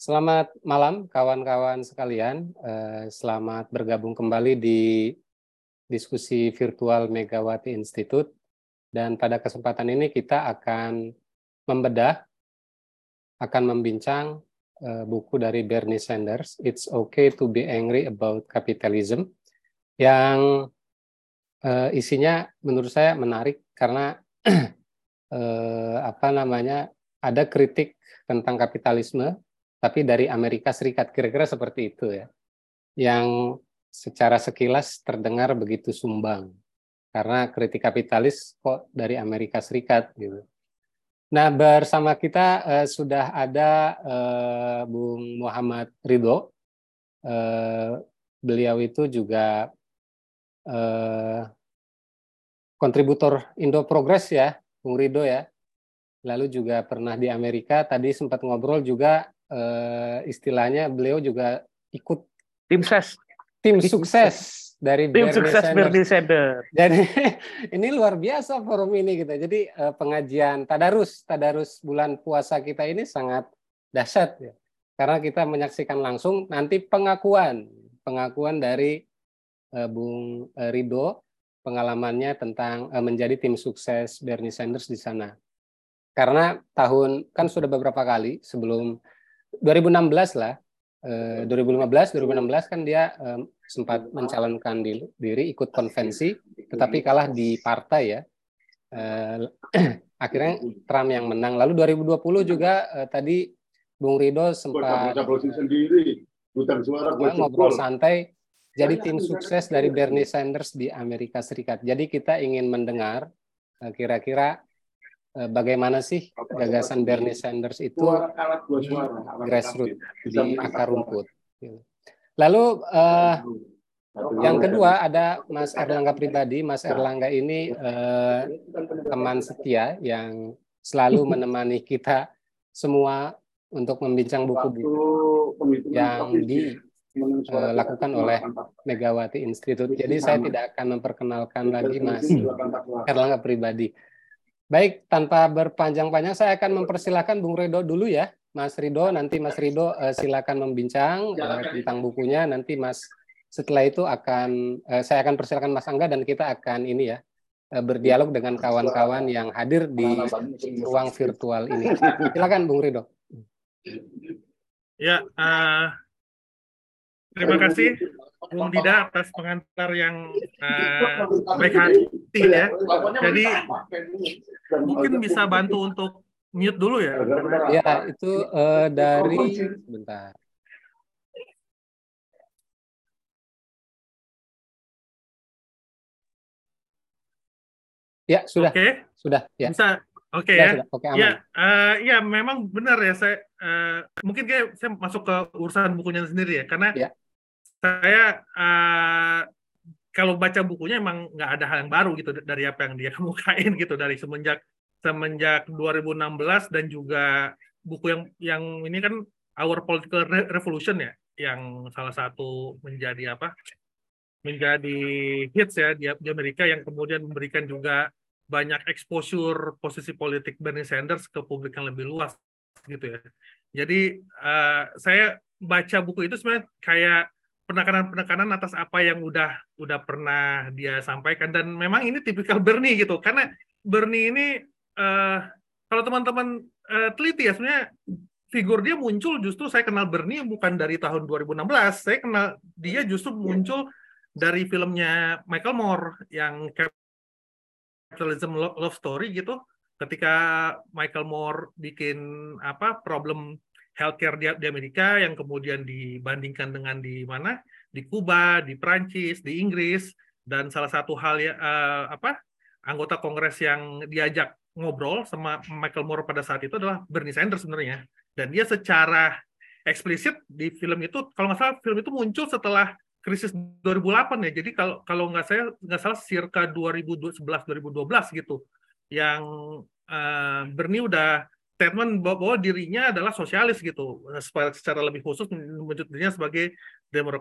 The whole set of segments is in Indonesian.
Selamat malam kawan-kawan sekalian. Eh, selamat bergabung kembali di diskusi virtual Megawati Institute. Dan pada kesempatan ini kita akan membedah, akan membincang eh, buku dari Bernie Sanders, It's Okay to be Angry About Capitalism, yang eh, isinya menurut saya menarik karena apa namanya ada kritik tentang kapitalisme tapi dari Amerika Serikat kira-kira seperti itu ya yang secara sekilas terdengar begitu sumbang karena kritik kapitalis kok dari Amerika Serikat gitu. Nah bersama kita uh, sudah ada uh, Bung Muhammad Ridho. Uh, beliau itu juga uh, kontributor Indo Progress ya, Bung Ridho ya. Lalu juga pernah di Amerika. Tadi sempat ngobrol juga uh, istilahnya beliau juga ikut tim ses tim sukses dari tim Bernie sukses Sanders. Bernie Sanders. Jadi ini luar biasa forum ini gitu. Jadi uh, pengajian tadarus tadarus bulan puasa kita ini sangat dahsyat ya. Karena kita menyaksikan langsung nanti pengakuan pengakuan dari uh, Bung Rido pengalamannya tentang uh, menjadi tim sukses Bernie Sanders di sana. Karena tahun kan sudah beberapa kali sebelum 2016 lah, eh, 2015, 2016 kan dia eh, sempat mencalonkan diri, ikut konvensi, tetapi kalah di partai ya. Eh, akhirnya Trump yang menang. Lalu 2020 juga eh, tadi Bung Rido sempat sendiri, suara, ngobrol santai. Jadi tim sukses dari Bernie Sanders di Amerika Serikat. Jadi kita ingin mendengar eh, kira-kira bagaimana sih gagasan Bernie Sanders itu grassroots, di akar rumput. Lalu uh, yang kedua ada Mas Erlangga pribadi. Mas Erlangga ini uh, teman setia yang selalu menemani kita semua untuk membincang buku-buku yang dilakukan oleh Megawati Institute. Jadi saya tidak akan memperkenalkan lagi Mas Erlangga pribadi. Baik, tanpa berpanjang-panjang, saya akan mempersilahkan Bung Rido dulu ya. Mas Rido, nanti Mas Rido uh, silakan membincang uh, tentang bukunya. Nanti Mas setelah itu akan uh, saya akan persilakan Mas Angga dan kita akan ini ya uh, berdialog dengan kawan-kawan yang hadir di ruang virtual ini. Silakan Bung Rido. Ya, uh, terima kasih Bung Dida atas pengantar yang uh, baik hati ya. Jadi mungkin bisa bantu untuk mute dulu ya. Ya itu uh, dari sebentar. Ya sudah. Oke. Okay. Sudah. Ya. Bisa. Oke okay, ya. Sudah. Oke, okay, ya, uh, ya memang benar ya saya uh, mungkin kayak saya masuk ke urusan bukunya sendiri ya karena ya saya uh, kalau baca bukunya emang nggak ada hal yang baru gitu dari apa yang dia kemukain gitu dari semenjak semenjak 2016 dan juga buku yang yang ini kan Our Political Revolution ya yang salah satu menjadi apa menjadi hits ya di, Amerika yang kemudian memberikan juga banyak exposure posisi politik Bernie Sanders ke publik yang lebih luas gitu ya. Jadi uh, saya baca buku itu sebenarnya kayak penekanan-penekanan atas apa yang udah udah pernah dia sampaikan. Dan memang ini tipikal Bernie gitu. Karena Bernie ini uh, kalau teman-teman uh, teliti ya sebenarnya figur dia muncul justru saya kenal Bernie bukan dari tahun 2016 saya kenal dia justru muncul dari filmnya Michael Moore yang Capitalism Love Story gitu. Ketika Michael Moore bikin apa problem healthcare di, di Amerika yang kemudian dibandingkan dengan di mana? Di Kuba, di Prancis, di Inggris dan salah satu hal ya uh, apa? Anggota Kongres yang diajak ngobrol sama Michael Moore pada saat itu adalah Bernie Sanders sebenarnya. Dan dia secara eksplisit di film itu kalau nggak salah film itu muncul setelah krisis 2008 ya. Jadi kalau kalau nggak saya nggak salah circa 2011 2012 gitu yang uh, Bernie udah statement bahwa dirinya adalah sosialis gitu secara lebih khusus menyebut dirinya sebagai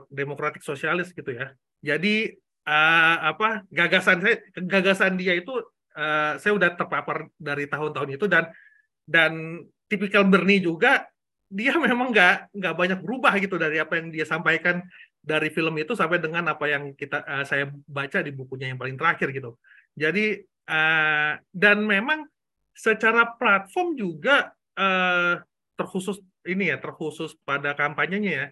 demokratik sosialis gitu ya jadi uh, apa gagasan saya gagasan dia itu uh, saya udah terpapar dari tahun-tahun itu dan dan tipikal Bernie juga dia memang nggak nggak banyak berubah gitu dari apa yang dia sampaikan dari film itu sampai dengan apa yang kita uh, saya baca di bukunya yang paling terakhir gitu. Jadi uh, dan memang secara platform juga uh, terkhusus ini ya terkhusus pada kampanyenya ya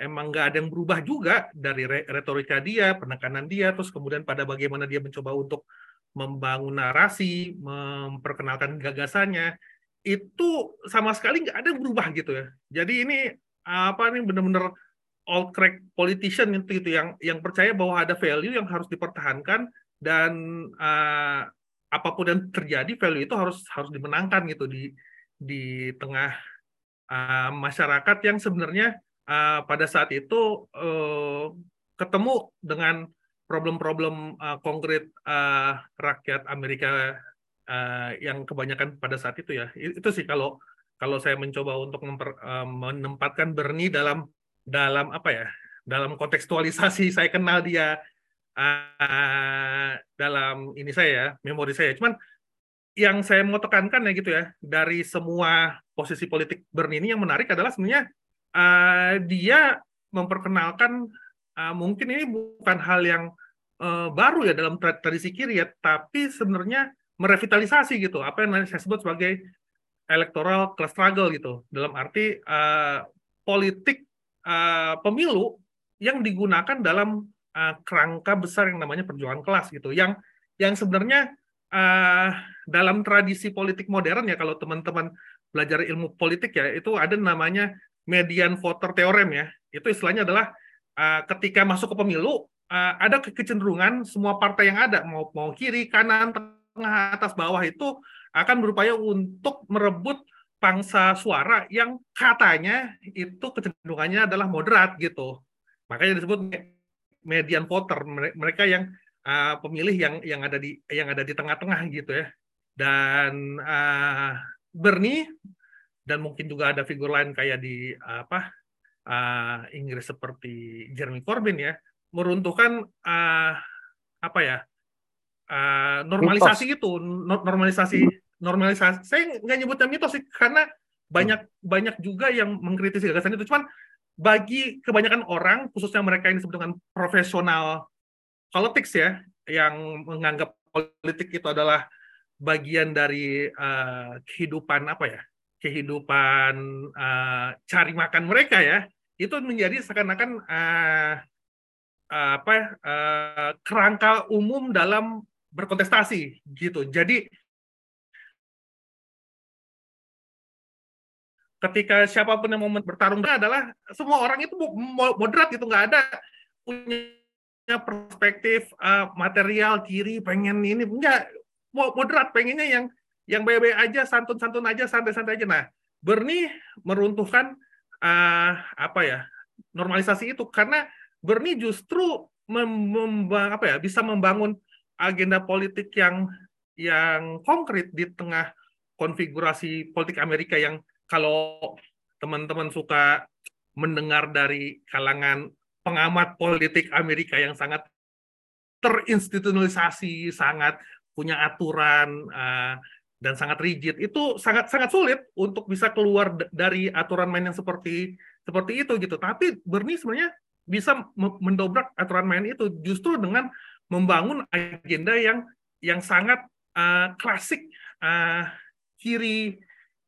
emang nggak ada yang berubah juga dari retorika dia, penekanan dia, terus kemudian pada bagaimana dia mencoba untuk membangun narasi, memperkenalkan gagasannya itu sama sekali nggak ada yang berubah gitu ya. Jadi ini apa nih benar-benar old crack politician itu itu yang yang percaya bahwa ada value yang harus dipertahankan dan uh, apa pun yang terjadi value itu harus harus dimenangkan gitu di di tengah uh, masyarakat yang sebenarnya uh, pada saat itu uh, ketemu dengan problem-problem uh, konkret uh, rakyat Amerika uh, yang kebanyakan pada saat itu ya. Itu sih kalau kalau saya mencoba untuk memper, uh, menempatkan Bernie dalam dalam apa ya dalam kontekstualisasi saya kenal dia uh, dalam ini saya ya memori saya. Cuman yang saya mau tekankan ya gitu ya dari semua posisi politik Bernie ini yang menarik adalah sebenarnya uh, dia memperkenalkan uh, mungkin ini bukan hal yang uh, baru ya dalam tradisi kiri ya tapi sebenarnya merevitalisasi gitu. Apa yang saya sebut sebagai electoral class struggle gitu. Dalam arti uh, politik uh, pemilu yang digunakan dalam uh, kerangka besar yang namanya perjuangan kelas gitu yang yang sebenarnya uh, dalam tradisi politik modern ya kalau teman-teman belajar ilmu politik ya itu ada namanya median voter theorem ya itu istilahnya adalah uh, ketika masuk ke pemilu uh, ada kecenderungan semua partai yang ada mau mau kiri kanan tengah atas bawah itu akan berupaya untuk merebut pangsa suara yang katanya itu kecenderungannya adalah moderat gitu. Makanya disebut median voter, mereka yang uh, pemilih yang yang ada di yang ada di tengah-tengah gitu ya. Dan uh, Bernie dan mungkin juga ada figur lain kayak di apa uh, Inggris seperti Jeremy Corbyn ya meruntuhkan uh, apa ya uh, normalisasi mitos. itu normalisasi normalisasi saya nggak nyebutnya mitos sih karena banyak hmm. banyak juga yang mengkritisi gagasan itu cuman bagi kebanyakan orang khususnya mereka yang disebut dengan profesional politics ya yang menganggap politik itu adalah bagian dari uh, kehidupan apa ya kehidupan uh, cari makan mereka ya itu menjadi seakan-akan uh, apa uh, kerangka umum dalam berkontestasi gitu. Jadi ketika siapa pun yang mau bertarung adalah semua orang itu moderat gitu nggak ada punya perspektif uh, material kiri pengen ini enggak moderat pengennya yang yang baik aja santun-santun aja santai-santai aja. Nah Bernie meruntuhkan uh, apa ya normalisasi itu karena Bernie justru apa ya bisa membangun agenda politik yang yang konkret di tengah konfigurasi politik Amerika yang kalau teman-teman suka mendengar dari kalangan pengamat politik Amerika yang sangat terinstitutionalisasi, sangat punya aturan uh, dan sangat rigid, itu sangat sangat sulit untuk bisa keluar dari aturan main yang seperti seperti itu gitu. Tapi Bernie sebenarnya bisa mendobrak aturan main itu justru dengan membangun agenda yang yang sangat uh, klasik uh, kiri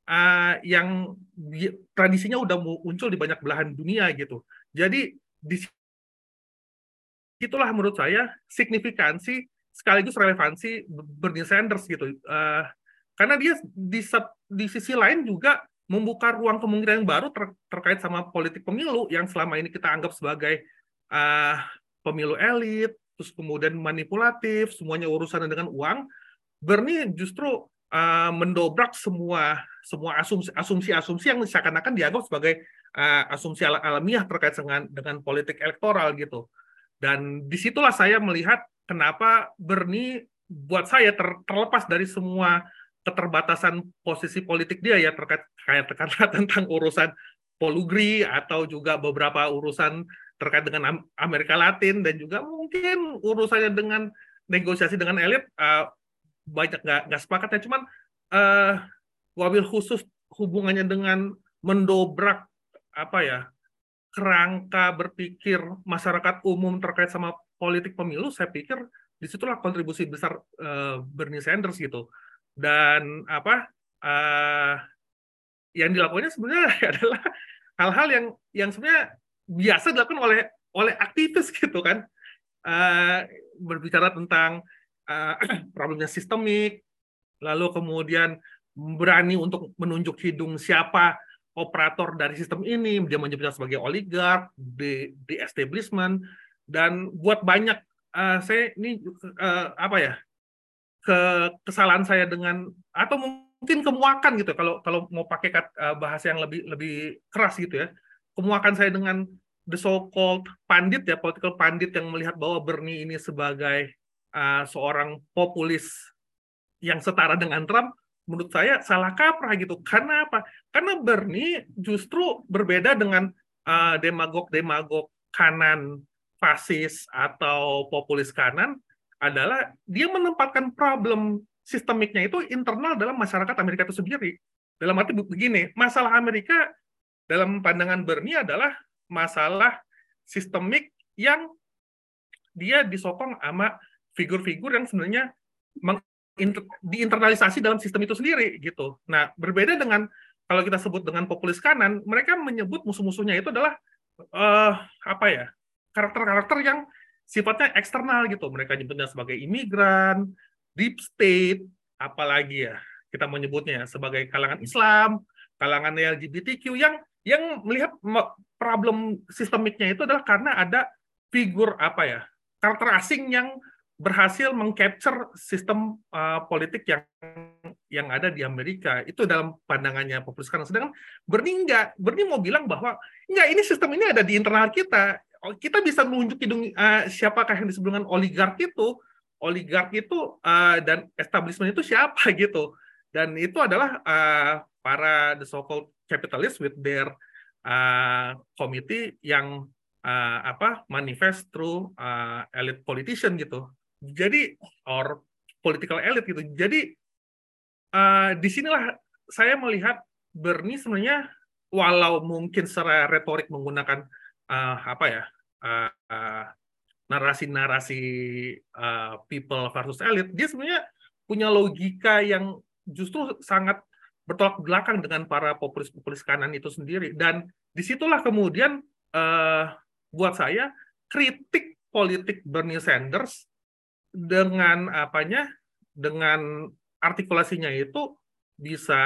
uh, yang tradisinya udah muncul di banyak belahan dunia gitu. Jadi di itulah menurut saya signifikansi sekaligus relevansi Bernie Sanders gitu. Uh, karena dia di, di sisi lain juga membuka ruang kemungkinan yang baru ter, terkait sama politik pemilu yang selama ini kita anggap sebagai uh, pemilu elit, terus kemudian manipulatif, semuanya urusan dengan uang, Bernie justru uh, mendobrak semua semua asumsi-asumsi yang seakan-akan dianggap sebagai uh, asumsi al alamiah terkait dengan dengan politik elektoral gitu. Dan di situlah saya melihat kenapa Bernie buat saya ter, terlepas dari semua keterbatasan posisi politik dia ya terkait kayak tentang urusan polugri atau juga beberapa urusan terkait dengan Amerika Latin dan juga mungkin urusannya dengan negosiasi dengan elit uh, banyak nggak nggak sepakatnya cuman uh, wabil khusus hubungannya dengan mendobrak apa ya kerangka berpikir masyarakat umum terkait sama politik pemilu, saya pikir di situlah kontribusi besar uh, Bernie Sanders gitu. Dan apa uh, yang dilakukannya sebenarnya adalah hal-hal yang yang sebenarnya biasa dilakukan oleh oleh aktivis gitu kan, uh, berbicara tentang uh, problemnya sistemik, lalu kemudian berani untuk menunjuk hidung siapa operator dari sistem ini, dia menyebutnya sebagai oligark di, di establishment, dan buat banyak uh, saya ini uh, apa ya ke kesalahan saya dengan atau mungkin kemuakan gitu kalau kalau mau pakai kat, uh, bahasa yang lebih lebih keras gitu ya. Kemuakan saya dengan the so called pandit ya political pandit yang melihat bahwa Bernie ini sebagai uh, seorang populis yang setara dengan Trump menurut saya salah kaprah gitu. Karena apa? Karena Bernie justru berbeda dengan uh, demagog-demagog kanan fasis atau populis kanan adalah dia menempatkan problem sistemiknya itu internal dalam masyarakat Amerika itu sendiri. Dalam arti begini, masalah Amerika dalam pandangan Bernie adalah masalah sistemik yang dia disokong sama figur-figur yang sebenarnya diinternalisasi dalam sistem itu sendiri gitu. Nah, berbeda dengan kalau kita sebut dengan populis kanan, mereka menyebut musuh-musuhnya itu adalah uh, apa ya? karakter-karakter yang sifatnya eksternal gitu. Mereka nyebutnya sebagai imigran, deep state, apalagi ya kita menyebutnya sebagai kalangan Islam, kalangan LGBTQ yang yang melihat problem sistemiknya itu adalah karena ada figur apa ya karakter asing yang berhasil mengcapture sistem uh, politik yang yang ada di Amerika itu dalam pandangannya populis sekarang. Sedangkan Bernie enggak, Bernie mau bilang bahwa enggak ini sistem ini ada di internal kita. Oh, kita bisa menunjuk hidung uh, siapakah yang disebut dengan oligark itu, oligark itu uh, dan establishment itu siapa gitu. Dan itu adalah uh, para the so-called capitalists with their uh, committee yang uh, apa manifest through uh, elite politician gitu jadi or political elite gitu. Jadi uh, di sinilah saya melihat Bernie sebenarnya walau mungkin secara retorik menggunakan uh, apa ya uh, uh, narasi-narasi uh, people versus elite, dia sebenarnya punya logika yang justru sangat bertolak belakang dengan para populis-populis kanan itu sendiri. Dan di situlah kemudian uh, buat saya kritik politik Bernie Sanders dengan apanya dengan artikulasinya itu bisa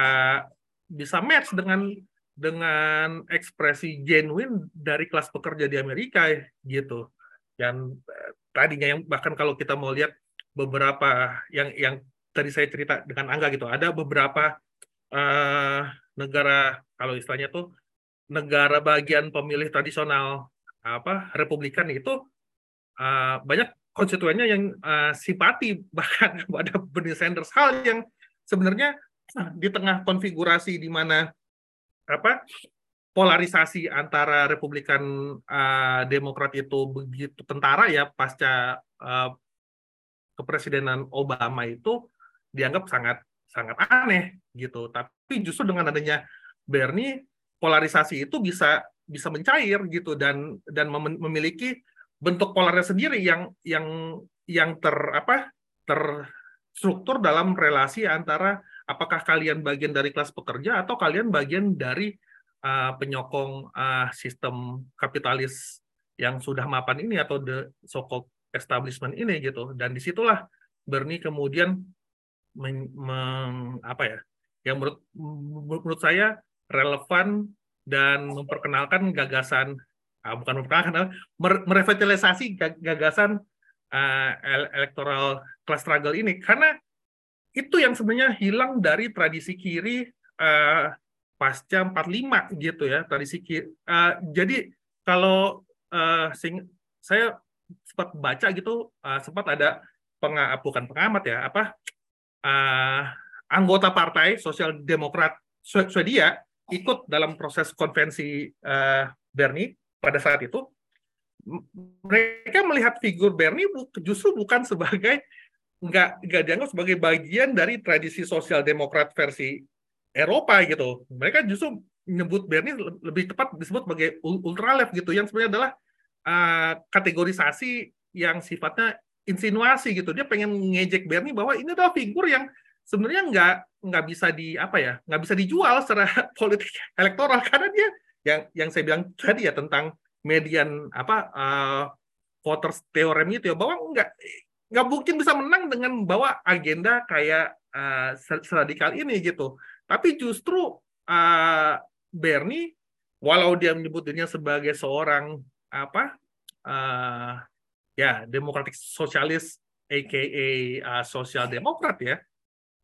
bisa match dengan dengan ekspresi genuine dari kelas pekerja di Amerika gitu. Dan eh, tadinya yang bahkan kalau kita mau lihat beberapa yang yang tadi saya cerita dengan Angga gitu, ada beberapa uh, negara kalau istilahnya tuh negara bagian pemilih tradisional apa Republikan itu uh, banyak konstituennya yang uh, simpati bahkan kepada Bernie Sanders. Hal yang sebenarnya di tengah konfigurasi di mana apa polarisasi antara Republikan uh, Demokrat itu begitu tentara ya pasca uh, kepresidenan Obama itu dianggap sangat sangat aneh gitu. Tapi justru dengan adanya Bernie polarisasi itu bisa bisa mencair gitu dan dan memiliki bentuk polarnya sendiri yang yang yang ter apa terstruktur dalam relasi antara apakah kalian bagian dari kelas pekerja atau kalian bagian dari uh, penyokong uh, sistem kapitalis yang sudah mapan ini atau the so-called establishment ini gitu. Dan di situlah Bernie kemudian men, men, apa ya yang menurut menurut saya relevan dan memperkenalkan gagasan uh, bukan merupakan merevitalisasi gagasan uh, electoral class struggle ini karena itu yang sebenarnya hilang dari tradisi kiri uh, pasca 45 gitu ya tradisi kiri. Uh, jadi kalau uh, sing, saya sempat baca gitu uh, sempat ada penga, bukan pengamat ya apa uh, anggota partai Sosial Demokrat Swedia ikut dalam proses konvensi uh, Bernie pada saat itu mereka melihat figur Bernie justru bukan sebagai nggak nggak dianggap sebagai bagian dari tradisi sosial demokrat versi Eropa gitu. Mereka justru nyebut Bernie lebih tepat disebut sebagai ultra left gitu yang sebenarnya adalah uh, kategorisasi yang sifatnya insinuasi gitu dia pengen ngejek Bernie bahwa ini adalah figur yang sebenarnya nggak nggak bisa di apa ya nggak bisa dijual secara politik elektoral karena dia yang yang saya bilang tadi ya tentang median apa uh, voters theorem itu ya bahwa nggak nggak mungkin bisa menang dengan bawa agenda kayak uh, seradikal ini gitu. Tapi justru uh, Bernie walau dia menyebut dirinya sebagai seorang apa uh, ya demokratik sosialis aka uh, sosial demokrat ya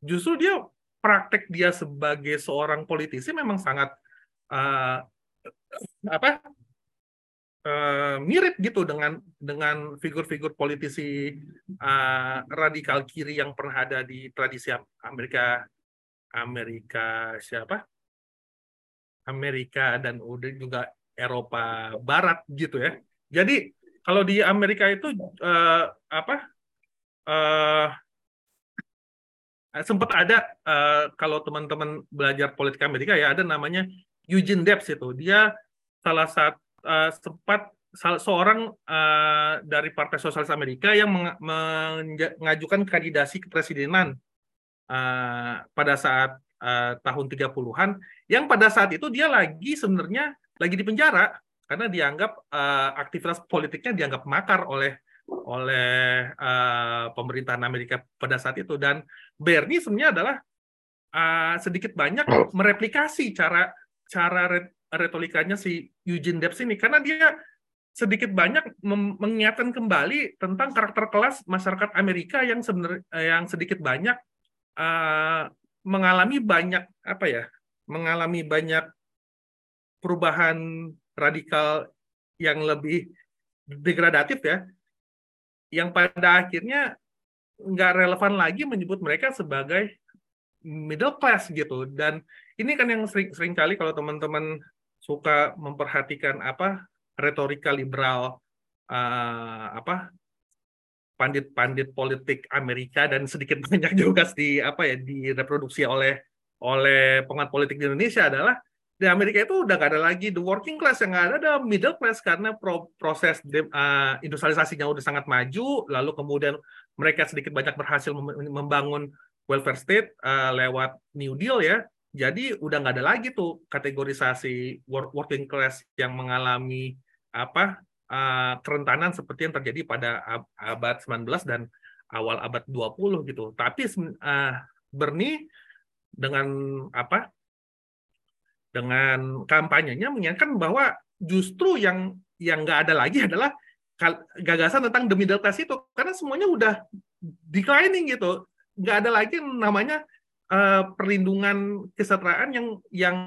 justru dia praktek dia sebagai seorang politisi memang sangat uh, apa uh, mirip gitu dengan dengan figur-figur politisi uh, radikal kiri yang pernah ada di tradisi Amerika Amerika siapa Amerika dan udah juga Eropa Barat gitu ya. Jadi kalau di Amerika itu uh, apa uh, sempat ada uh, kalau teman-teman belajar politik Amerika ya ada namanya Eugene Debs itu dia salah satu uh, sempat salah seorang uh, dari Partai Sosialis Amerika yang mengajukan kandidasi kepresidenan uh, pada saat uh, tahun 30-an yang pada saat itu dia lagi sebenarnya lagi di penjara karena dianggap uh, aktivitas politiknya dianggap makar oleh oleh uh, pemerintahan Amerika pada saat itu. Dan Bernie sebenarnya adalah uh, sedikit banyak mereplikasi cara cara retorikanya si Eugene Debs ini karena dia sedikit banyak mengingatkan kembali tentang karakter kelas masyarakat Amerika yang sebenarnya yang sedikit banyak uh, mengalami banyak apa ya mengalami banyak perubahan radikal yang lebih degradatif ya, yang pada akhirnya nggak relevan lagi menyebut mereka sebagai middle class gitu. Dan ini kan yang sering, sering kali kalau teman-teman suka memperhatikan apa retorika liberal uh, apa pandit-pandit politik Amerika dan sedikit banyak juga di apa ya direproduksi oleh oleh pengamat politik di Indonesia adalah di Amerika itu udah gak ada lagi. The working class yang ada ada middle class. Karena pro proses de, uh, industrialisasinya udah sangat maju lalu kemudian mereka sedikit banyak berhasil membangun welfare state uh, lewat New Deal ya jadi udah nggak ada lagi tuh kategorisasi working class yang mengalami apa uh, kerentanan seperti yang terjadi pada abad 19 dan awal abad 20 gitu. Tapi uh, Bernie dengan apa dengan kampanyenya menyatakan bahwa justru yang yang nggak ada lagi adalah gagasan tentang the middle class itu. Karena semuanya udah declining gitu. Nggak ada lagi namanya uh, perlindungan kesejahteraan yang yang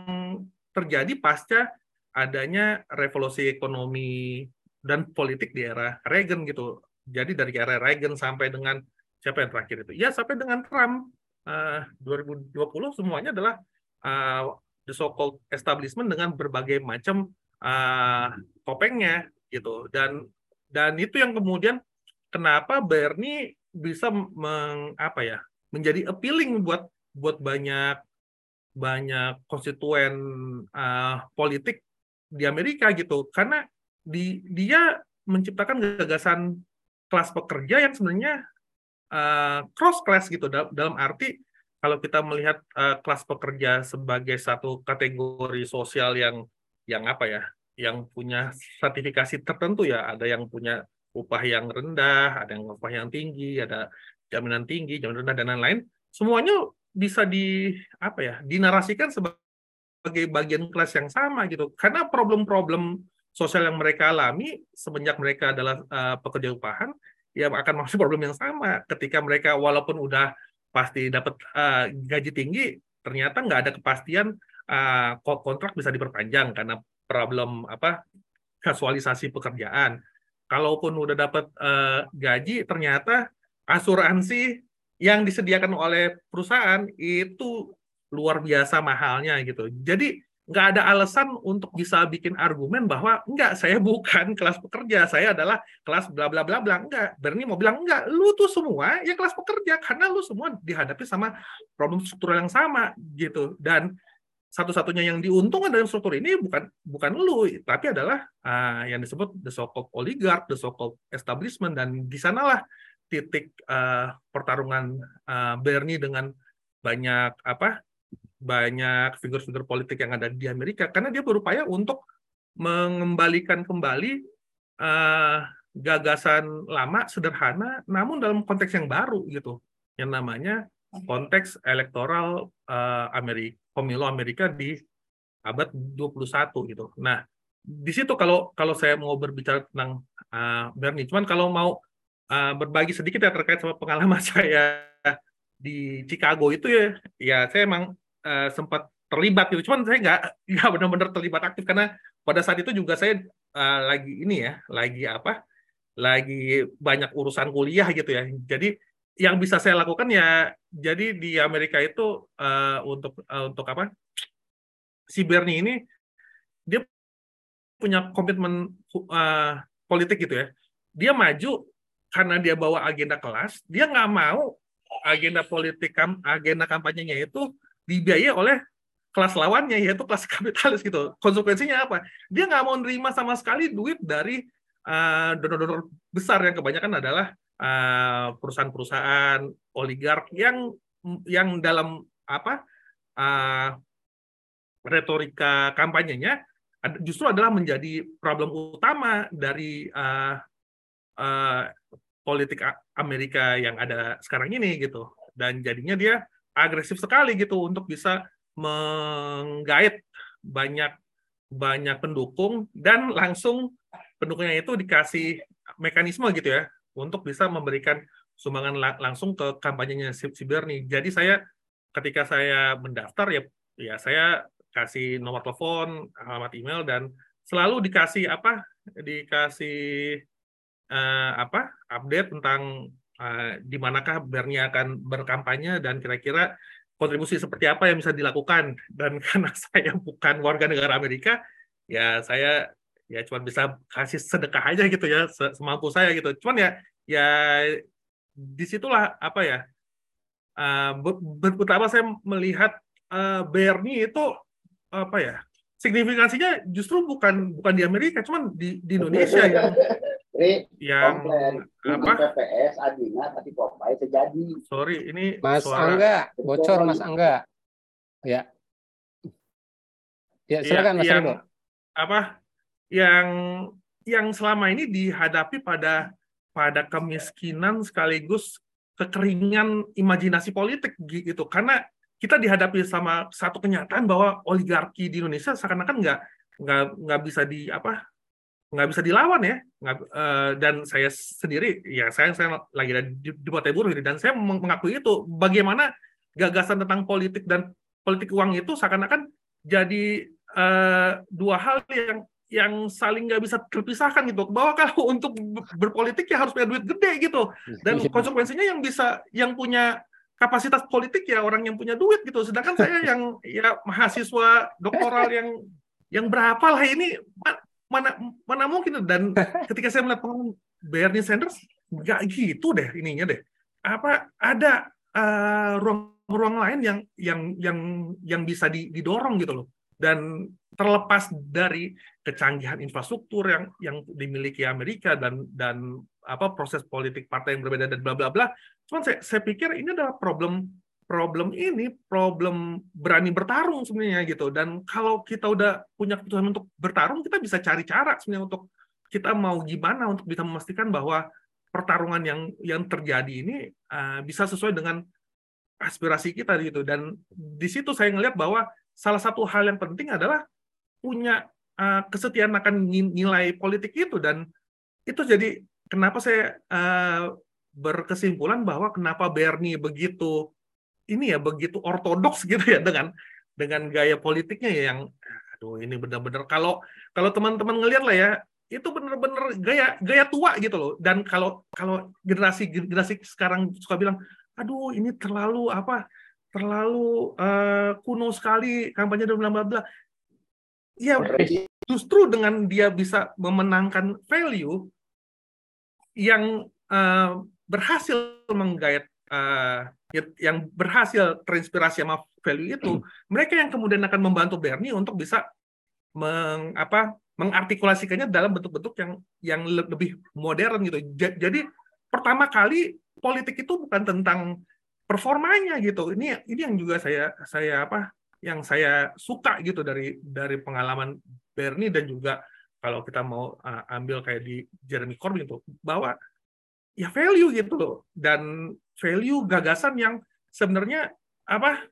terjadi pasca adanya revolusi ekonomi dan politik di era Reagan gitu. Jadi dari era Reagan sampai dengan siapa yang terakhir itu? Ya sampai dengan Trump. Uh, 2020 semuanya adalah uh, the so-called establishment dengan berbagai macam uh, topengnya gitu. Dan dan itu yang kemudian kenapa Bernie bisa meng, apa ya menjadi appealing buat buat banyak banyak konstituen uh, politik di Amerika gitu. Karena di dia menciptakan gagasan kelas pekerja yang sebenarnya uh, cross class gitu. Dalam, dalam arti kalau kita melihat uh, kelas pekerja sebagai satu kategori sosial yang yang apa ya, yang punya sertifikasi tertentu ya, ada yang punya upah yang rendah, ada yang upah yang tinggi, ada jaminan tinggi, jaminan rendah dan lain-lain, semuanya bisa di apa ya, dinarasikan sebagai bagian kelas yang sama gitu. Karena problem-problem sosial yang mereka alami semenjak mereka adalah uh, pekerja upahan, ya akan masuk problem yang sama ketika mereka walaupun udah pasti dapat uh, gaji tinggi, ternyata nggak ada kepastian uh, kontrak bisa diperpanjang karena problem apa kasualisasi pekerjaan. Kalaupun udah dapat uh, gaji, ternyata asuransi yang disediakan oleh perusahaan itu luar biasa mahalnya gitu. Jadi nggak ada alasan untuk bisa bikin argumen bahwa enggak saya bukan kelas pekerja saya adalah kelas bla bla bla bla enggak Bernie mau bilang enggak lu tuh semua ya kelas pekerja karena lu semua dihadapi sama problem struktural yang sama gitu dan satu-satunya yang diuntungkan dalam struktur ini bukan bukan lu, tapi adalah uh, yang disebut the so-called oligarch, the so-called establishment, dan di sanalah titik uh, pertarungan uh, Bernie dengan banyak apa banyak figur-figur politik yang ada di Amerika karena dia berupaya untuk mengembalikan kembali uh, gagasan lama sederhana namun dalam konteks yang baru gitu yang namanya konteks elektoral uh, Amerika pemilu Amerika di abad 21 gitu. Nah, di situ kalau kalau saya mau berbicara tentang uh, Bernie, cuman kalau mau uh, berbagi sedikit ya terkait sama pengalaman saya di Chicago itu ya, ya saya emang uh, sempat terlibat gitu. Cuman saya nggak nggak benar-benar terlibat aktif karena pada saat itu juga saya uh, lagi ini ya, lagi apa? Lagi banyak urusan kuliah gitu ya. Jadi yang bisa saya lakukan ya jadi di Amerika itu uh, untuk uh, untuk apa si Bernie ini dia punya komitmen uh, politik gitu ya dia maju karena dia bawa agenda kelas dia nggak mau agenda politik agenda kampanyenya itu dibiayai oleh kelas lawannya yaitu kelas kapitalis gitu. Konsekuensinya apa? Dia nggak mau nerima sama sekali duit dari donor-donor uh, besar. Yang kebanyakan adalah Eh, perusahaan-perusahaan oligark yang yang dalam apa uh, retorika kampanyenya justru adalah menjadi problem utama dari uh, uh, politik Amerika yang ada sekarang ini gitu dan jadinya dia agresif sekali gitu untuk bisa menggait banyak banyak pendukung dan langsung pendukungnya itu dikasih mekanisme gitu ya untuk bisa memberikan sumbangan langsung ke kampanyenya si, si Bernie. Jadi saya ketika saya mendaftar ya ya saya kasih nomor telepon, alamat email dan selalu dikasih apa? dikasih uh, apa? update tentang uh, di manakah Bernie akan berkampanye dan kira-kira kontribusi seperti apa yang bisa dilakukan dan karena saya bukan warga negara Amerika ya saya ya cuma bisa kasih sedekah aja gitu ya semampu saya gitu cuman ya ya di situlah apa ya uh, betapa saya melihat uh, Bernie itu apa ya signifikansinya justru bukan bukan di Amerika cuman di, di Indonesia yang yang apa? PPS Adina tapi Popeye terjadi sorry ini Mas suara... Angga bocor Mas Angga. Ya. Ya silakan ya, Mas yang, apa? Yang yang selama ini dihadapi pada pada kemiskinan sekaligus kekeringan imajinasi politik gitu. Karena kita dihadapi sama satu kenyataan bahwa oligarki di Indonesia seakan-akan nggak nggak nggak bisa di apa nggak bisa dilawan ya. Nggak, uh, dan saya sendiri ya saya saya lagi di, di Partai Buruh dan saya mengakui itu. Bagaimana gagasan tentang politik dan politik uang itu seakan-akan jadi uh, dua hal yang yang saling nggak bisa terpisahkan gitu. Bahwa kalau untuk berpolitik ya harus punya duit gede gitu. Dan iya. konsekuensinya yang bisa yang punya kapasitas politik ya orang yang punya duit gitu. Sedangkan saya yang ya mahasiswa doktoral yang yang berapa lah ini mana mana mungkin. Dan ketika saya melihat pengalaman Bernie Sanders nggak gitu deh ininya deh. Apa ada uh, ruang ruang lain yang yang yang yang bisa didorong gitu loh. Dan terlepas dari kecanggihan infrastruktur yang yang dimiliki Amerika dan dan apa proses politik partai yang berbeda dan bla bla bla. Cuman saya, saya pikir ini adalah problem problem ini problem berani bertarung sebenarnya gitu. Dan kalau kita udah punya keputusan untuk bertarung, kita bisa cari cara sebenarnya untuk kita mau gimana untuk bisa memastikan bahwa pertarungan yang yang terjadi ini uh, bisa sesuai dengan aspirasi kita gitu. Dan di situ saya ngelihat bahwa salah satu hal yang penting adalah punya uh, kesetiaan akan nilai politik itu dan itu jadi kenapa saya uh, berkesimpulan bahwa kenapa Bernie begitu ini ya begitu ortodoks gitu ya dengan dengan gaya politiknya ya yang aduh ini benar-benar kalau kalau teman-teman ngelihat lah ya itu benar-benar gaya gaya tua gitu loh. Dan kalau kalau generasi generasi sekarang suka bilang aduh ini terlalu apa terlalu uh, kuno sekali kampanye dan bla bla ya justru dengan dia bisa memenangkan value yang uh, berhasil menggait uh, yang berhasil terinspirasi sama value itu, mereka yang kemudian akan membantu Bernie untuk bisa meng, apa, mengartikulasikannya dalam bentuk-bentuk yang yang lebih modern gitu. Jadi pertama kali politik itu bukan tentang performanya gitu. Ini ini yang juga saya saya apa yang saya suka gitu dari dari pengalaman Bernie dan juga kalau kita mau uh, ambil kayak di Jeremy Corbyn itu bahwa ya value gitu loh dan value gagasan yang sebenarnya apa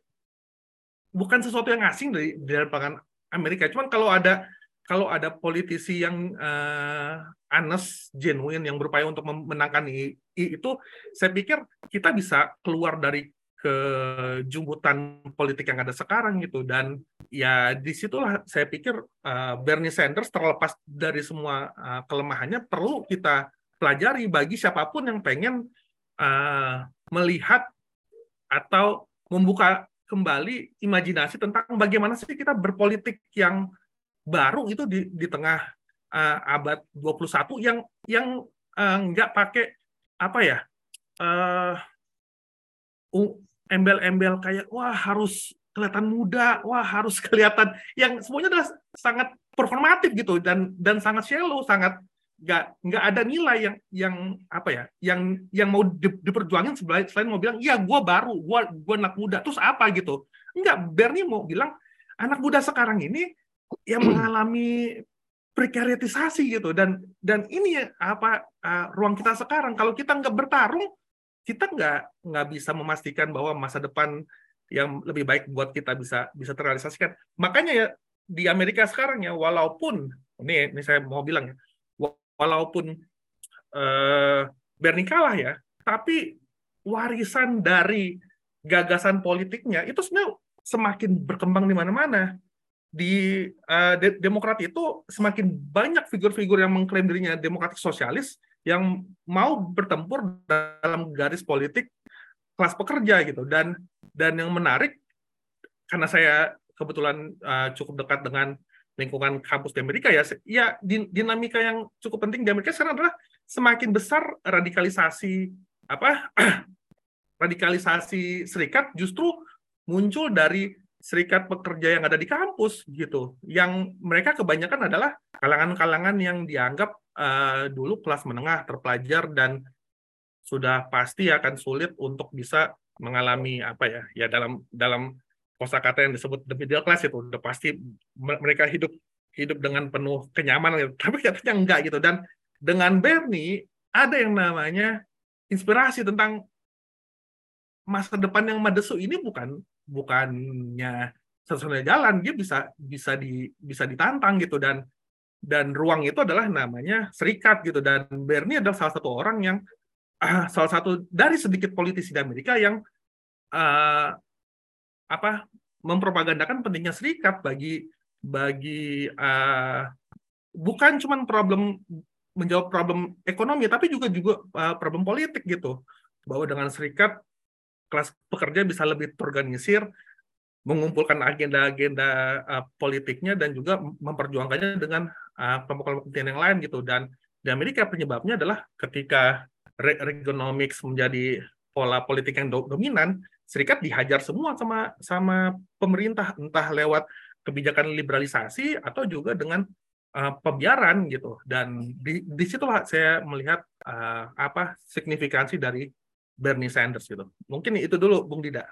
bukan sesuatu yang asing dari dari pangan Amerika. Cuman kalau ada kalau ada politisi yang uh, honest, genuine, yang berupaya untuk memenangkan I, I, itu, saya pikir kita bisa keluar dari kejumbutan politik yang ada sekarang gitu. Dan ya di situlah saya pikir uh, Bernie Sanders terlepas dari semua uh, kelemahannya perlu kita pelajari bagi siapa pun yang pengen uh, melihat atau membuka kembali imajinasi tentang bagaimana sih kita berpolitik yang baru itu di, di tengah uh, abad 21 yang yang uh, nggak pakai apa ya uh, embel-embel kayak wah harus kelihatan muda, wah harus kelihatan yang semuanya adalah sangat performatif gitu dan dan sangat shallow, sangat nggak nggak ada nilai yang yang apa ya yang yang mau di, diperjuangin selain, selain mau bilang iya gue baru gue gue anak muda terus apa? gitu. Nggak Bernie mau bilang anak muda sekarang ini yang mengalami prekariatisasi gitu. Dan dan ini apa uh, ruang kita sekarang. Kalau kita nggak bertarung kita nggak nggak bisa memastikan bahwa masa depan yang lebih baik buat kita bisa bisa terrealisasikan. Makanya ya di Amerika sekarang ya walaupun ini ini saya mau bilang ya walaupun uh, Bernie kalah ya tapi warisan dari gagasan politiknya itu sebenarnya semakin berkembang di mana-mana. Di uh, de Demokrat itu semakin banyak figur-figur yang mengklaim dirinya demokratik sosialis yang mau bertempur dalam garis politik kelas pekerja gitu. Dan dan yang menarik karena saya kebetulan uh, cukup dekat dengan lingkungan kampus di Amerika ya ya dinamika yang cukup penting di Amerika sekarang adalah semakin besar radikalisasi apa radikalisasi serikat justru muncul dari serikat pekerja yang ada di kampus gitu. Yang mereka kebanyakan adalah kalangan-kalangan yang dianggap uh, dulu kelas menengah terpelajar dan sudah pasti akan sulit untuk bisa mengalami apa ya ya dalam dalam kosakata yang disebut the middle class itu udah pasti mereka hidup hidup dengan penuh kenyamanan gitu. tapi katanya enggak gitu. Dan dengan Bernie ada yang namanya inspirasi tentang masa depan yang madesu ini bukan bukannya satu-satunya jalan dia bisa bisa di bisa ditantang gitu. Dan dan ruang itu adalah namanya serikat gitu. Dan Bernie adalah salah satu orang yang uh, salah satu dari sedikit politisi di Amerika yang uh, apa mempropagandakan pentingnya serikat bagi bagi uh, bukan cuma problem menjawab problem ekonomi tapi juga juga uh, problem politik gitu bahwa dengan serikat kelas pekerja bisa lebih terorganisir, mengumpulkan agenda-agenda uh, politiknya dan juga memperjuangkannya dengan uh, kelompok-kelompok kepentingan yang lain gitu. Dan di Amerika penyebabnya adalah ketika Reaganomics menjadi pola politik yang dominan, serikat dihajar semua sama sama pemerintah entah lewat kebijakan liberalisasi atau juga dengan uh, pembiaran gitu dan di di situlah saya melihat uh, apa signifikansi dari Bernie Sanders gitu. Mungkin itu dulu Bung Dida.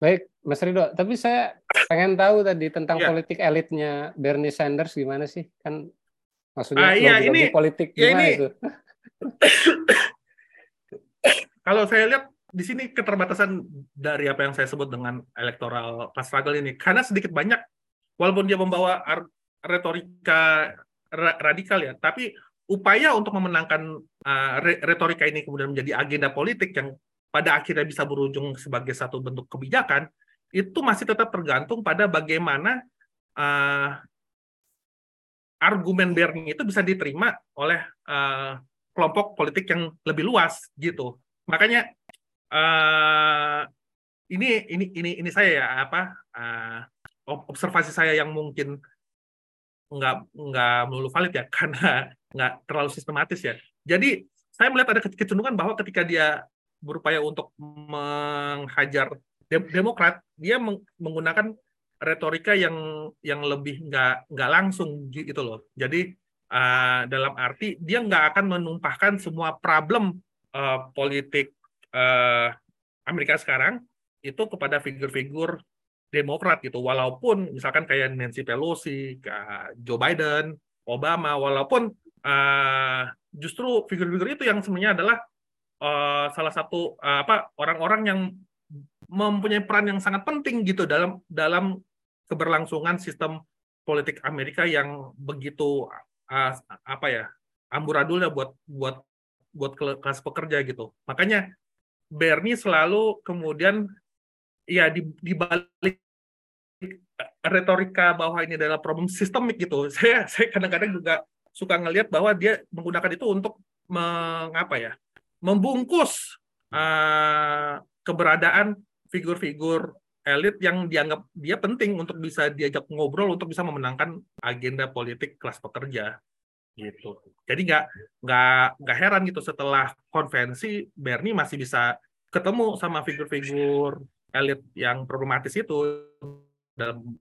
Baik, Mas Ridho. Tapi saya pengen tahu tadi tentang ya. politik elitnya Bernie Sanders gimana sih? Kan maksudnya ah, iya, ini, politik ya gimana ini, itu? Kalau saya lihat di sini keterbatasan dari apa yang saya sebut dengan electoral class struggle ini, karena sedikit banyak, walaupun dia membawa retorika radikal ya, tapi upaya untuk memenangkan uh, retorika ini kemudian menjadi agenda politik yang pada akhirnya bisa berujung sebagai satu bentuk kebijakan itu masih tetap tergantung pada bagaimana uh, argumen Bernie itu bisa diterima oleh uh, kelompok politik yang lebih luas gitu. Makanya uh, ini ini ini ini saya ya apa uh, observasi saya yang mungkin nggak nggak melulu valid ya karena nggak terlalu sistematis ya. Jadi saya melihat ada kecenderungan bahwa ketika dia berupaya untuk menghajar Demokrat, dia menggunakan retorika yang yang lebih nggak nggak langsung gitu loh. Jadi uh, dalam arti dia nggak akan menumpahkan semua problem uh, politik uh, Amerika sekarang itu kepada figur-figur Demokrat gitu. Walaupun misalkan kayak Nancy Pelosi, Joe Biden, Obama, walaupun uh, justru figur-figur itu yang sebenarnya adalah uh, salah satu uh, apa orang-orang yang mempunyai peran yang sangat penting gitu dalam dalam keberlangsungan sistem politik Amerika yang begitu uh, apa ya amburadul ya buat buat buat kelas pekerja gitu. Makanya Bernie selalu kemudian ya di, di balik retorika bahwa ini adalah problem sistemik gitu. Saya saya kadang-kadang juga suka ngelihat bahwa dia menggunakan itu untuk mengapa ya membungkus uh, keberadaan figur-figur elit yang dianggap dia penting untuk bisa diajak ngobrol untuk bisa memenangkan agenda politik kelas pekerja gitu. Jadi nggak nggak nggak heran gitu setelah konvensi Bernie masih bisa ketemu sama figur-figur elit yang problematis itu dalam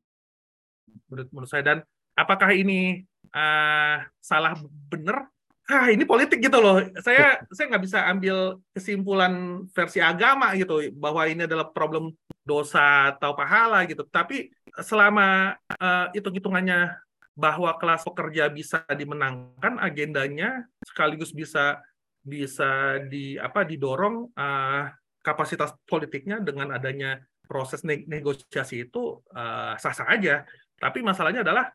menurut, menurut saya dan apakah ini uh, salah benar ah ini politik gitu loh. Saya saya nggak bisa ambil kesimpulan versi agama gitu bahwa ini adalah problem dosa atau pahala gitu. Tapi selama uh, hitung-hitungannya bahwa kelas pekerja bisa dimenangkan agendanya sekaligus bisa bisa di apa didorong uh, kapasitas politiknya dengan adanya proses negosiasi itu uh, sah-sah aja. Tapi masalahnya adalah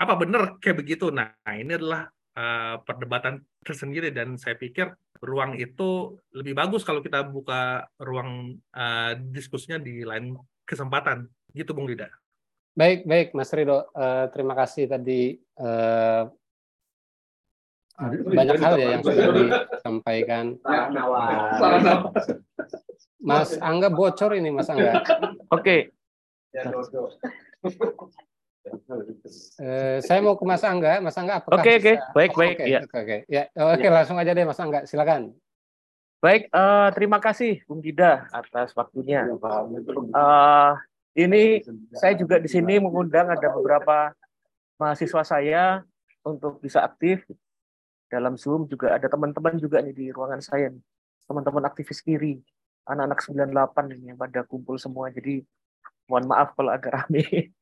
apa benar kayak begitu? Nah, ini adalah uh, perdebatan tersendiri dan saya pikir ruang itu lebih bagus kalau kita buka ruang uh, diskusinya di lain kesempatan gitu Bung Lida. Baik, baik Mas Rido, uh, terima kasih tadi uh, banyak hal ya yang sudah disampaikan. Mas Angga bocor ini Mas Angga. Oke. Uh, saya mau ke Mas Angga. Mas Angga apakah Oke, oke. Baik, baik. Oke, ya. oke. Ya, oke, ya. langsung aja deh Mas Angga. Silakan. Baik, uh, terima kasih Bung Dida atas waktunya. Uh, ini saya juga di sini mengundang ada beberapa mahasiswa saya untuk bisa aktif. Dalam Zoom juga ada teman-teman juga nih di ruangan saya teman-teman aktivis kiri anak-anak 98 ini yang pada kumpul semua. Jadi mohon maaf kalau agak rame.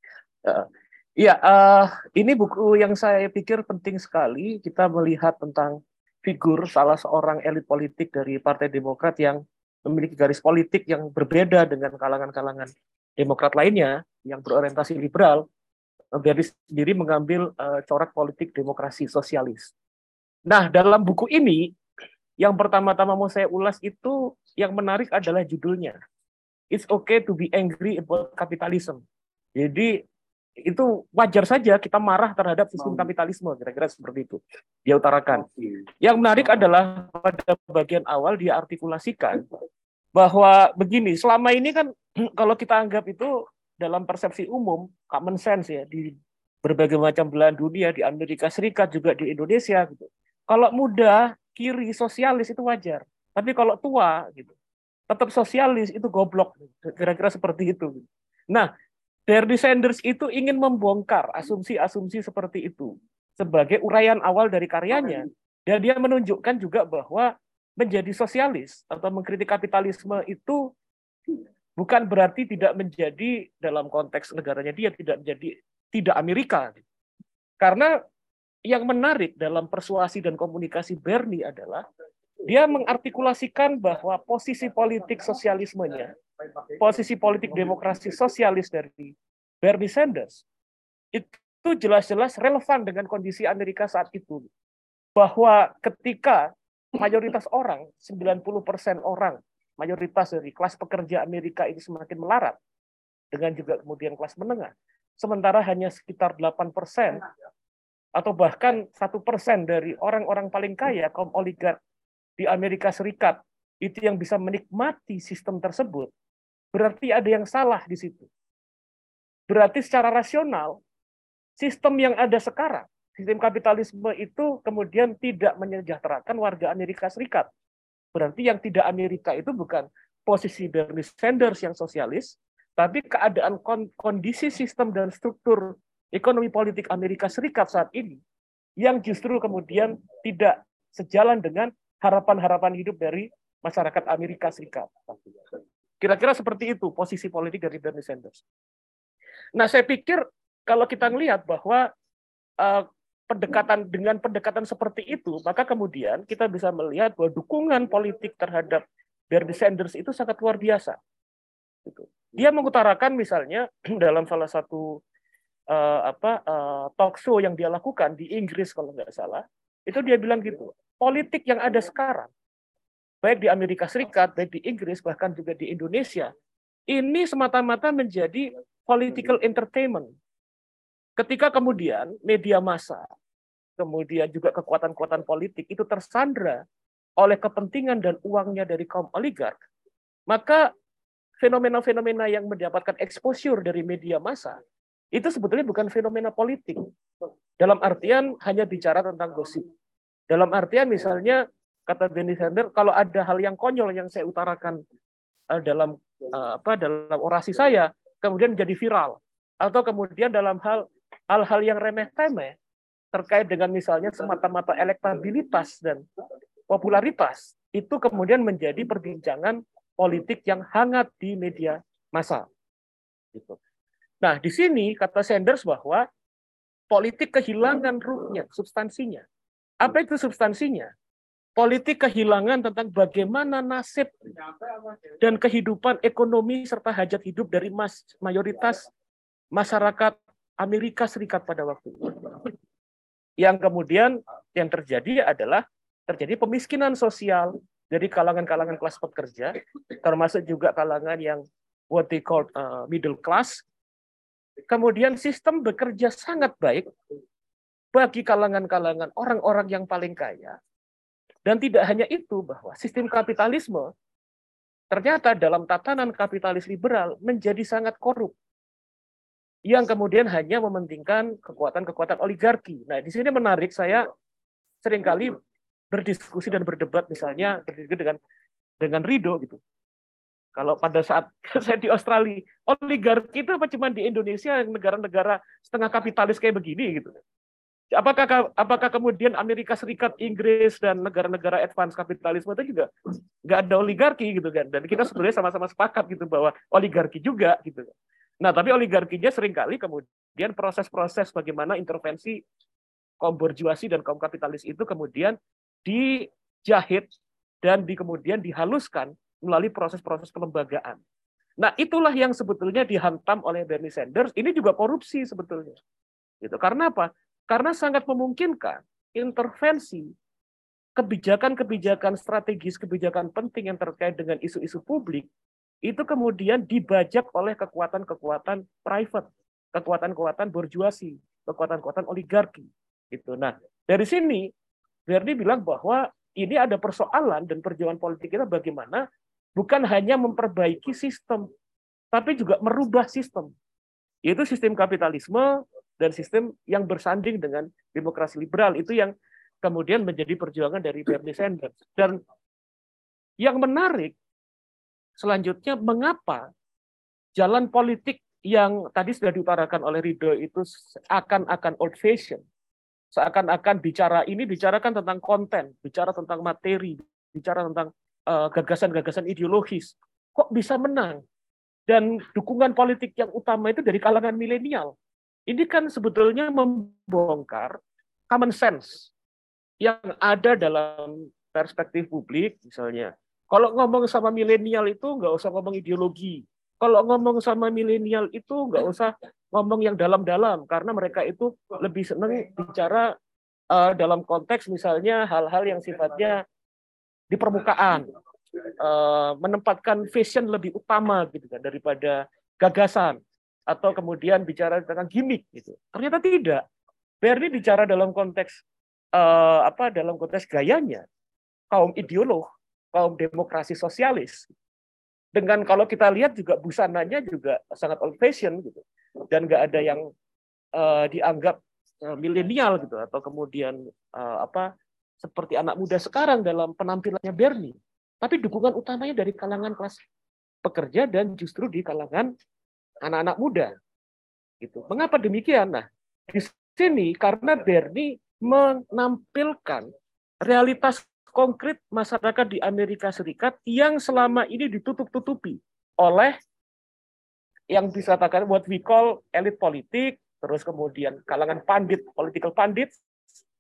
Iya, uh, ini buku yang saya pikir penting sekali. Kita melihat tentang figur salah seorang elit politik dari Partai Demokrat yang memiliki garis politik yang berbeda dengan kalangan-kalangan Demokrat lainnya yang berorientasi liberal, dari sendiri mengambil uh, corak politik demokrasi sosialis. Nah, dalam buku ini yang pertama-tama mau saya ulas itu yang menarik adalah judulnya. It's okay to be angry about capitalism. Jadi itu wajar saja kita marah terhadap sistem kapitalisme kira-kira seperti itu dia utarakan yang menarik adalah pada bagian awal dia artikulasikan bahwa begini selama ini kan kalau kita anggap itu dalam persepsi umum common sense ya di berbagai macam belahan dunia di Amerika Serikat juga di Indonesia gitu. Kalau muda kiri sosialis itu wajar. Tapi kalau tua gitu tetap sosialis itu goblok kira-kira seperti itu nah Bernie Sanders itu ingin membongkar asumsi-asumsi seperti itu sebagai uraian awal dari karyanya. Dan dia menunjukkan juga bahwa menjadi sosialis atau mengkritik kapitalisme itu bukan berarti tidak menjadi dalam konteks negaranya dia tidak menjadi tidak Amerika. Karena yang menarik dalam persuasi dan komunikasi Bernie adalah dia mengartikulasikan bahwa posisi politik sosialismenya posisi politik demokrasi sosialis dari Bernie Sanders itu jelas-jelas relevan dengan kondisi Amerika saat itu. Bahwa ketika mayoritas orang, 90% orang, mayoritas dari kelas pekerja Amerika ini semakin melarat, dengan juga kemudian kelas menengah, sementara hanya sekitar 8% atau bahkan satu persen dari orang-orang paling kaya, kaum oligark di Amerika Serikat, itu yang bisa menikmati sistem tersebut, berarti ada yang salah di situ. Berarti secara rasional, sistem yang ada sekarang, sistem kapitalisme itu kemudian tidak menyejahterakan warga Amerika Serikat. Berarti yang tidak Amerika itu bukan posisi Bernie Sanders yang sosialis, tapi keadaan kondisi sistem dan struktur ekonomi politik Amerika Serikat saat ini yang justru kemudian tidak sejalan dengan harapan-harapan hidup dari masyarakat Amerika Serikat. Kira-kira seperti itu posisi politik dari Bernie Sanders. Nah, saya pikir kalau kita melihat bahwa uh, pendekatan dengan pendekatan seperti itu, maka kemudian kita bisa melihat bahwa dukungan politik terhadap Bernie Sanders itu sangat luar biasa. Gitu. Dia mengutarakan misalnya dalam salah satu uh, apa uh, talk show yang dia lakukan di Inggris kalau nggak salah, itu dia bilang gitu, politik yang ada sekarang, baik di Amerika Serikat, baik di Inggris, bahkan juga di Indonesia, ini semata-mata menjadi political entertainment Ketika kemudian media massa, kemudian juga kekuatan-kekuatan politik itu tersandra oleh kepentingan dan uangnya dari kaum oligark, maka fenomena-fenomena yang mendapatkan exposure dari media massa itu sebetulnya bukan fenomena politik. Dalam artian hanya bicara tentang gosip. Dalam artian misalnya kata Benny Sanders, kalau ada hal yang konyol yang saya utarakan eh, dalam eh, apa dalam orasi saya, kemudian jadi viral, atau kemudian dalam hal hal-hal yang remeh-temeh terkait dengan misalnya semata-mata elektabilitas dan popularitas itu kemudian menjadi perbincangan politik yang hangat di media massa. Gitu. Nah, di sini kata Sanders bahwa politik kehilangan ruhnya, substansinya. Apa itu substansinya? Politik kehilangan tentang bagaimana nasib dan kehidupan ekonomi serta hajat hidup dari mas, mayoritas masyarakat Amerika Serikat pada waktu itu. Yang kemudian yang terjadi adalah terjadi pemiskinan sosial dari kalangan-kalangan kelas pekerja, termasuk juga kalangan yang what they call uh, middle class. Kemudian sistem bekerja sangat baik bagi kalangan-kalangan orang-orang yang paling kaya. Dan tidak hanya itu, bahwa sistem kapitalisme ternyata dalam tatanan kapitalis liberal menjadi sangat korup yang kemudian hanya mementingkan kekuatan-kekuatan oligarki. Nah, di sini menarik saya sering kali berdiskusi dan berdebat misalnya dengan dengan Rido gitu. Kalau pada saat saya di Australia, oligarki itu apa cuma di Indonesia negara-negara setengah kapitalis kayak begini gitu. Apakah apakah kemudian Amerika Serikat, Inggris dan negara-negara advance kapitalisme itu juga nggak ada oligarki gitu kan? Dan kita sebenarnya sama-sama sepakat gitu bahwa oligarki juga gitu. Nah, tapi oligarkinya sering kali kemudian proses-proses bagaimana intervensi kaum borjuasi dan kaum kapitalis itu kemudian dijahit dan di, kemudian dihaluskan melalui proses-proses pelembagaan. Nah, itulah yang sebetulnya dihantam oleh Bernie Sanders. Ini juga korupsi sebetulnya. Gitu. Karena apa? Karena sangat memungkinkan intervensi kebijakan-kebijakan strategis, kebijakan penting yang terkait dengan isu-isu publik itu kemudian dibajak oleh kekuatan-kekuatan private, kekuatan-kekuatan borjuasi, kekuatan-kekuatan oligarki. Itu. Nah, dari sini Bernie bilang bahwa ini ada persoalan dan perjuangan politik kita bagaimana bukan hanya memperbaiki sistem, tapi juga merubah sistem. Yaitu sistem kapitalisme dan sistem yang bersanding dengan demokrasi liberal. Itu yang kemudian menjadi perjuangan dari Bernie Sanders. Dan yang menarik Selanjutnya, mengapa jalan politik yang tadi sudah diutarakan oleh Ridho itu akan-akan old fashion, seakan-akan bicara ini bicarakan tentang konten, bicara tentang materi, bicara tentang eh, gagasan-gagasan uh, ideologis. Kok bisa menang? Dan dukungan politik yang utama itu dari kalangan milenial. Ini kan sebetulnya membongkar common sense yang ada dalam perspektif publik, misalnya kalau ngomong sama milenial itu nggak usah ngomong ideologi. Kalau ngomong sama milenial itu nggak usah ngomong yang dalam-dalam karena mereka itu lebih senang bicara uh, dalam konteks misalnya hal-hal yang sifatnya di permukaan, uh, menempatkan fashion lebih utama gitu kan daripada gagasan atau kemudian bicara tentang gimmick gitu. Ternyata tidak. Bernie bicara dalam konteks uh, apa dalam konteks gayanya kaum ideolog kaum demokrasi sosialis. Dengan kalau kita lihat juga busananya juga sangat old fashion gitu. Dan nggak ada yang uh, dianggap uh, milenial gitu atau kemudian uh, apa seperti anak muda sekarang dalam penampilannya Bernie. tapi dukungan utamanya dari kalangan kelas pekerja dan justru di kalangan anak-anak muda. Gitu. Mengapa demikian? Nah, di sini karena Bernie menampilkan realitas konkret masyarakat di Amerika Serikat yang selama ini ditutup-tutupi oleh yang bisa katakan what we call elit politik, terus kemudian kalangan pandit, political pandit,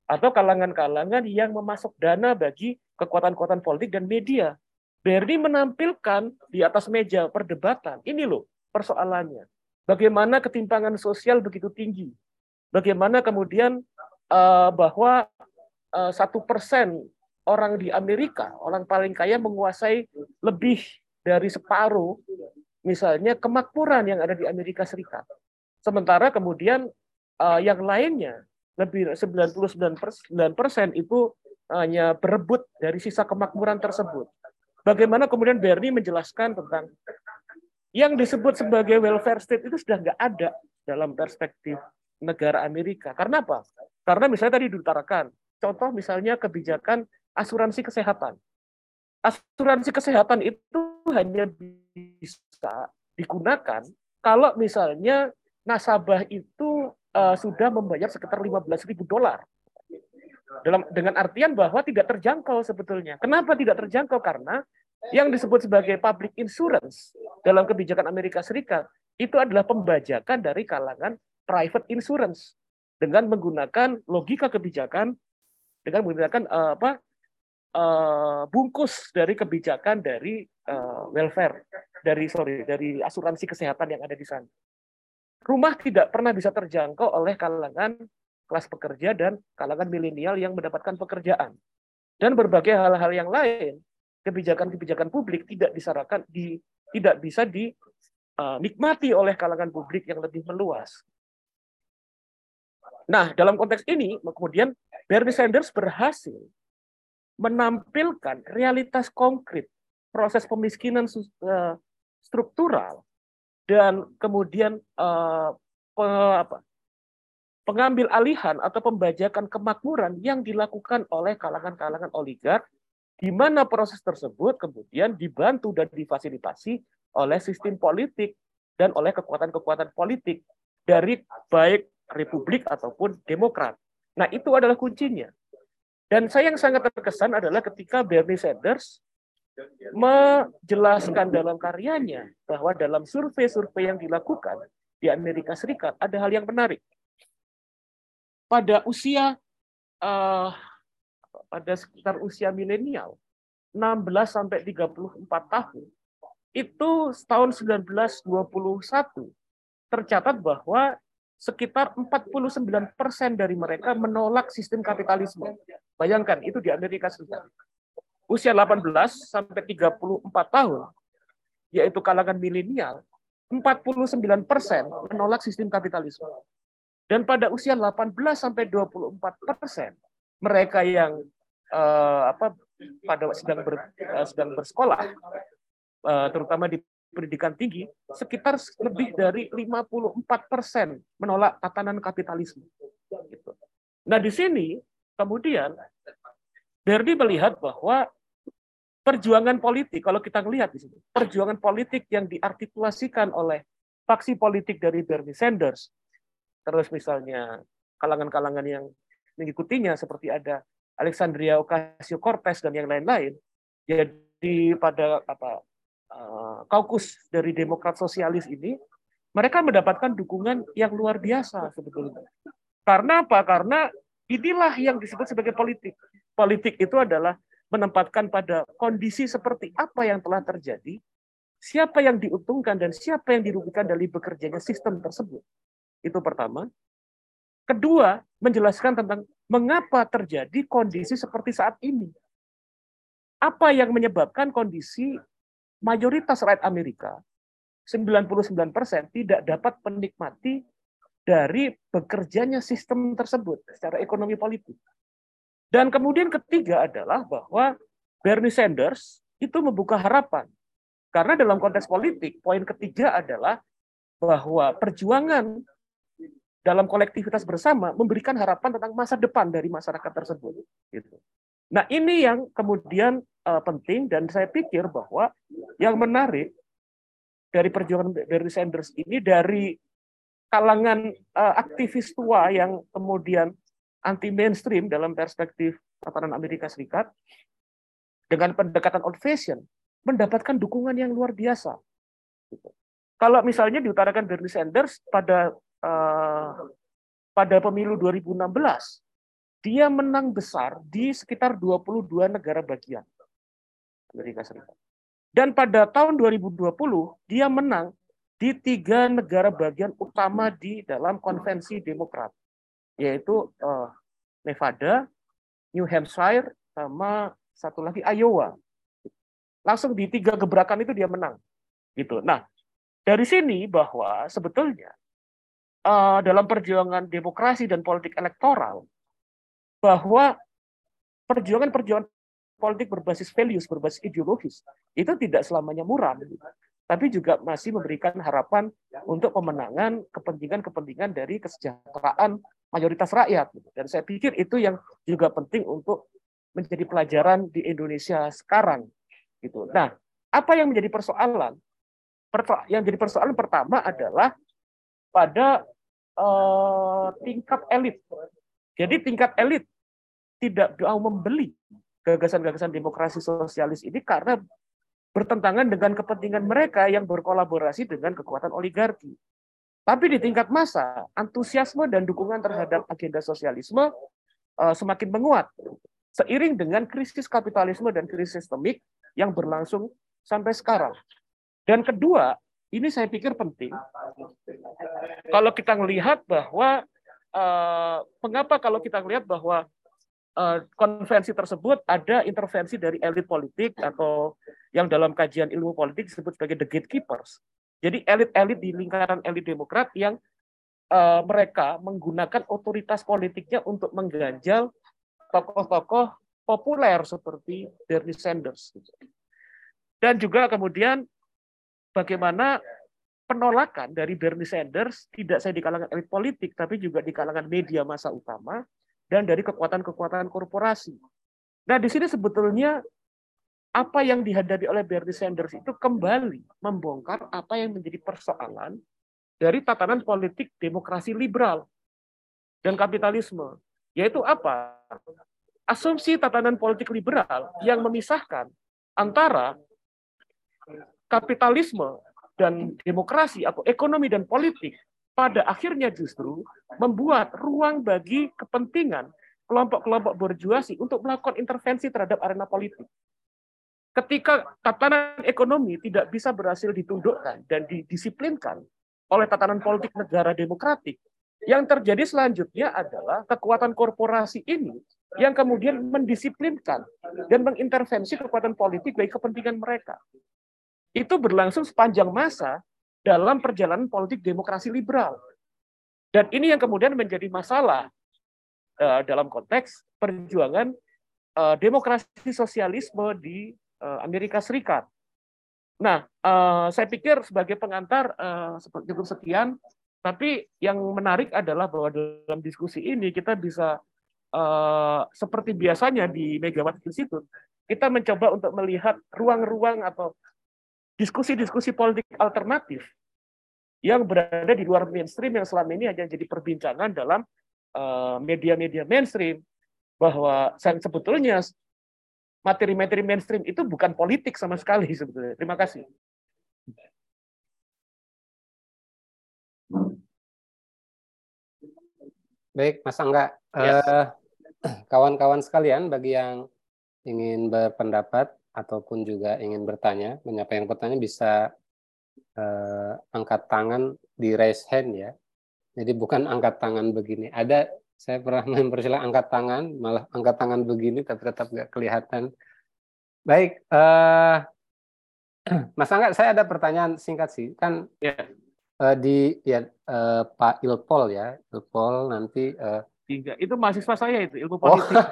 atau kalangan-kalangan yang memasuk dana bagi kekuatan-kekuatan politik dan media. Bernie menampilkan di atas meja perdebatan, ini loh persoalannya. Bagaimana ketimpangan sosial begitu tinggi. Bagaimana kemudian uh, bahwa eh, satu persen orang di Amerika, orang paling kaya menguasai lebih dari separuh, misalnya kemakmuran yang ada di Amerika Serikat. Sementara kemudian uh, yang lainnya lebih 99 persen itu hanya berebut dari sisa kemakmuran tersebut. Bagaimana kemudian Bernie menjelaskan tentang yang disebut sebagai welfare state itu sudah nggak ada dalam perspektif negara Amerika. Karena apa? Karena misalnya tadi diutarakan, contoh misalnya kebijakan asuransi kesehatan. Asuransi kesehatan itu hanya bisa digunakan kalau misalnya nasabah itu uh, sudah membayar sekitar 15.000 dolar. Dalam dengan artian bahwa tidak terjangkau sebetulnya. Kenapa tidak terjangkau? Karena yang disebut sebagai public insurance dalam kebijakan Amerika Serikat itu adalah pembajakan dari kalangan private insurance dengan menggunakan logika kebijakan dengan menggunakan uh, apa uh, bungkus dari kebijakan dari uh, welfare dari sorry dari asuransi kesehatan yang ada di sana rumah tidak pernah bisa terjangkau oleh kalangan kelas pekerja dan kalangan milenial yang mendapatkan pekerjaan. Dan berbagai hal-hal yang lain, kebijakan-kebijakan publik tidak disarankan di tidak bisa dinikmati uh, oleh kalangan publik yang lebih meluas. Nah, dalam konteks ini, kemudian Bernie Sanders berhasil menampilkan realitas konkret proses pemiskinan uh, struktural dan kemudian uh, pe, apa, pengambil alihan atau pembajakan kemakmuran yang dilakukan oleh kalangan-kalangan oligark, di mana proses tersebut kemudian dibantu dan difasilitasi oleh sistem politik dan oleh kekuatan-kekuatan politik dari baik republik ataupun demokrat. Nah, itu adalah kuncinya. Dan saya yang sangat terkesan adalah ketika Bernie Sanders menjelaskan dalam karyanya bahwa dalam survei-survei yang dilakukan di Amerika Serikat ada hal yang menarik. Pada usia uh, pada sekitar usia milenial 16 sampai 34 tahun itu tahun 1921 tercatat bahwa sekitar 49 persen dari mereka menolak sistem kapitalisme. Bayangkan itu di Amerika Serikat usia 18 sampai 34 tahun, yaitu kalangan milenial, 49 persen menolak sistem kapitalisme. Dan pada usia 18 sampai 24 persen, mereka yang uh, apa pada sedang ber, uh, sedang bersekolah, uh, terutama di pendidikan tinggi, sekitar lebih dari 54 persen menolak tatanan kapitalisme. Gitu. Nah di sini kemudian Berdi melihat bahwa perjuangan politik, kalau kita melihat di sini, perjuangan politik yang diartikulasikan oleh faksi politik dari Bernie Sanders, terus misalnya kalangan-kalangan yang mengikutinya seperti ada Alexandria Ocasio-Cortez dan yang lain-lain, jadi pada apa kaukus dari Demokrat Sosialis ini, mereka mendapatkan dukungan yang luar biasa sebetulnya. Karena apa? Karena inilah yang disebut sebagai politik. Politik itu adalah menempatkan pada kondisi seperti apa yang telah terjadi, siapa yang diuntungkan dan siapa yang dirugikan dari bekerjanya sistem tersebut. Itu pertama. Kedua, menjelaskan tentang mengapa terjadi kondisi seperti saat ini. Apa yang menyebabkan kondisi mayoritas rakyat Amerika, 99% tidak dapat menikmati dari bekerjanya sistem tersebut secara ekonomi politik. Dan kemudian ketiga adalah bahwa Bernie Sanders itu membuka harapan. Karena dalam konteks politik, poin ketiga adalah bahwa perjuangan dalam kolektivitas bersama memberikan harapan tentang masa depan dari masyarakat tersebut. Gitu. Nah ini yang kemudian uh, penting dan saya pikir bahwa yang menarik dari perjuangan Bernie Sanders ini dari kalangan uh, aktivis tua yang kemudian anti mainstream dalam perspektif tatanan Amerika Serikat dengan pendekatan old fashion mendapatkan dukungan yang luar biasa. Kalau misalnya diutarakan Bernie Sanders pada uh, pada pemilu 2016, dia menang besar di sekitar 22 negara bagian Amerika Serikat. Dan pada tahun 2020 dia menang di tiga negara bagian utama di dalam konvensi Demokrat, yaitu uh, Nevada, New Hampshire, sama satu lagi Iowa. Langsung di tiga gebrakan itu dia menang. Gitu. Nah, dari sini bahwa sebetulnya uh, dalam perjuangan demokrasi dan politik elektoral bahwa perjuangan-perjuangan politik berbasis values, berbasis ideologis itu tidak selamanya muram tapi juga masih memberikan harapan untuk pemenangan kepentingan-kepentingan dari kesejahteraan mayoritas rakyat. Dan saya pikir itu yang juga penting untuk menjadi pelajaran di Indonesia sekarang. Gitu. Nah, apa yang menjadi persoalan? Yang jadi persoalan pertama adalah pada uh, tingkat elit. Jadi tingkat elit tidak mau membeli gagasan-gagasan demokrasi sosialis ini karena bertentangan dengan kepentingan mereka yang berkolaborasi dengan kekuatan oligarki. Tapi di tingkat massa, antusiasme dan dukungan terhadap agenda sosialisme uh, semakin menguat seiring dengan krisis kapitalisme dan krisis sistemik yang berlangsung sampai sekarang. Dan kedua, ini saya pikir penting. Kalau kita melihat bahwa uh, mengapa kalau kita melihat bahwa konvensi tersebut ada intervensi dari elit politik atau yang dalam kajian ilmu politik disebut sebagai the gatekeepers. Jadi elit-elit di lingkaran elit demokrat yang uh, mereka menggunakan otoritas politiknya untuk mengganjal tokoh-tokoh populer seperti Bernie Sanders. Dan juga kemudian bagaimana penolakan dari Bernie Sanders tidak saya di kalangan elit politik, tapi juga di kalangan media masa utama dan dari kekuatan-kekuatan korporasi. Nah, di sini sebetulnya apa yang dihadapi oleh Bernie Sanders itu kembali membongkar apa yang menjadi persoalan dari tatanan politik demokrasi liberal dan kapitalisme. Yaitu apa? Asumsi tatanan politik liberal yang memisahkan antara kapitalisme dan demokrasi atau ekonomi dan politik pada akhirnya justru membuat ruang bagi kepentingan kelompok-kelompok berjuasi untuk melakukan intervensi terhadap arena politik ketika tatanan ekonomi tidak bisa berhasil ditundukkan dan didisiplinkan oleh tatanan politik negara demokratik, yang terjadi selanjutnya adalah kekuatan korporasi ini yang kemudian mendisiplinkan dan mengintervensi kekuatan politik bagi kepentingan mereka. Itu berlangsung sepanjang masa dalam perjalanan politik demokrasi liberal. Dan ini yang kemudian menjadi masalah uh, dalam konteks perjuangan uh, demokrasi sosialisme di Eh, Amerika Serikat. Nah, uh, saya pikir sebagai pengantar uh, cukup sekian, tapi yang menarik adalah bahwa dalam diskusi ini kita bisa uh, seperti biasanya di Megawati Institute, kita mencoba untuk melihat ruang-ruang atau diskusi-diskusi politik alternatif yang berada di luar mainstream yang selama ini hanya jadi perbincangan dalam media-media uh, mainstream bahwa sebetulnya materi-materi mainstream itu bukan politik sama sekali sebetulnya. Terima kasih. Baik, Mas Angga. Yes. Uh, kawan-kawan sekalian, bagi yang ingin berpendapat ataupun juga ingin bertanya, menyapa yang bertanya bisa uh, angkat tangan di raise hand ya. Jadi bukan angkat tangan begini. Ada saya pernah mempersilahkan angkat tangan, malah angkat tangan begini tapi tetap nggak kelihatan. Baik, uh, Mas Angga, saya ada pertanyaan singkat sih. Kan ya. uh, di ya uh, Pak Ilpol ya, Ilpol nanti. Uh, Jingga, itu mahasiswa saya itu ilmu oh. politik. Oh.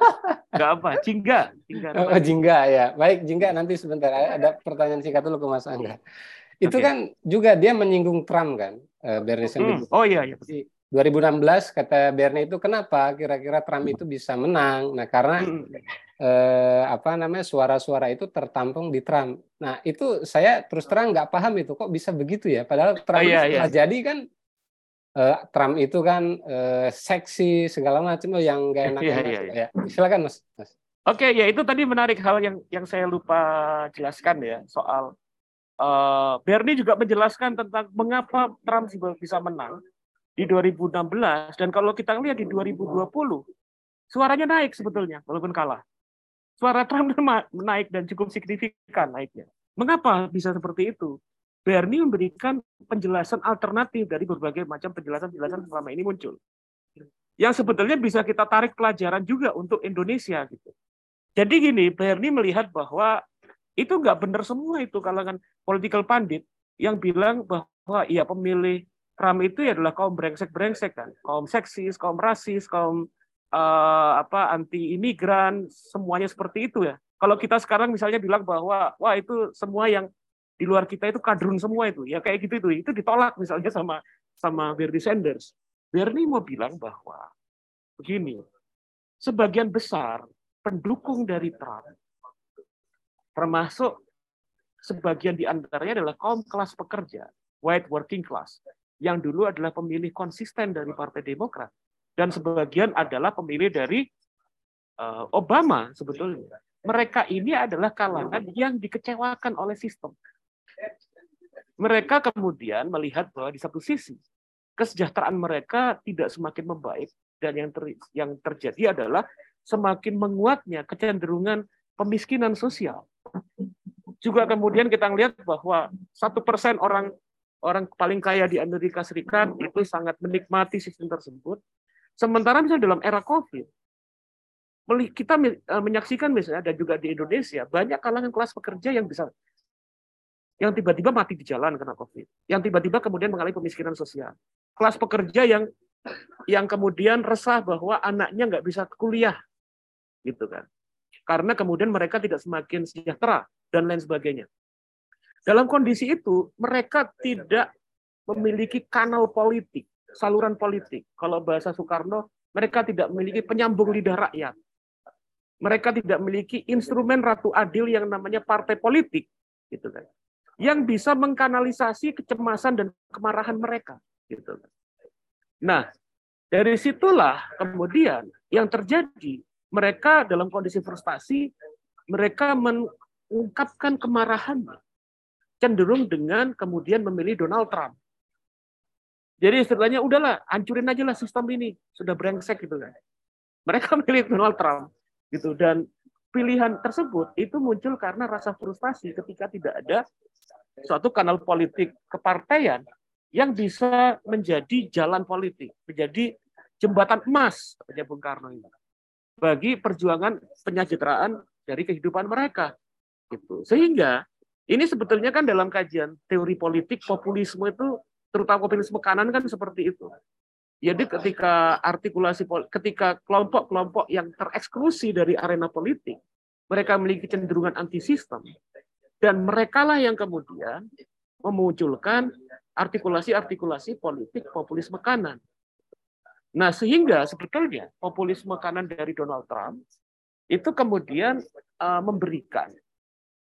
Gak apa, Jingga. Jingga, oh, Jingga ya. Baik, Jingga nanti sebentar ada pertanyaan singkat dulu ke Mas Angga. Itu okay. kan juga dia menyinggung Trump kan, uh, Bernie Sanders. Hmm. Oh iya, iya. 2016 kata Bernie itu kenapa kira-kira Trump itu bisa menang? Nah karena eh, apa namanya suara-suara itu tertampung di Trump. Nah itu saya terus terang nggak paham itu kok bisa begitu ya? Padahal Trump oh, iya, iya. jadi kan eh, Trump itu kan eh, seksi segala macam oh, yang nggak enak. Iya, iya, iya. Ya, silakan mas. mas. Oke ya itu tadi menarik hal yang yang saya lupa jelaskan ya soal uh, Bernie juga menjelaskan tentang mengapa Trump bisa menang di 2016 dan kalau kita lihat di 2020 suaranya naik sebetulnya walaupun kalah. Suara Trump naik dan cukup signifikan naiknya. Mengapa bisa seperti itu? Bernie memberikan penjelasan alternatif dari berbagai macam penjelasan-penjelasan selama ini muncul. Yang sebetulnya bisa kita tarik pelajaran juga untuk Indonesia gitu. Jadi gini, Bernie melihat bahwa itu nggak benar semua itu kalangan political pandit yang bilang bahwa ya pemilih Trump itu ya adalah kaum brengsek-brengsek kan, kaum seksis, kaum rasis, kaum uh, apa anti imigran, semuanya seperti itu ya. Kalau kita sekarang misalnya bilang bahwa wah itu semua yang di luar kita itu kadrun semua itu, ya kayak gitu itu, itu ditolak misalnya sama sama Bernie Sanders. Bernie mau bilang bahwa begini, sebagian besar pendukung dari Trump, termasuk sebagian di antaranya adalah kaum kelas pekerja, white working class, yang dulu adalah pemilih konsisten dari Partai Demokrat dan sebagian adalah pemilih dari uh, Obama sebetulnya. Mereka ini adalah kalangan yang dikecewakan oleh sistem. Mereka kemudian melihat bahwa di satu sisi kesejahteraan mereka tidak semakin membaik dan yang ter, yang terjadi adalah semakin menguatnya kecenderungan pemiskinan sosial. Juga kemudian kita melihat bahwa satu persen orang orang paling kaya di Amerika Serikat itu sangat menikmati sistem tersebut. Sementara misalnya dalam era COVID, kita eh, menyaksikan misalnya dan juga di Indonesia banyak kalangan kelas pekerja yang bisa yang tiba-tiba mati di jalan karena COVID, yang tiba-tiba kemudian mengalami pemiskinan sosial, kelas pekerja yang yang kemudian resah bahwa anaknya nggak bisa kuliah, gitu kan, karena kemudian mereka tidak semakin sejahtera dan lain sebagainya. Dalam kondisi itu, mereka tidak memiliki kanal politik, saluran politik. Kalau bahasa Soekarno, mereka tidak memiliki penyambung lidah rakyat. Mereka tidak memiliki instrumen ratu adil yang namanya partai politik, gitu kan. Yang bisa mengkanalisasi kecemasan dan kemarahan mereka, gitu. Nah, dari situlah kemudian yang terjadi, mereka dalam kondisi frustasi, mereka mengungkapkan kemarahannya cenderung dengan kemudian memilih Donald Trump. Jadi istilahnya udahlah, hancurin aja lah sistem ini, sudah brengsek gitu kan. Mereka memilih Donald Trump gitu dan pilihan tersebut itu muncul karena rasa frustasi ketika tidak ada suatu kanal politik kepartaian yang bisa menjadi jalan politik, menjadi jembatan emas, kata Bung Karno ini, bagi perjuangan penyajiteraan dari kehidupan mereka. Gitu. Sehingga ini sebetulnya kan dalam kajian teori politik populisme itu terutama populisme kanan kan seperti itu. Jadi ketika artikulasi ketika kelompok-kelompok yang tereksklusi dari arena politik, mereka memiliki cenderungan anti sistem dan merekalah yang kemudian memunculkan artikulasi-artikulasi politik populisme kanan. Nah, sehingga sebetulnya populisme kanan dari Donald Trump itu kemudian uh, memberikan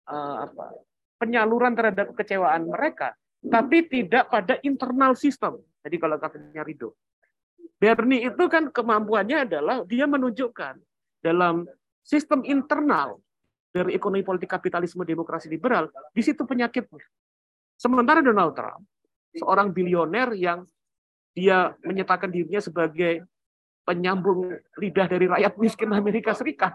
uh, apa penyaluran terhadap kekecewaan mereka, tapi tidak pada internal sistem. Jadi kalau katanya Rido. Bernie itu kan kemampuannya adalah dia menunjukkan dalam sistem internal dari ekonomi politik kapitalisme demokrasi liberal, di situ penyakitnya. Sementara Donald Trump, seorang bilioner yang dia menyatakan dirinya sebagai penyambung lidah dari rakyat miskin Amerika Serikat.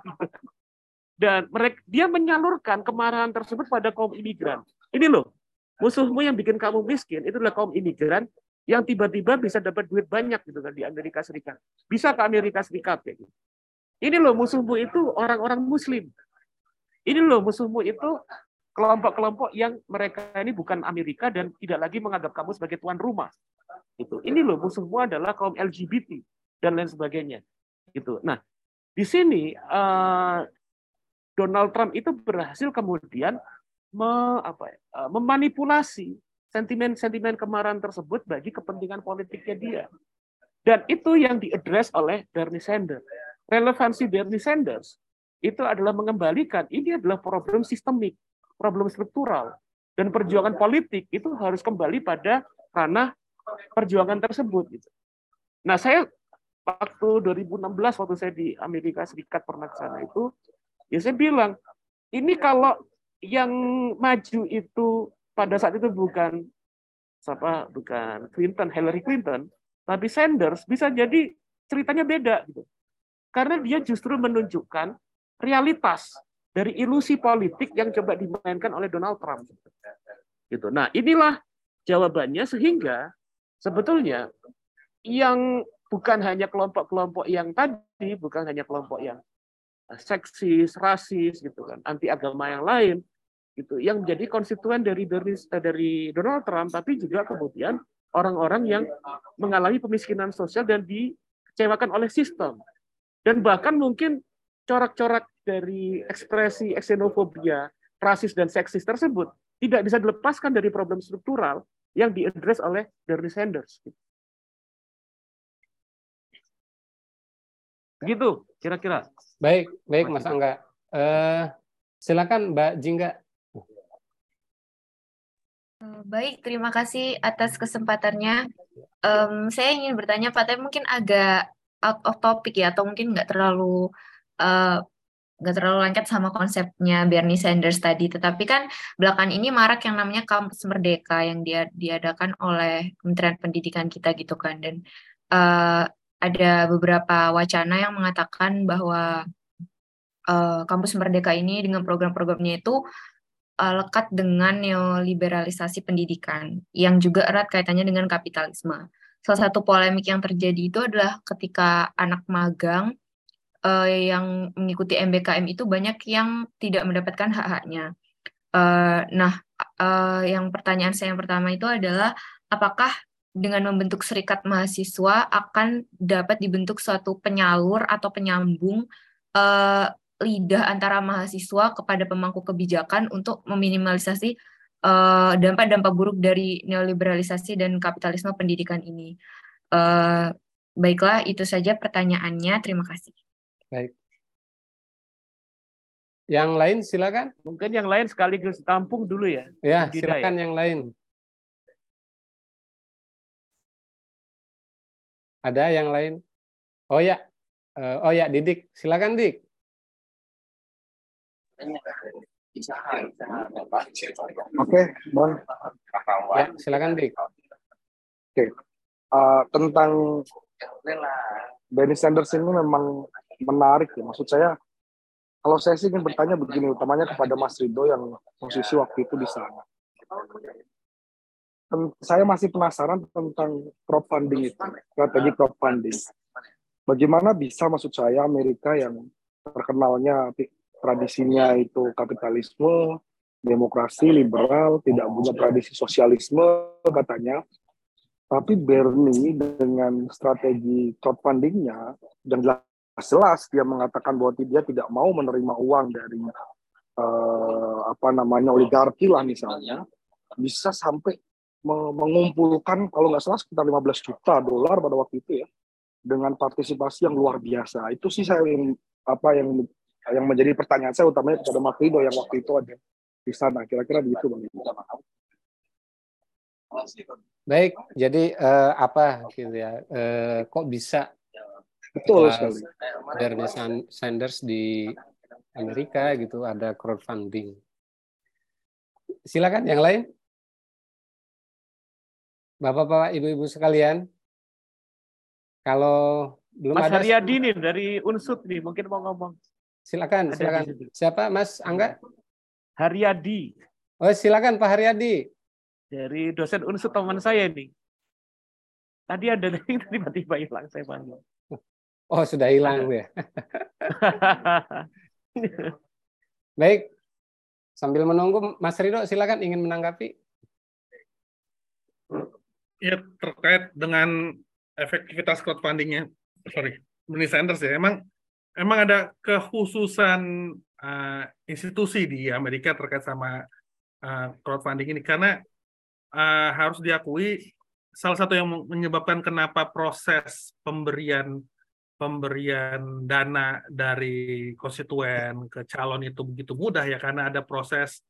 Dan mereka dia menyalurkan kemarahan tersebut pada kaum imigran. Ini loh, musuhmu yang bikin kamu miskin itu adalah kaum imigran yang tiba-tiba bisa dapat duit banyak gitu kan di Amerika Serikat. Bisa ke Amerika Serikat ya. Gitu. Ini loh musuhmu itu orang-orang muslim. Ini loh musuhmu itu kelompok-kelompok yang mereka ini bukan Amerika dan tidak lagi menganggap kamu sebagai tuan rumah. Itu. Ini loh musuhmu adalah kaum LGBT dan lain sebagainya. Gitu. Nah, di sini uh, Donald Trump itu berhasil kemudian ya, eh, memanipulasi sentimen-sentimen kemarahan tersebut bagi kepentingan politiknya dia. Dan itu yang diadres oleh Bernie Sanders. Relevansi Bernie Sanders itu adalah mengembalikan ini adalah problem sistemik, problem struktural. Dan perjuangan politik itu harus kembali pada ranah perjuangan tersebut. Gitu. Nah, saya waktu 2016 waktu saya di Amerika Serikat pernah ke sana itu, ya saya bilang, ini kalau yang maju itu pada saat itu bukan siapa bukan Clinton, Hillary Clinton, tapi Sanders bisa jadi ceritanya beda gitu. Karena dia justru menunjukkan realitas dari ilusi politik yang coba dimainkan oleh Donald Trump. Gitu. Nah, inilah jawabannya sehingga sebetulnya yang bukan hanya kelompok-kelompok yang tadi, bukan hanya kelompok yang seksis, rasis gitu kan, anti agama yang lain gitu, yang menjadi konstituen dari eh, dari Donald Trump, tapi juga kemudian orang-orang yang mengalami pemiskinan sosial dan dikecewakan oleh sistem. Dan bahkan mungkin corak-corak dari ekspresi xenofobia, rasis dan seksis tersebut tidak bisa dilepaskan dari problem struktural yang diadres oleh Bernie Sanders. Begitu kira-kira. Baik, baik Mas Angga. Uh, silakan Mbak Jingga. Eh, baik, terima kasih atas kesempatannya. Um, saya ingin bertanya Pak, tapi mungkin agak out of topic ya, atau mungkin nggak terlalu uh, nggak terlalu lancar sama konsepnya Bernie Sanders tadi. Tetapi kan belakangan ini marak yang namanya kampus merdeka yang dia diadakan oleh Kementerian Pendidikan kita gitu kan. Dan uh, ada beberapa wacana yang mengatakan bahwa uh, kampus Merdeka ini dengan program-programnya itu uh, lekat dengan neoliberalisasi pendidikan yang juga erat kaitannya dengan kapitalisme. Salah satu polemik yang terjadi itu adalah ketika anak magang uh, yang mengikuti MBKM itu banyak yang tidak mendapatkan hak-haknya. Uh, nah, uh, yang pertanyaan saya yang pertama itu adalah apakah dengan membentuk serikat mahasiswa akan dapat dibentuk suatu penyalur atau penyambung uh, lidah antara mahasiswa kepada pemangku kebijakan untuk meminimalisasi dampak dampak-dampak buruk dari neoliberalisasi dan kapitalisme pendidikan ini. Uh, baiklah, itu saja pertanyaannya. Terima kasih. Baik. Yang lain silakan. Mungkin yang lain sekaligus tampung dulu ya. Ya, silakan ya. yang lain. Ada yang lain? Oh ya, uh, oh ya, Didik, silakan Dik. Oke, Bang. Ya, silakan Dik. Oke, uh, tentang Bernie Sanders ini memang menarik ya. Maksud saya, kalau saya sih ingin bertanya begini, utamanya kepada Mas Rido yang posisi waktu itu di sana saya masih penasaran tentang crowdfunding itu, strategi crowdfunding. Bagaimana bisa maksud saya Amerika yang terkenalnya tradisinya itu kapitalisme, demokrasi, liberal, tidak punya tradisi sosialisme katanya. Tapi Bernie dengan strategi crowdfundingnya dan jelas-jelas dia mengatakan bahwa dia tidak mau menerima uang dari uh, apa namanya oligarki lah misalnya, bisa sampai mengumpulkan kalau nggak salah sekitar 15 juta dolar pada waktu itu ya dengan partisipasi yang luar biasa. Itu sih saya yang apa yang yang menjadi pertanyaan saya utamanya kepada Mas Rido yang waktu itu ada di sana. Kira-kira begitu bang. Baik jadi uh, apa gitu ya uh, kok bisa betul sekali Bernie Sanders di Amerika gitu ada crowdfunding silakan yang lain Bapak-bapak, ibu-ibu sekalian, kalau belum Mas ada Haryadi nih dari Unsut nih, mungkin mau ngomong. Silakan, ada silakan. Siapa, Mas Angga? Haryadi. Oh, silakan Pak Haryadi. Dari dosen Unsut teman saya nih. Tadi ada yang tiba-tiba hilang saya panggil. Oh, sudah hilang ya. Baik. Sambil menunggu Mas Rido silakan ingin menanggapi. Ya terkait dengan efektivitas crowdfundingnya, sorry, Bernie Sanders ya, emang emang ada kekhususan uh, institusi di Amerika terkait sama uh, crowdfunding ini? Karena uh, harus diakui salah satu yang menyebabkan kenapa proses pemberian pemberian dana dari konstituen ke calon itu begitu mudah ya karena ada proses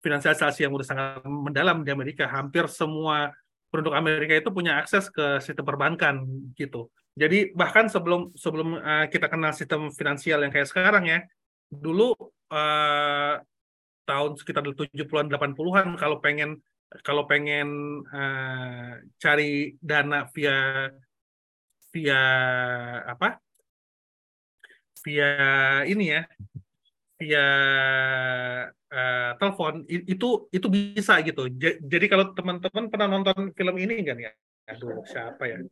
finansialisasi yang sudah sangat mendalam di Amerika. Hampir semua penduduk Amerika itu punya akses ke sistem perbankan gitu. Jadi bahkan sebelum sebelum uh, kita kenal sistem finansial yang kayak sekarang ya, dulu uh, tahun sekitar 70-an 80-an kalau pengen kalau pengen uh, cari dana via via apa? via ini ya, via uh, telepon itu itu bisa gitu. Jadi kalau teman-teman pernah nonton film ini kan ya? Aduh, siapa ya?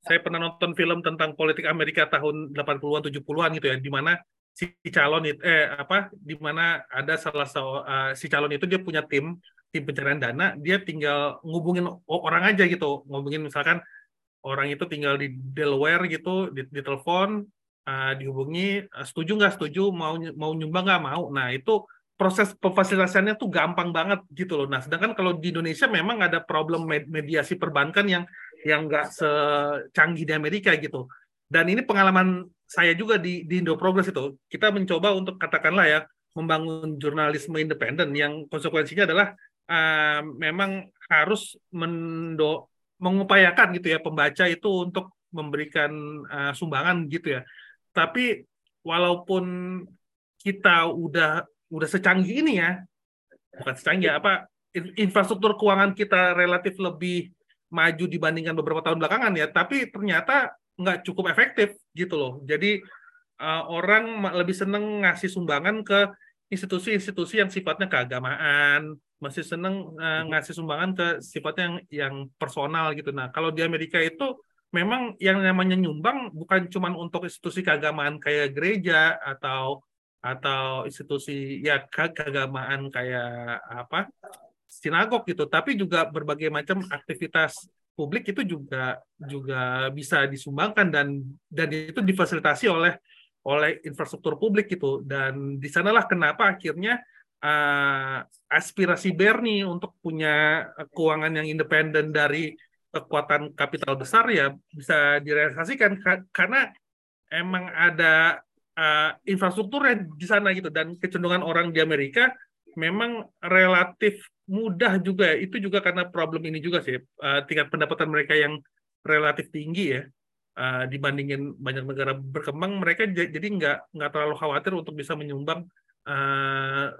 Saya pernah nonton film tentang politik Amerika tahun 80-an 70-an gitu ya, di mana si calon itu eh apa di mana ada salah satu uh, si calon itu dia punya tim tim pencarian dana dia tinggal ngubungin orang aja gitu ngubungin misalkan orang itu tinggal di Delaware gitu di, telepon uh, dihubungi uh, setuju nggak setuju mau mau nyumbang nggak mau. Nah itu proses pemfasilitasiannya tuh gampang banget gitu loh. Nah sedangkan kalau di Indonesia memang ada problem mediasi perbankan yang yang nggak secanggih di Amerika gitu. Dan ini pengalaman saya juga di, di Indo Progress itu. Kita mencoba untuk katakanlah ya membangun jurnalisme independen yang konsekuensinya adalah uh, memang harus mendo mengupayakan gitu ya pembaca itu untuk memberikan uh, sumbangan gitu ya. Tapi walaupun kita udah udah secanggih ini ya, bukan secanggih apa infrastruktur keuangan kita relatif lebih maju dibandingkan beberapa tahun belakangan ya, tapi ternyata nggak cukup efektif gitu loh. Jadi uh, orang lebih seneng ngasih sumbangan ke institusi-institusi yang sifatnya keagamaan, masih seneng uh, ngasih sumbangan ke sifatnya yang yang personal gitu. Nah, kalau di Amerika itu memang yang namanya nyumbang bukan cuma untuk institusi keagamaan kayak gereja atau atau institusi ya keagamaan kayak apa sinagog gitu, tapi juga berbagai macam aktivitas publik itu juga juga bisa disumbangkan dan dan itu difasilitasi oleh oleh infrastruktur publik gitu. Dan di sanalah kenapa akhirnya uh, aspirasi Bernie untuk punya keuangan yang independen dari kekuatan kapital besar ya bisa direalisasikan karena emang ada uh, infrastrukturnya di sana gitu dan kecenderungan orang di Amerika memang relatif mudah juga. Itu juga karena problem ini juga sih uh, tingkat pendapatan mereka yang relatif tinggi ya uh, dibandingin banyak negara berkembang mereka jadi nggak nggak terlalu khawatir untuk bisa menyumbang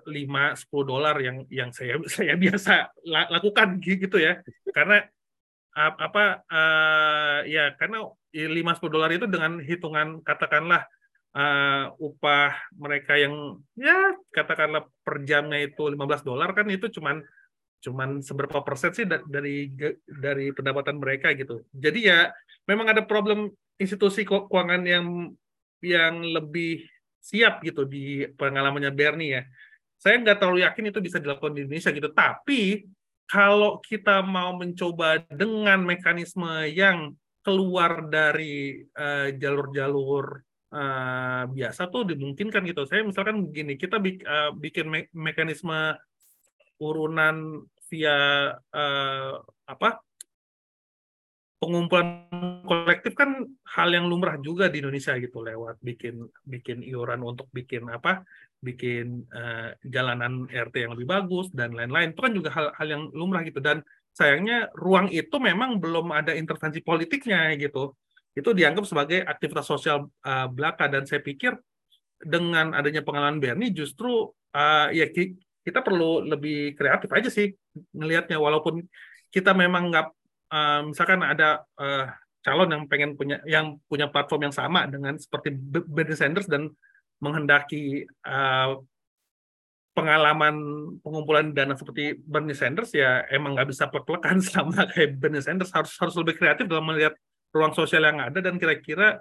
lima uh, sepuluh dolar yang yang saya saya biasa lakukan gitu ya karena apa uh, ya karena lima sepuluh dolar itu dengan hitungan katakanlah uh, upah mereka yang ya katakanlah per jamnya itu 15 dolar kan itu cuman cuman seberapa persen sih dari dari pendapatan mereka gitu. Jadi ya memang ada problem institusi keuangan yang yang lebih siap gitu di pengalamannya Bernie ya. Saya nggak terlalu yakin itu bisa dilakukan di Indonesia gitu. Tapi kalau kita mau mencoba dengan mekanisme yang keluar dari eh, jalur-jalur uh, uh, biasa tuh dimungkinkan gitu. Saya misalkan begini, kita bik, uh, bikin me mekanisme urunan via uh, apa pengumpulan kolektif kan hal yang lumrah juga di Indonesia gitu lewat bikin bikin iuran untuk bikin apa bikin uh, jalanan RT yang lebih bagus dan lain-lain. Itu kan juga hal-hal yang lumrah gitu. Dan sayangnya ruang itu memang belum ada intervensi politiknya gitu. Itu dianggap sebagai aktivitas sosial uh, belaka. Dan saya pikir dengan adanya pengalaman Bernie justru uh, ya kita perlu lebih kreatif aja sih melihatnya walaupun kita memang nggak uh, misalkan ada uh, calon yang pengen punya yang punya platform yang sama dengan seperti Bernie Sanders dan menghendaki uh, pengalaman pengumpulan dana seperti Bernie Sanders ya emang nggak bisa plek-plekan sama kayak Bernie Sanders harus harus lebih kreatif dalam melihat ruang sosial yang ada dan kira-kira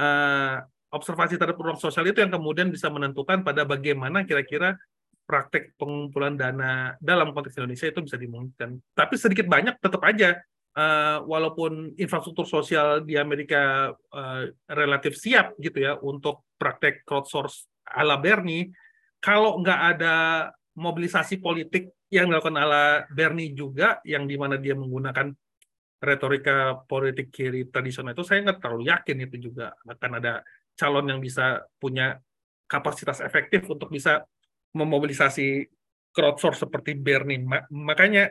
uh, observasi terhadap ruang sosial itu yang kemudian bisa menentukan pada bagaimana kira-kira praktek pengumpulan dana dalam konteks Indonesia itu bisa dimungkinkan. Tapi sedikit banyak tetap aja uh, walaupun infrastruktur sosial di Amerika uh, relatif siap gitu ya untuk praktek crowdsource ala Bernie, kalau nggak ada mobilisasi politik yang dilakukan ala Bernie juga, yang di mana dia menggunakan retorika politik kiri tradisional itu saya nggak terlalu yakin itu juga akan ada calon yang bisa punya kapasitas efektif untuk bisa memobilisasi crowdsource seperti Bernie. Makanya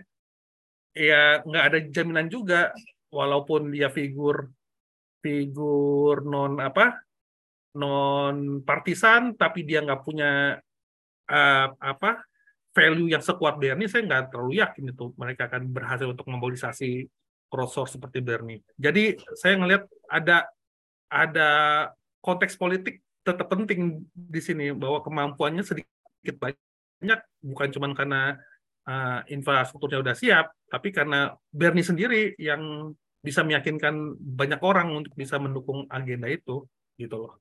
ya nggak ada jaminan juga walaupun dia figur figur non apa non partisan tapi dia nggak punya uh, apa value yang sekuat Bernie saya nggak terlalu yakin itu mereka akan berhasil untuk memobilisasi crowdsource seperti Bernie. Jadi saya ngelihat ada ada konteks politik tetap penting di sini bahwa kemampuannya sedikit banyak bukan cuma karena uh, infrastrukturnya udah siap, tapi karena Bernie sendiri yang bisa meyakinkan banyak orang untuk bisa mendukung agenda itu, gitu loh.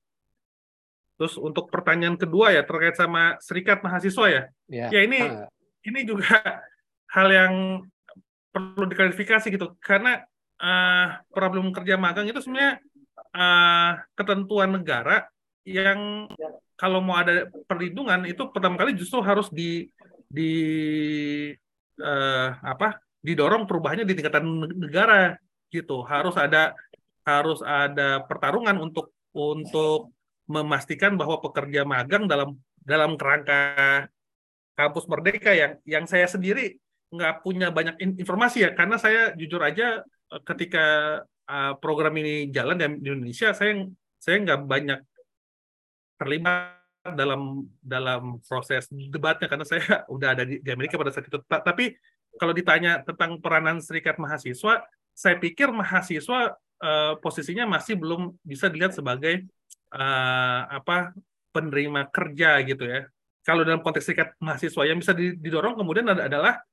Terus untuk pertanyaan kedua ya terkait sama serikat mahasiswa ya, ya, ya ini uh. ini juga hal yang perlu diklarifikasi gitu, karena uh, problem kerja magang itu sebenarnya uh, ketentuan negara yang kalau mau ada perlindungan itu pertama kali justru harus di di uh, apa didorong perubahannya di tingkatan negara gitu. Harus ada harus ada pertarungan untuk untuk memastikan bahwa pekerja magang dalam dalam kerangka kampus merdeka yang yang saya sendiri nggak punya banyak informasi ya. Karena saya jujur aja eh, ketika uh, program ini jalan di Indonesia saya saya nggak banyak terlibat dalam dalam proses debatnya karena saya udah ada di, Amerika pada saat itu. Tapi kalau ditanya tentang peranan serikat mahasiswa, saya pikir mahasiswa uh, posisinya masih belum bisa dilihat sebagai uh, apa penerima kerja gitu ya. Kalau dalam konteks serikat mahasiswa yang bisa didorong kemudian adalah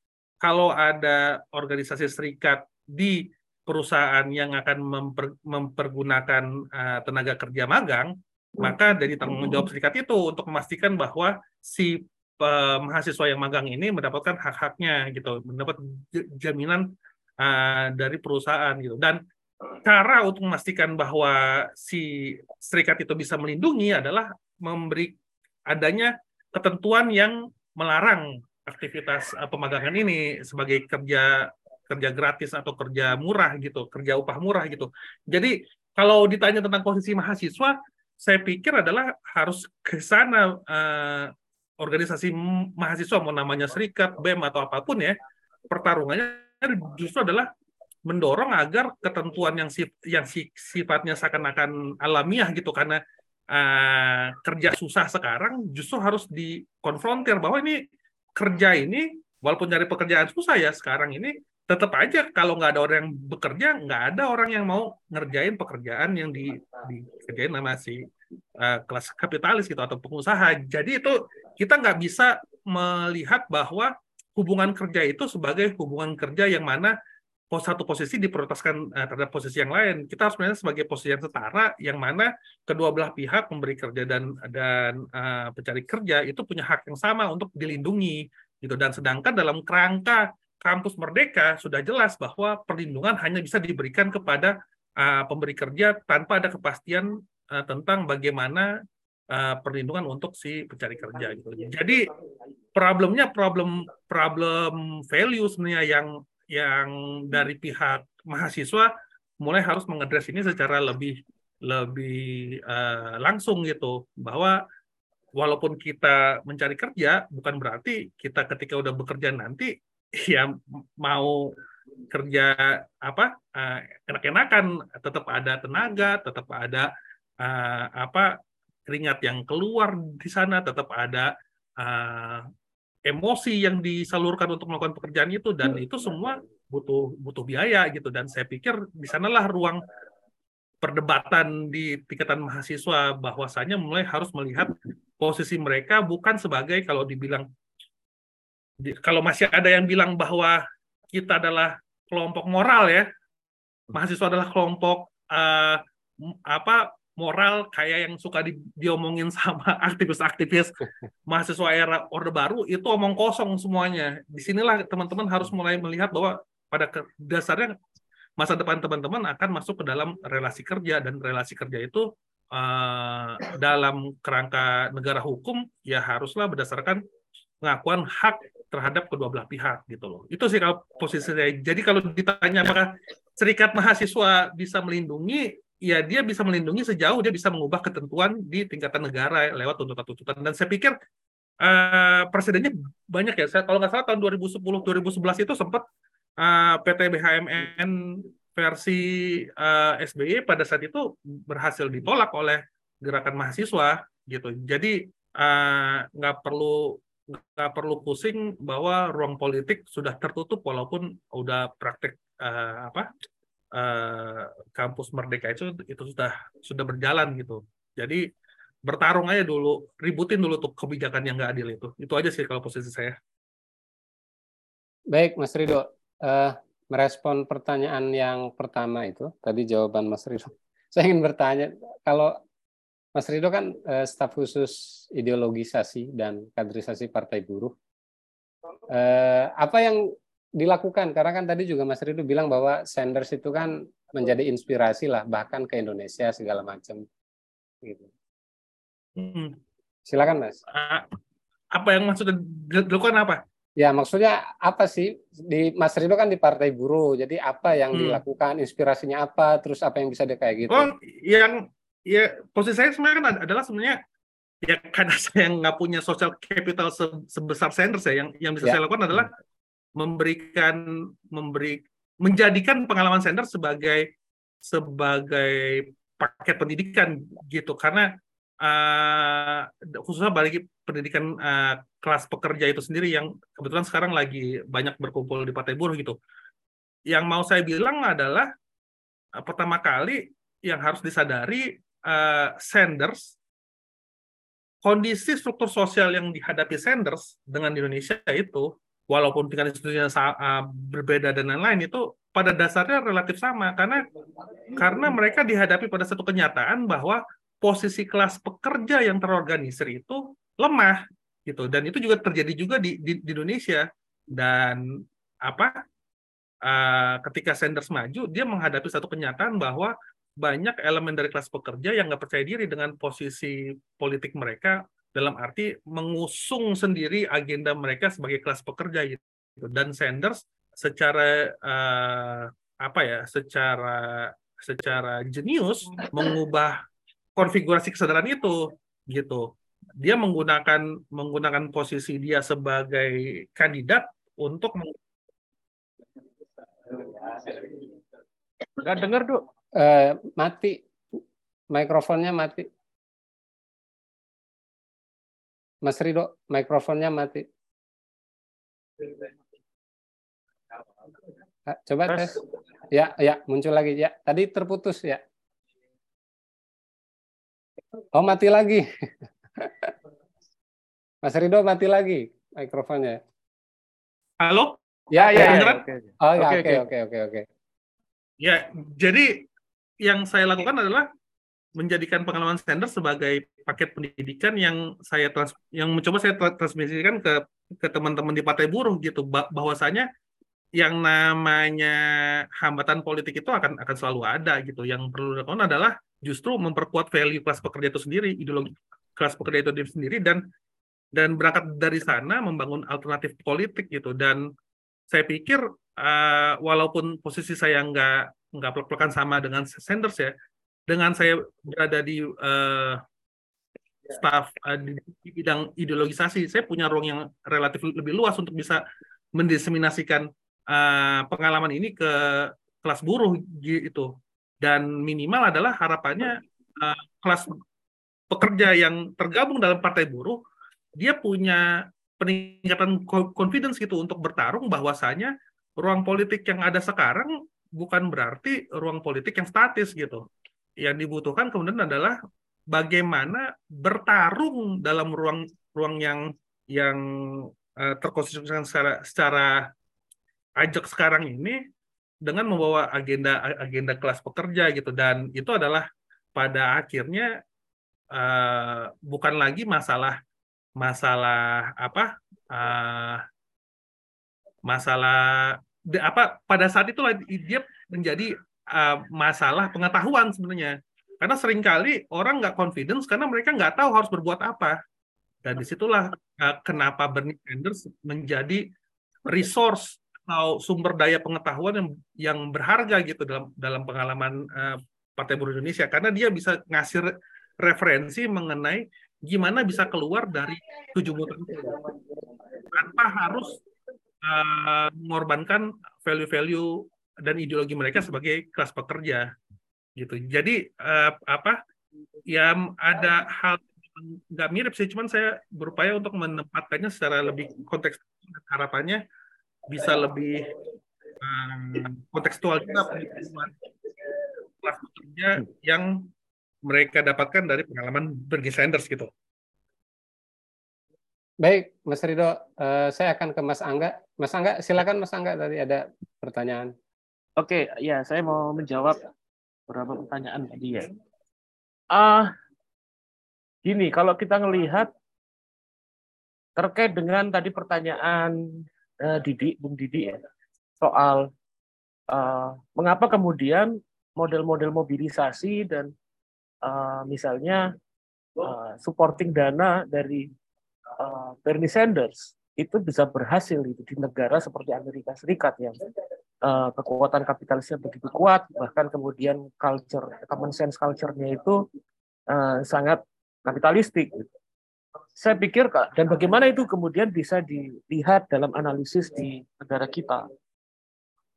kalau ada organisasi serikat di perusahaan yang akan memper, mempergunakan uh, tenaga kerja magang, maka dari tanggung jawab serikat itu untuk memastikan bahwa si uh, mahasiswa yang magang ini mendapatkan hak-haknya gitu, mendapat jaminan uh, dari perusahaan gitu. Dan cara untuk memastikan bahwa si serikat itu bisa melindungi adalah memberi adanya ketentuan yang melarang aktivitas uh, pemagangan ini sebagai kerja kerja gratis atau kerja murah gitu, kerja upah murah gitu. Jadi kalau ditanya tentang posisi mahasiswa, saya pikir adalah harus ke sana uh, organisasi mahasiswa mau namanya serikat, BEM atau apa pun ya, pertarungannya justru adalah mendorong agar ketentuan yang sif yang sifatnya seakan-akan alamiah gitu karena uh, kerja susah sekarang justru harus dikonfrontir bahwa ini kerja ini walaupun nyari pekerjaan susah ya sekarang ini tetap aja kalau nggak ada orang yang bekerja nggak ada orang yang mau ngerjain pekerjaan yang di dikerjain sama si uh, kelas kapitalis gitu atau pengusaha. Jadi itu kita nggak bisa melihat bahwa hubungan kerja itu sebagai hubungan kerja yang mana pos satu posisi diprioritaskan uh, terhadap posisi yang lain. Kita harus melihat sebagai posisi yang setara yang mana kedua belah pihak memberi kerja dan dan uh, pencari kerja itu punya hak yang sama untuk dilindungi gitu. Dan sedangkan dalam kerangka kampus merdeka sudah jelas bahwa perlindungan hanya bisa diberikan kepada uh, pemberi kerja tanpa ada kepastian uh, tentang bagaimana uh, perlindungan untuk si pencari kerja gitu. Jadi problemnya problem problem value sebenarnya yang yang dari pihak mahasiswa mulai harus mengadres ini secara lebih lebih uh, langsung gitu bahwa walaupun kita mencari kerja bukan berarti kita ketika udah bekerja nanti ya mau kerja apa uh, enak-enakan tetap ada tenaga tetap ada uh, apa keringat yang keluar di sana tetap ada uh, emosi yang disalurkan untuk melakukan pekerjaan itu dan itu semua butuh butuh biaya gitu. Dan saya pikir di sanalah ruang perdebatan di tingkatan mahasiswa bahwasanya mulai harus melihat posisi mereka bukan sebagai kalau dibilang kalau masih ada yang bilang bahwa kita adalah kelompok moral ya, mahasiswa adalah kelompok uh, apa moral kayak yang suka di, diomongin sama aktivis-aktivis mahasiswa era Orde Baru itu omong kosong semuanya. Di sinilah teman-teman harus mulai melihat bahwa pada dasarnya masa depan teman-teman akan masuk ke dalam relasi kerja dan relasi kerja itu uh, dalam kerangka negara hukum ya haruslah berdasarkan pengakuan hak terhadap kedua belah pihak gitu loh. Itu sih kalau posisi saya. Jadi kalau ditanya apakah serikat mahasiswa bisa melindungi, ya dia bisa melindungi sejauh dia bisa mengubah ketentuan di tingkatan negara lewat tuntutan-tuntutan. Dan saya pikir uh, presidennya banyak ya. Saya kalau nggak salah tahun 2010-2011 itu sempat uh, PT BHMN versi uh, eh, SBY pada saat itu berhasil ditolak oleh gerakan mahasiswa gitu. Jadi nggak uh, perlu nggak perlu pusing bahwa ruang politik sudah tertutup walaupun udah praktek uh, apa uh, kampus merdeka itu itu sudah sudah berjalan gitu. Jadi bertarung aja dulu, ributin dulu tuh kebijakan yang nggak adil itu. Itu aja sih kalau posisi saya. Baik, Mas Ridho. Uh, merespon pertanyaan yang pertama itu, tadi jawaban Mas Ridho. Saya ingin bertanya, kalau Mas Ridho kan uh, staf khusus ideologisasi dan kaderisasi Partai Buruh. Uh, apa yang dilakukan karena kan tadi juga Mas Ridu bilang bahwa Sanders itu kan menjadi inspirasi lah bahkan ke Indonesia segala macam gitu. Hmm. Silakan Mas. Apa yang maksudnya dilakukan apa? Ya maksudnya apa sih di Mas Rido kan di Partai Buruh jadi apa yang hmm. dilakukan inspirasinya apa terus apa yang bisa dia kayak gitu? Oh yang ya posisi saya sebenarnya adalah sebenarnya ya karena saya nggak punya social capital sebesar Sanders ya yang yang bisa ya. saya lakukan adalah memberikan memberi menjadikan pengalaman Sanders sebagai sebagai paket pendidikan gitu karena uh, khususnya bagi pendidikan uh, kelas pekerja itu sendiri yang kebetulan sekarang lagi banyak berkumpul di Partai Buruh gitu. Yang mau saya bilang adalah uh, pertama kali yang harus disadari uh, Sanders kondisi struktur sosial yang dihadapi Sanders dengan Indonesia itu walaupun tingkat institusinya uh, berbeda dan lain-lain itu pada dasarnya relatif sama. Karena karena mereka dihadapi pada satu kenyataan bahwa posisi kelas pekerja yang terorganisir itu lemah gitu. Dan itu juga terjadi juga di di, di Indonesia. Dan apa uh, ketika Sanders maju dia menghadapi satu kenyataan bahwa banyak elemen dari kelas pekerja yang nggak percaya diri dengan posisi politik mereka dalam arti mengusung sendiri agenda mereka sebagai kelas pekerja gitu. Dan Sanders secara uh, apa ya, secara secara jenius mengubah konfigurasi kesadaran itu gitu. Dia menggunakan menggunakan posisi dia sebagai kandidat untuk Nggak dengar, Duk. Uh, mati. Mikrofonnya mati. Mas Rido, mikrofonnya mati. Ah, coba tes. Ya, ya, muncul lagi ya. Tadi terputus ya. Oh, mati lagi. Mas Rido mati lagi mikrofonnya. Halo? Ya, ya. ya. Oh, ya, oke, oke, oke, oke. Ya, jadi yang saya lakukan adalah menjadikan pengalaman Sanders sebagai paket pendidikan yang saya trans, yang mencoba saya transmisikan ke ke teman-teman di Partai Buruh gitu bahwasanya yang namanya hambatan politik itu akan akan selalu ada gitu. Yang perlu dilakukan adalah justru memperkuat value kelas pekerja itu sendiri, ideologi kelas pekerja itu sendiri dan dan berangkat dari sana membangun alternatif politik gitu. Dan saya pikir uh, walaupun posisi saya nggak nggak pelak sama dengan Sanders ya, dengan saya berada di uh, staff uh, di, di bidang ideologisasi, saya punya ruang yang relatif lebih luas untuk bisa mendiseminasikan uh, pengalaman ini ke kelas buruh gitu. Dan minimal adalah harapannya uh, kelas pekerja yang tergabung dalam partai buruh, dia punya peningkatan confidence gitu untuk bertarung bahwasanya ruang politik yang ada sekarang bukan berarti ruang politik yang statis gitu. Yang dibutuhkan kemudian adalah bagaimana bertarung dalam ruang ruang yang yang uh, terkonstitusikan secara secara ajak sekarang ini dengan membawa agenda agenda kelas pekerja gitu. Dan itu adalah pada akhirnya uh, bukan lagi masalah masalah apa uh, masalah apa pada saat itulah dia menjadi uh, masalah pengetahuan sebenarnya. Karena sering kali orang nggak confidence karena mereka nggak tahu harus berbuat apa. Dan di situlah uh, kenapa Bernie Sanders menjadi resource atau sumber daya pengetahuan yang yang berharga gitu dalam dalam pengalaman uh, Partai Buruh Indonesia karena dia bisa ngasih referensi mengenai gimana bisa keluar dari tujuh muter tanpa harus uh, mengorbankan value-value dan ideologi mereka sebagai kelas pekerja gitu. Jadi uh, apa? Ya ada hal nggak mirip sih, cuman saya berupaya untuk menempatkannya secara lebih konteks harapannya bisa lebih um, kontekstual juga kelas pekerja yang mereka dapatkan dari pengalaman Bernie Sanders gitu. Baik, Mas Rido, uh, saya akan ke Mas Angga. Mas Angga, silakan Mas Angga tadi ada pertanyaan. Oke, ya saya mau menjawab beberapa pertanyaan tadi ya. Ah, uh, gini, kalau kita melihat terkait dengan tadi pertanyaan uh, Didi, Bung Didi ya, soal uh, mengapa kemudian model-model mobilisasi dan uh, misalnya uh, supporting dana dari uh, Bernie Sanders itu bisa berhasil itu di negara seperti Amerika Serikat yang uh, kekuatan kapitalisnya begitu kuat bahkan kemudian culture common sense culture-nya itu uh, sangat kapitalistik gitu saya pikir dan bagaimana itu kemudian bisa dilihat dalam analisis di negara kita.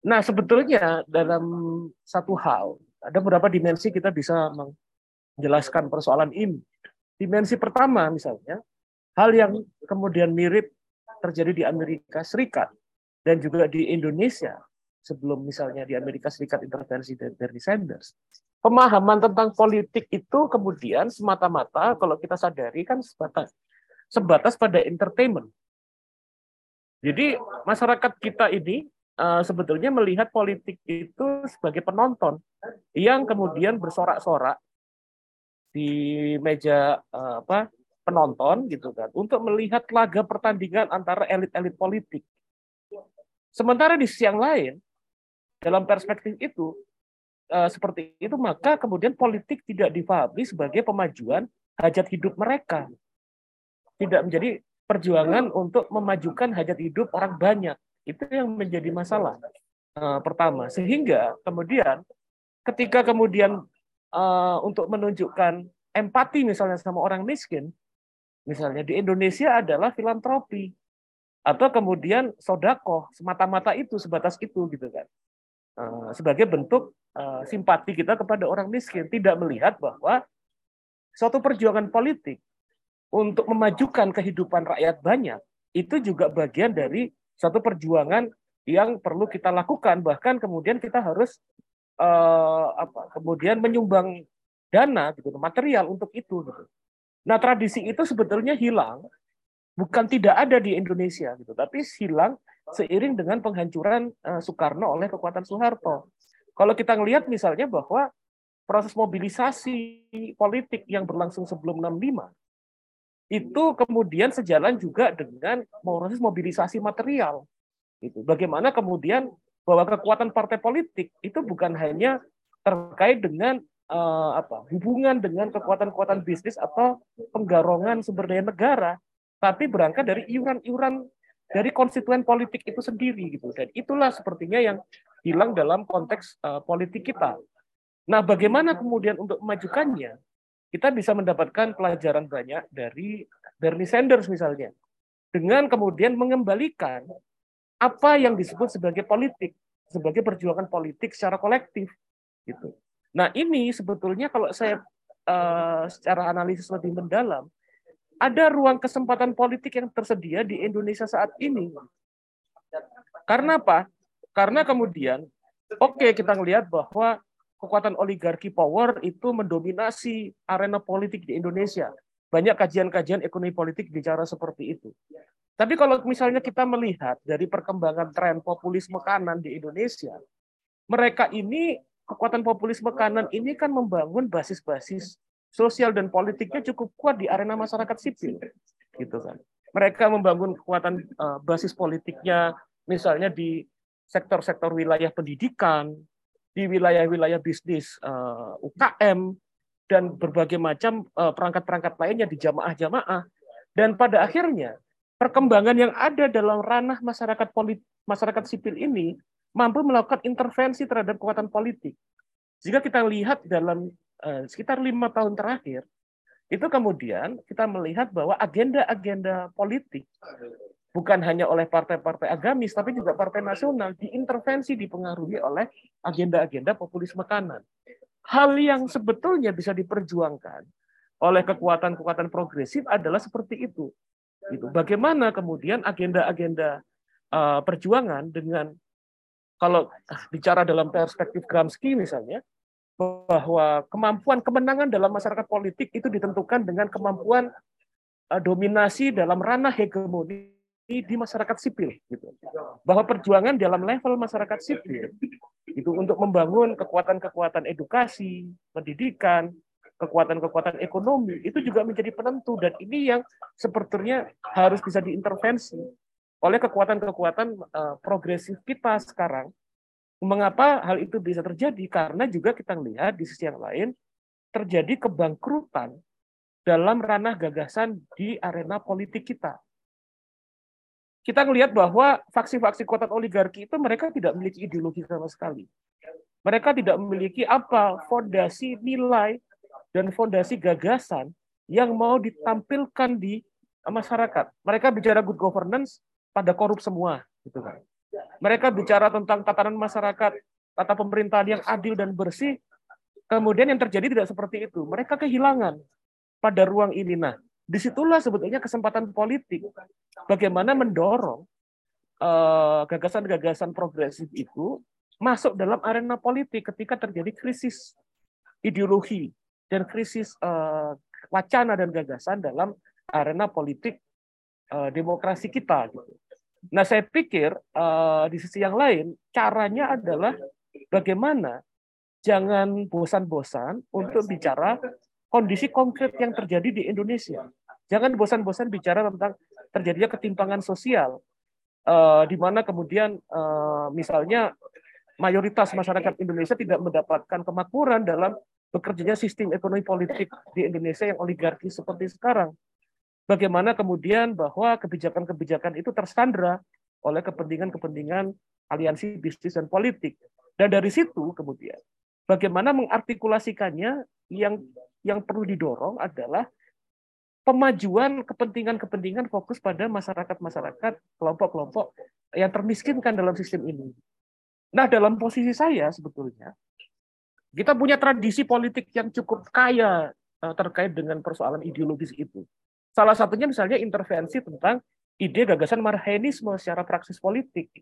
Nah, sebetulnya dalam satu hal ada beberapa dimensi kita bisa menjelaskan persoalan ini. Dimensi pertama misalnya, hal yang kemudian mirip terjadi di Amerika Serikat dan juga di Indonesia sebelum misalnya di Amerika Serikat intervensi dari Bernie Sanders pemahaman tentang politik itu kemudian semata-mata kalau kita sadari kan sebatas sebatas pada entertainment. Jadi masyarakat kita ini uh, sebetulnya melihat politik itu sebagai penonton yang kemudian bersorak-sorak di meja uh, apa penonton gitu kan untuk melihat laga pertandingan antara elit-elit politik. Sementara di sisi yang lain dalam perspektif itu uh, seperti itu, maka kemudian politik tidak difahami sebagai pemajuan hajat hidup mereka. Tidak menjadi perjuangan untuk memajukan hajat hidup orang banyak. Itu yang menjadi masalah uh, pertama. Sehingga kemudian ketika kemudian uh, untuk menunjukkan empati misalnya sama orang miskin, misalnya di Indonesia adalah filantropi. Atau kemudian sodako semata-mata itu sebatas itu gitu kan. Sebagai bentuk Eh, simpati kita kepada orang miskin, tidak melihat bahwa suatu perjuangan politik untuk memajukan kehidupan rakyat banyak itu juga bagian dari suatu perjuangan yang perlu kita lakukan. Bahkan kemudian kita harus uh, apa kemudian menyumbang dana gitu material untuk itu gitu. Nah, tradisi itu sebetulnya hilang bukan tidak ada di Indonesia gitu, tapi hilang seiring dengan penghancuran uh, Soekarno oleh kekuatan Soeharto. Kalau kita melihat misalnya bahwa proses mobilisasi politik yang berlangsung sebelum 65 itu kemudian sejalan juga dengan proses mobilisasi material. Itu bagaimana kemudian bahwa kekuatan partai politik itu bukan hanya terkait dengan uh, apa hubungan dengan kekuatan-kekuatan bisnis atau penggarongan sumber daya negara, tapi berangkat dari iuran-iuran dari konstituen politik itu sendiri gitu. Dan itulah sepertinya yang hilang dalam konteks uh, politik kita. Nah, bagaimana kemudian untuk memajukannya? Kita bisa mendapatkan pelajaran banyak dari Bernie Sanders misalnya. Dengan kemudian mengembalikan apa yang disebut sebagai politik, sebagai perjuangan politik secara kolektif gitu. Nah, ini sebetulnya kalau saya uh, secara analisis lebih mendalam, ada ruang kesempatan politik yang tersedia di Indonesia saat ini. Karena apa? Karena kemudian, oke okay, kita melihat bahwa kekuatan oligarki power itu mendominasi arena politik di Indonesia. Banyak kajian-kajian ekonomi politik bicara seperti itu. Tapi kalau misalnya kita melihat dari perkembangan tren populisme kanan di Indonesia, mereka ini kekuatan populisme kanan ini kan membangun basis-basis sosial dan politiknya cukup kuat di arena masyarakat sipil, gitu kan. Mereka membangun kekuatan uh, basis politiknya, misalnya di sektor-sektor wilayah pendidikan, di wilayah-wilayah bisnis uh, eh, UKM, dan berbagai macam uh, perangkat-perangkat lainnya di jamaah-jamaah. Dan pada akhirnya, perkembangan yang ada dalam ranah masyarakat politik, masyarakat sipil ini mampu melakukan intervensi terhadap kekuatan politik. Jika kita lihat dalam uh, sekitar lima tahun terakhir, itu kemudian kita melihat bahwa agenda-agenda politik bukan hanya oleh partai-partai agamis, tapi juga partai nasional diintervensi, dipengaruhi oleh agenda-agenda populisme kanan. Hal yang sebetulnya bisa diperjuangkan oleh kekuatan-kekuatan progresif adalah seperti itu. Gitu. Bagaimana kemudian agenda-agenda uh, perjuangan dengan kalau bicara dalam perspektif Gramsci misalnya, bahwa kemampuan kemenangan dalam masyarakat politik itu ditentukan dengan kemampuan uh, dominasi dalam ranah hegemoni di masyarakat sipil gitu. Bahwa perjuangan dalam level masyarakat sipil itu untuk membangun kekuatan-kekuatan edukasi, pendidikan, kekuatan-kekuatan ekonomi itu juga menjadi penentu dan ini yang sepertinya harus bisa diintervensi oleh kekuatan-kekuatan uh, progresif kita sekarang Mengapa hal itu bisa terjadi? Karena juga kita lihat di sisi yang lain terjadi kebangkrutan dalam ranah gagasan di arena politik kita. Kita melihat bahwa faksi-faksi kekuatan oligarki itu mereka tidak memiliki ideologi sama sekali. Mereka tidak memiliki apa fondasi nilai dan fondasi gagasan yang mau ditampilkan di masyarakat. Mereka bicara good governance pada korup semua, gitu kan. Mereka bicara tentang tatanan masyarakat, tata pemerintahan yang adil dan bersih. Kemudian yang terjadi tidak seperti itu. Mereka kehilangan pada ruang ini. Nah, di situlah sebetulnya kesempatan politik bagaimana mendorong eh, gagasan-gagasan uh, progresif itu masuk dalam arena politik ketika terjadi krisis ideologi dan krisis uh, wacana dan gagasan dalam arena politik uh, demokrasi kita. Gitu. Nah, saya pikir uh, di sisi yang lain caranya adalah bagaimana jangan bosan-bosan untuk bicara kondisi konkret yang terjadi di Indonesia. Jangan bosan-bosan bicara tentang terjadinya ketimpangan sosial, uh, di mana kemudian uh, misalnya mayoritas masyarakat Indonesia tidak mendapatkan kemakmuran dalam bekerjanya sistem ekonomi politik di Indonesia yang oligarki seperti sekarang bagaimana kemudian bahwa kebijakan-kebijakan itu tersandra oleh kepentingan-kepentingan aliansi bisnis dan politik. Dan dari situ kemudian bagaimana mengartikulasikannya yang yang perlu didorong adalah pemajuan kepentingan-kepentingan fokus pada masyarakat-masyarakat, kelompok-kelompok yang termiskinkan dalam sistem ini. Nah, dalam posisi saya sebetulnya kita punya tradisi politik yang cukup kaya eh, terkait dengan persoalan ideologis itu. Salah satunya misalnya intervensi tentang ide gagasan marhenisme secara praksis politik.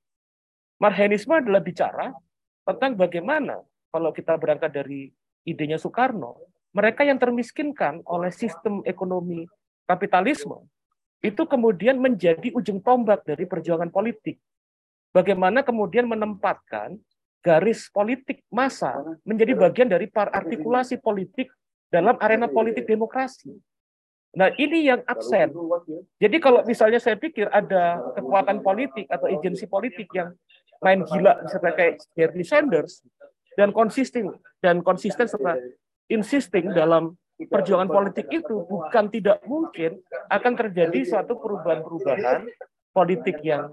Marhenisme adalah bicara tentang bagaimana kalau kita berangkat dari idenya Soekarno, mereka yang termiskinkan oleh sistem ekonomi kapitalisme itu kemudian menjadi ujung tombak dari perjuangan politik. Bagaimana kemudian menempatkan garis politik massa menjadi bagian dari artikulasi politik dalam arena politik demokrasi. Nah, ini yang absen. Jadi kalau misalnya saya pikir ada kekuatan politik atau agensi politik yang main gila seperti kayak Bernie Sanders dan konsisten dan konsisten serta insisting dalam perjuangan politik itu bukan tidak mungkin akan terjadi suatu perubahan-perubahan politik yang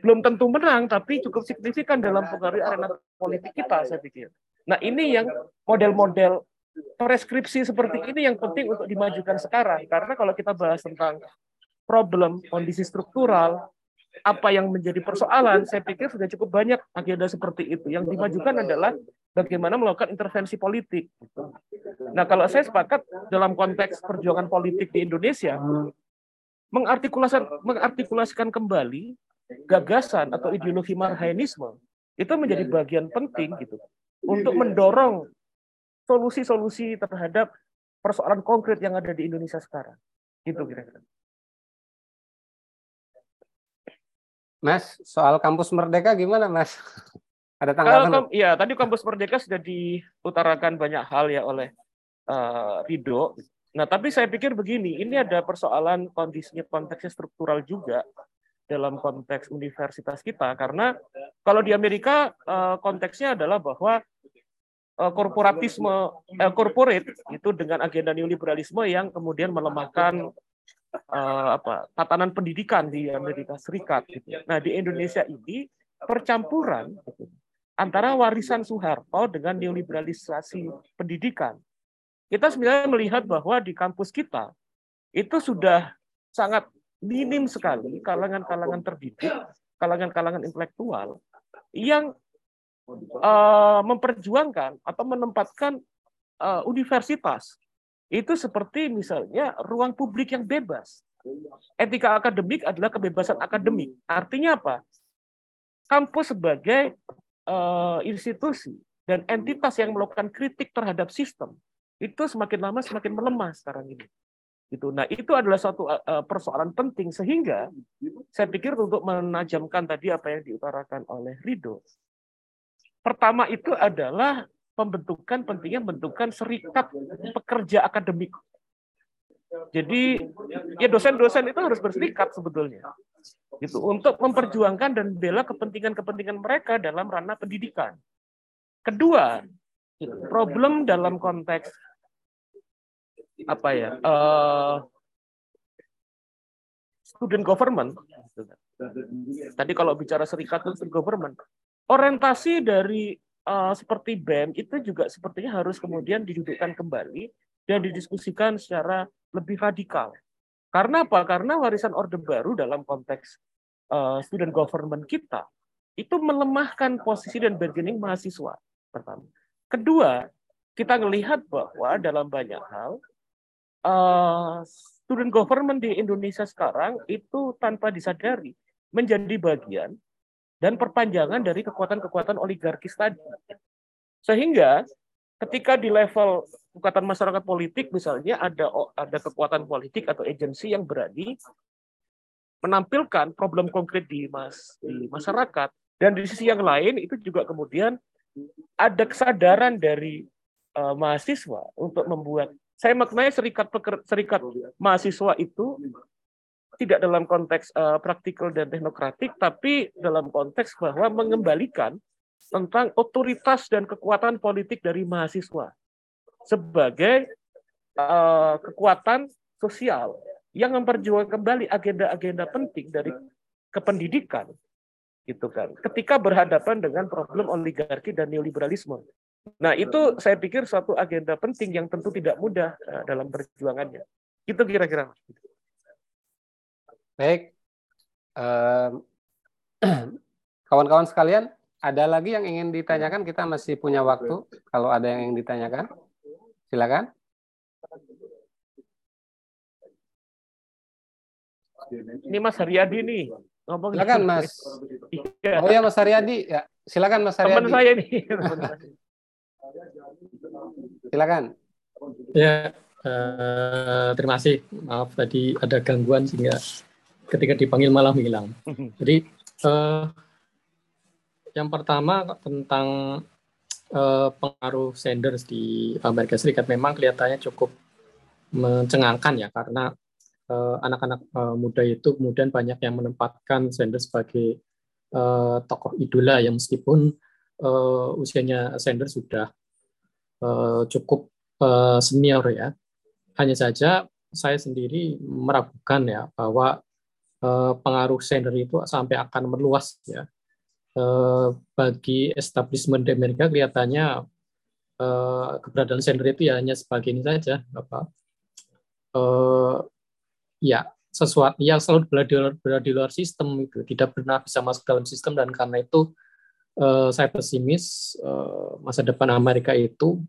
belum tentu menang tapi cukup signifikan dalam pengaruh arena politik kita saya pikir. Nah, ini yang model-model preskripsi seperti ini yang penting untuk dimajukan sekarang. Karena kalau kita bahas tentang problem, kondisi struktural, apa yang menjadi persoalan, saya pikir sudah cukup banyak agenda seperti itu. Yang dimajukan adalah bagaimana melakukan intervensi politik. Nah, kalau saya sepakat dalam konteks perjuangan politik di Indonesia, mengartikulasikan, mengartikulasikan kembali gagasan atau ideologi marhainisme itu menjadi bagian penting gitu untuk mendorong solusi-solusi terhadap persoalan konkret yang ada di Indonesia sekarang. Gitu kira-kira. Mas, soal kampus Merdeka gimana, Mas? Ada tanggapan? Iya, tadi kampus Merdeka sudah diutarakan banyak hal ya oleh uh, Rido. Nah, tapi saya pikir begini, ini ada persoalan kondisinya konteksnya struktural juga dalam konteks universitas kita karena kalau di Amerika uh, konteksnya adalah bahwa Eh, korporatisme eh, corporate itu dengan agenda neoliberalisme yang kemudian melemahkan uh, apa tatanan pendidikan di Amerika Serikat. Gitu. Nah di Indonesia ini percampuran gitu, antara warisan Soeharto dengan neoliberalisasi pendidikan. Kita sebenarnya melihat bahwa di kampus kita itu sudah sangat minim sekali kalangan-kalangan terdidik, kalangan-kalangan intelektual yang uh, memperjuangkan atau menempatkan uh, universitas itu seperti misalnya ruang publik yang bebas. Etika akademik adalah kebebasan akademik. Artinya apa? Kampus sebagai uh, institusi dan entitas yang melakukan kritik terhadap sistem itu semakin lama semakin melemah sekarang ini. Gitu. Nah, itu adalah suatu uh, persoalan penting sehingga saya pikir untuk menajamkan tadi apa yang diutarakan oleh Rido. Pertama itu adalah pembentukan pentingnya pembentukan serikat pekerja akademik. Jadi ya dosen-dosen itu harus berserikat sebetulnya. Gitu untuk memperjuangkan dan bela kepentingan-kepentingan mereka dalam ranah pendidikan. Kedua, problem dalam konteks apa ya? Uh, student government. Tadi kalau bicara serikat student government, orientasi dari uh, seperti BEM itu juga sepertinya harus kemudian didudukkan kembali dan didiskusikan secara lebih radikal. Karena apa? Karena warisan Orde Baru dalam konteks uh, student government kita itu melemahkan posisi dan bargaining mahasiswa. Pertama. Kedua, kita melihat bahwa dalam banyak hal uh, student government di Indonesia sekarang itu tanpa disadari menjadi bagian dan perpanjangan dari kekuatan-kekuatan oligarkis tadi. Sehingga ketika di level kekuatan masyarakat politik misalnya ada ada kekuatan politik atau agensi yang berani menampilkan problem konkret di mas di masyarakat dan di sisi yang lain itu juga kemudian ada kesadaran dari uh, mahasiswa untuk membuat saya maknanya serikat peker, serikat mahasiswa itu tidak dalam konteks uh, praktikal dan teknokratik, tapi dalam konteks bahwa mengembalikan tentang otoritas dan kekuatan politik dari mahasiswa sebagai uh, kekuatan sosial yang memperjuangkan kembali agenda-agenda penting dari kependidikan gitu kan ketika berhadapan dengan problem oligarki dan neoliberalisme. Nah itu saya pikir suatu agenda penting yang tentu tidak mudah uh, dalam perjuangannya. Itu kira-kira Baik, kawan-kawan sekalian, ada lagi yang ingin ditanyakan? Kita masih punya waktu. Kalau ada yang ingin ditanyakan, silakan. Ini Mas Haryadi nih. Ngomong silakan Mas. Iya. Oh ya Mas Haryadi, ya silakan Mas Haryadi. Teman saya nih. silakan. Ya, uh, terima kasih. Maaf tadi ada gangguan sehingga ketika dipanggil malah menghilang. Jadi uh, yang pertama tentang uh, pengaruh Sanders di Amerika Serikat memang kelihatannya cukup mencengangkan ya karena eh, anak-anak uh, uh, muda itu kemudian banyak yang menempatkan Sanders sebagai uh, tokoh idola yang meskipun uh, usianya Sanders sudah uh, cukup uh, senior ya. Hanya saja saya sendiri meragukan ya bahwa pengaruh sender itu sampai akan meluas ya. Eh, bagi establishment di Amerika kelihatannya eh, keberadaan sender itu ya hanya sebagai ini saja, apa? ya sesuatu yang selalu berada, berada di luar sistem itu tidak pernah bisa masuk dalam sistem dan karena itu saya pesimis masa depan Amerika itu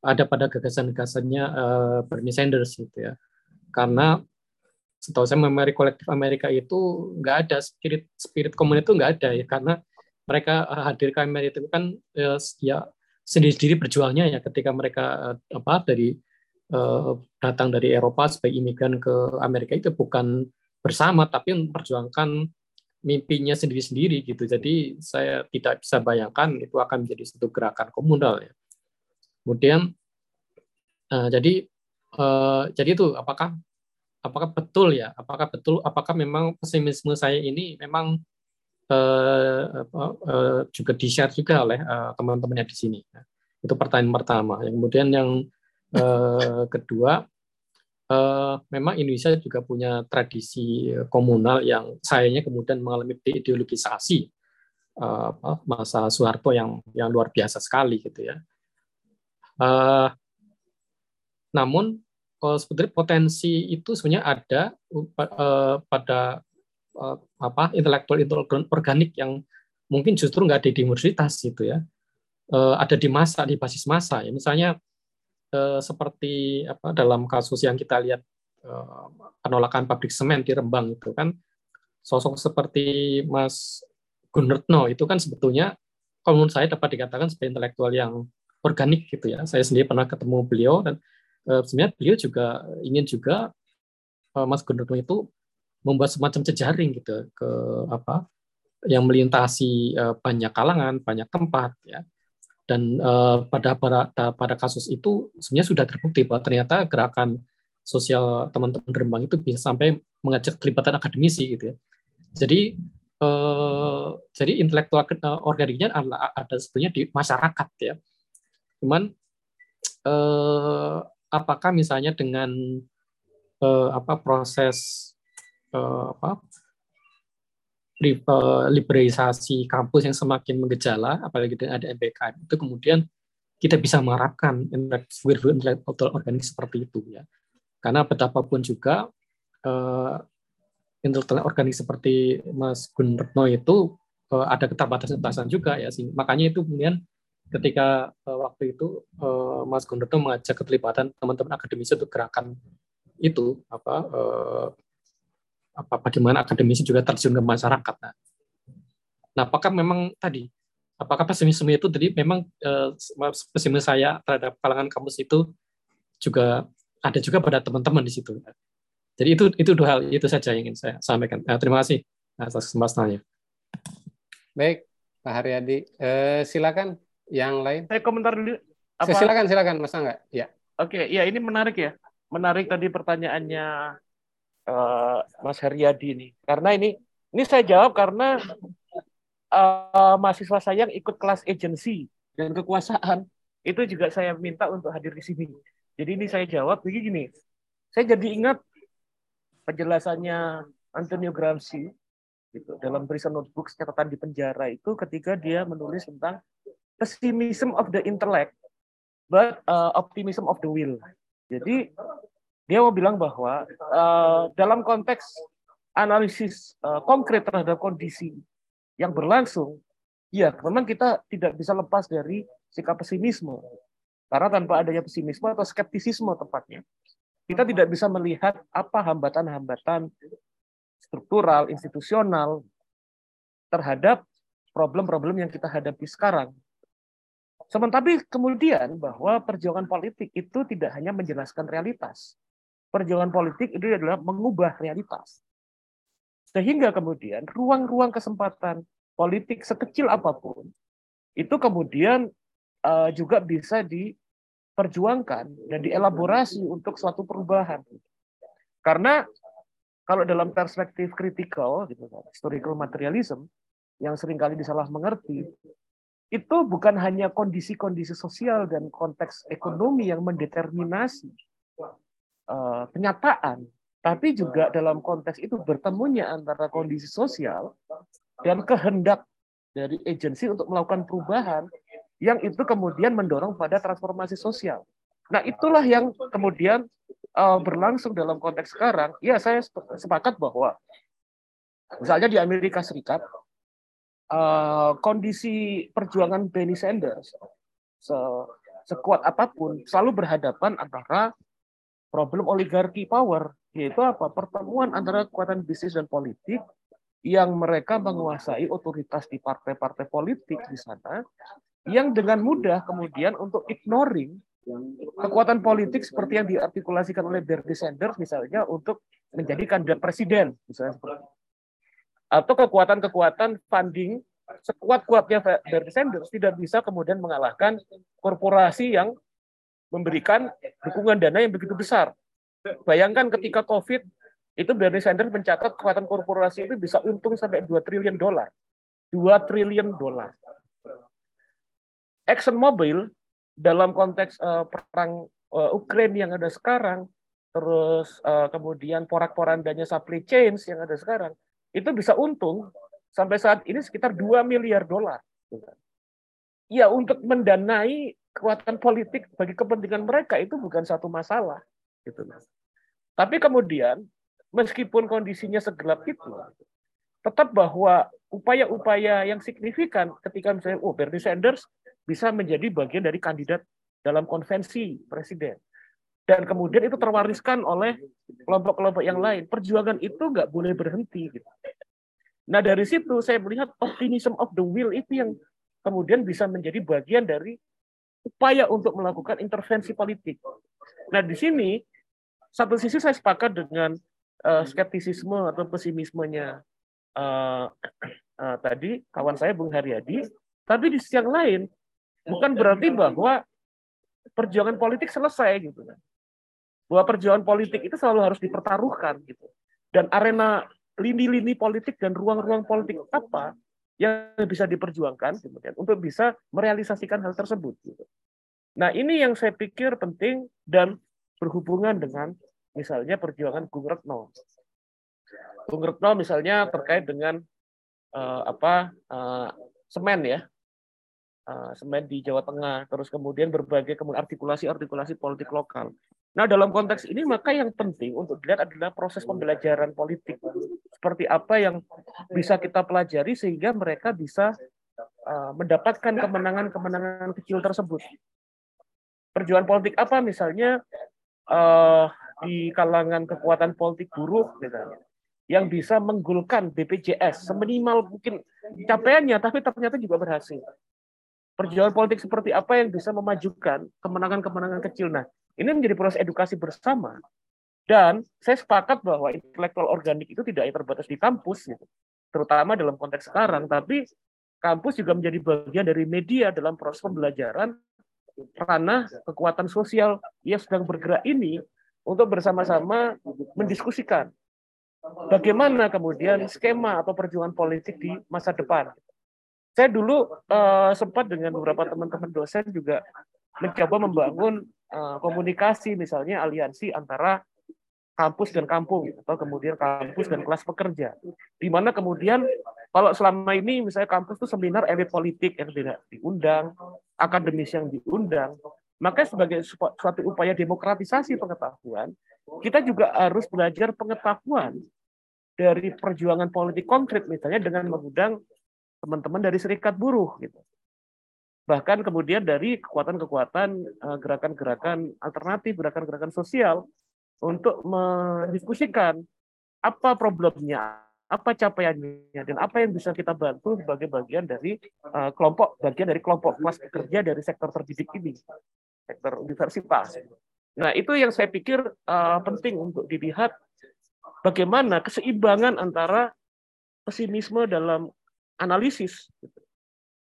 ada pada gagasan-gagasannya Bernie Sanders gitu ya karena setahu saya memori kolektif Amerika itu nggak ada spirit spirit komunis itu nggak ada ya karena mereka eh, hadir ke Amerika itu kan ya, ya sendiri-sendiri berjuangnya ya ketika mereka eh, apa dari datang dari Eropa sebagai imigran ke Amerika itu bukan bersama tapi memperjuangkan mimpinya sendiri-sendiri gitu. Jadi saya tidak bisa bayangkan itu akan menjadi satu gerakan komunal ya. Kemudian uh, jadi uh, jadi itu apakah apakah betul ya? Apakah betul apakah memang pesimisme saya ini memang uh, uh, juga di share juga oleh uh, teman-temannya di sini? Itu pertanyaan pertama. Yang kemudian yang uh, kedua uh, memang Indonesia juga punya tradisi komunal yang sayangnya kemudian mengalami deideologisasi uh, masa Soeharto yang yang luar biasa sekali gitu ya. Uh, namun uh, sebetulnya potensi itu sebenarnya ada uh, pada uh, apa intelektual intelektual organik yang mungkin justru nggak ada di universitas gitu ya. Ada di masa di basis masa. Ya misalnya seperti apa dalam kasus yang kita lihat penolakan pabrik semen di Rembang itu kan sosok seperti Mas Gunartno itu kan sebetulnya kalau menurut saya dapat dikatakan sebagai intelektual yang organik gitu ya. Saya sendiri pernah ketemu beliau dan uh, sebenarnya beliau juga ingin juga uh, Mas Gunartno itu membuat semacam jejaring gitu ke apa yang melintasi uh, banyak kalangan, banyak tempat ya. Dan pada pada pada kasus itu sebenarnya sudah terbukti bahwa ternyata gerakan sosial teman-teman Rembang itu bisa sampai mengajak kelibatan akademisi gitu ya. Jadi uh, jadi intelektual organiknya ada, ada sebetulnya di masyarakat ya. Cuman uh, apakah misalnya dengan uh, apa proses uh, apa Eh, liberalisasi kampus yang semakin menggejala, apalagi dengan ada MPKM, itu kemudian kita bisa mengharapkan intelektual organik seperti itu ya. Karena betapapun juga uh, intelektual organik seperti Mas Gunretno itu uh, ada keterbatasan juga ya. Makanya itu kemudian ketika uh, waktu itu uh, Mas Gunretno mengajak keterlibatan teman-teman akademisi untuk gerakan itu apa uh, apa bagaimana akademisi juga terjun ke masyarakat. Nah, nah apakah memang tadi apakah pesimisme itu tadi memang eh, pesimisme saya terhadap kalangan kampus itu juga ada juga pada teman-teman di situ. Jadi itu itu dua hal itu saja yang ingin saya sampaikan. Nah, terima kasih atas kesempatannya. Baik, Pak Haryadi. Eh, silakan yang lain. Saya komentar dulu. Apa? Silakan, silakan, Mas Angga. Ya. Oke, ya ini menarik ya. Menarik tadi pertanyaannya uh, Mas Haryadi ini. Karena ini ini saya jawab karena uh, mahasiswa saya yang ikut kelas agensi dan kekuasaan itu juga saya minta untuk hadir di sini. Jadi ini saya jawab begini. Saya jadi ingat penjelasannya Antonio Gramsci gitu dalam prison notebook catatan di penjara itu ketika dia menulis tentang pessimism of the intellect but uh, optimism of the will. Jadi dia mau bilang bahwa uh, dalam konteks analisis uh, konkret terhadap kondisi yang berlangsung, ya memang kita tidak bisa lepas dari sikap pesimisme. Karena tanpa adanya pesimisme atau skeptisisme tepatnya, kita tidak bisa melihat apa hambatan-hambatan struktural, institusional terhadap problem-problem yang kita hadapi sekarang. Sementara kemudian bahwa perjuangan politik itu tidak hanya menjelaskan realitas, perjuangan politik itu adalah mengubah realitas. Sehingga kemudian ruang-ruang kesempatan politik sekecil apa pun itu kemudian uh, juga bisa diperjuangkan dan dielaborasi untuk suatu perubahan. Karena kalau dalam perspektif kritikal, gitu, historical materialism, yang sering kali disalah mengerti, itu bukan hanya kondisi-kondisi sosial dan konteks ekonomi yang mendeterminasi uh, kenyataan, tapi juga dalam konteks itu bertemunya antara kondisi sosial dan kehendak dari agensi untuk melakukan perubahan yang itu kemudian mendorong pada transformasi sosial. Nah, itulah yang kemudian uh, berlangsung dalam konteks sekarang. Ya, saya sepakat bahwa misalnya di Amerika Serikat uh, kondisi perjuangan Bernie Sanders se sekuat apa pun selalu berhadapan antara problem oligarki power, yaitu apa? Pertemuan antara kekuatan bisnis dan politik yang mereka menguasai otoritas di partai-partai politik di sana, yang dengan mudah kemudian untuk ignoring kekuatan politik seperti yang diartikulasikan oleh Bernie Sanders misalnya untuk menjadi kandidat presiden misalnya seperti atau kekuatan-kekuatan funding sekuat-kuatnya Bernie Sanders tidak bisa kemudian mengalahkan korporasi yang memberikan dukungan dana yang begitu besar. Bayangkan ketika COVID, itu Bernie Sanders mencatat kekuatan korporasi itu bisa untung sampai 2 triliun dolar. 2 triliun dolar. Exxon Mobil dalam konteks uh, perang uh, Ukraina yang ada sekarang, terus uh, kemudian porak-porandanya supply chains yang ada sekarang, itu bisa untung sampai saat ini sekitar 2 miliar dolar. Ya untuk mendanai kekuatan politik bagi kepentingan mereka itu bukan satu masalah. Gitu. Tapi kemudian meskipun kondisinya segelap itu, tetap bahwa upaya-upaya yang signifikan ketika misalnya oh Bernie Sanders bisa menjadi bagian dari kandidat dalam konvensi presiden dan kemudian itu terwariskan oleh kelompok-kelompok yang lain perjuangan itu nggak boleh berhenti gitu. Nah dari situ saya melihat optimism of the will itu yang kemudian bisa menjadi bagian dari upaya untuk melakukan intervensi politik nah di sini satu sisi saya sepakat dengan uh, skeptisisme atau pesimismenya uh, uh, tadi kawan saya Bung Haryadi, tapi di sisi yang lain bukan berarti bahwa perjuangan politik selesai gitu kan. Bahwa perjuangan politik itu selalu harus dipertaruhkan gitu. Dan arena lini-lini politik dan ruang-ruang politik apa yang bisa diperjuangkan kemudian untuk bisa merealisasikan hal tersebut gitu. Nah, ini yang saya pikir penting dan berhubungan dengan misalnya perjuangan Bung Retno. Bung Retno misalnya terkait dengan uh, apa uh, semen ya, uh, semen di Jawa Tengah, terus kemudian berbagai kemudian artikulasi-artikulasi politik lokal. Nah dalam konteks ini maka yang penting untuk dilihat adalah proses pembelajaran politik seperti apa yang bisa kita pelajari sehingga mereka bisa uh, mendapatkan kemenangan-kemenangan kecil tersebut. Perjuangan politik apa misalnya uh, di kalangan kekuatan politik buruh misalnya yang bisa menggulkan BPJS seminimal mungkin capaiannya, tapi ternyata juga berhasil. Perjuangan politik seperti apa yang bisa memajukan kemenangan-kemenangan kecil. Nah, ini menjadi proses edukasi bersama. Dan saya sepakat bahwa intelektual organik itu tidak terbatas di kampus, gitu. terutama dalam konteks sekarang, tapi kampus juga menjadi bagian dari media dalam proses pembelajaran karena kekuatan sosial yang sedang bergerak ini untuk bersama-sama mendiskusikan bagaimana kemudian skema atau perjuangan politik di masa depan. Saya dulu uh, sempat dengan beberapa teman-teman dosen juga mencoba membangun komunikasi misalnya aliansi antara kampus dan kampung atau kemudian kampus dan kelas pekerja. Di mana kemudian kalau selama ini misalnya kampus itu seminar elit politik yang tidak diundang, akademis yang diundang, maka sebagai suatu upaya demokratisasi pengetahuan, kita juga harus belajar pengetahuan dari perjuangan politik konkret misalnya dengan mengundang teman-teman dari serikat buruh gitu. Bahkan kemudian dari kekuatan-kekuatan eh, gerakan-gerakan alternatif, gerakan-gerakan sosial untuk mendiskusikan apa problemnya, apa capaiannya, dan apa yang bisa kita bantu sebagai bagian dari uh, kelompok, bagian dari kelompok kelas pekerja dari sektor terdidik ini, sektor universitas. Nah itu yang saya pikir uh, penting untuk dilihat bagaimana keseimbangan antara pesimisme dalam analisis gitu,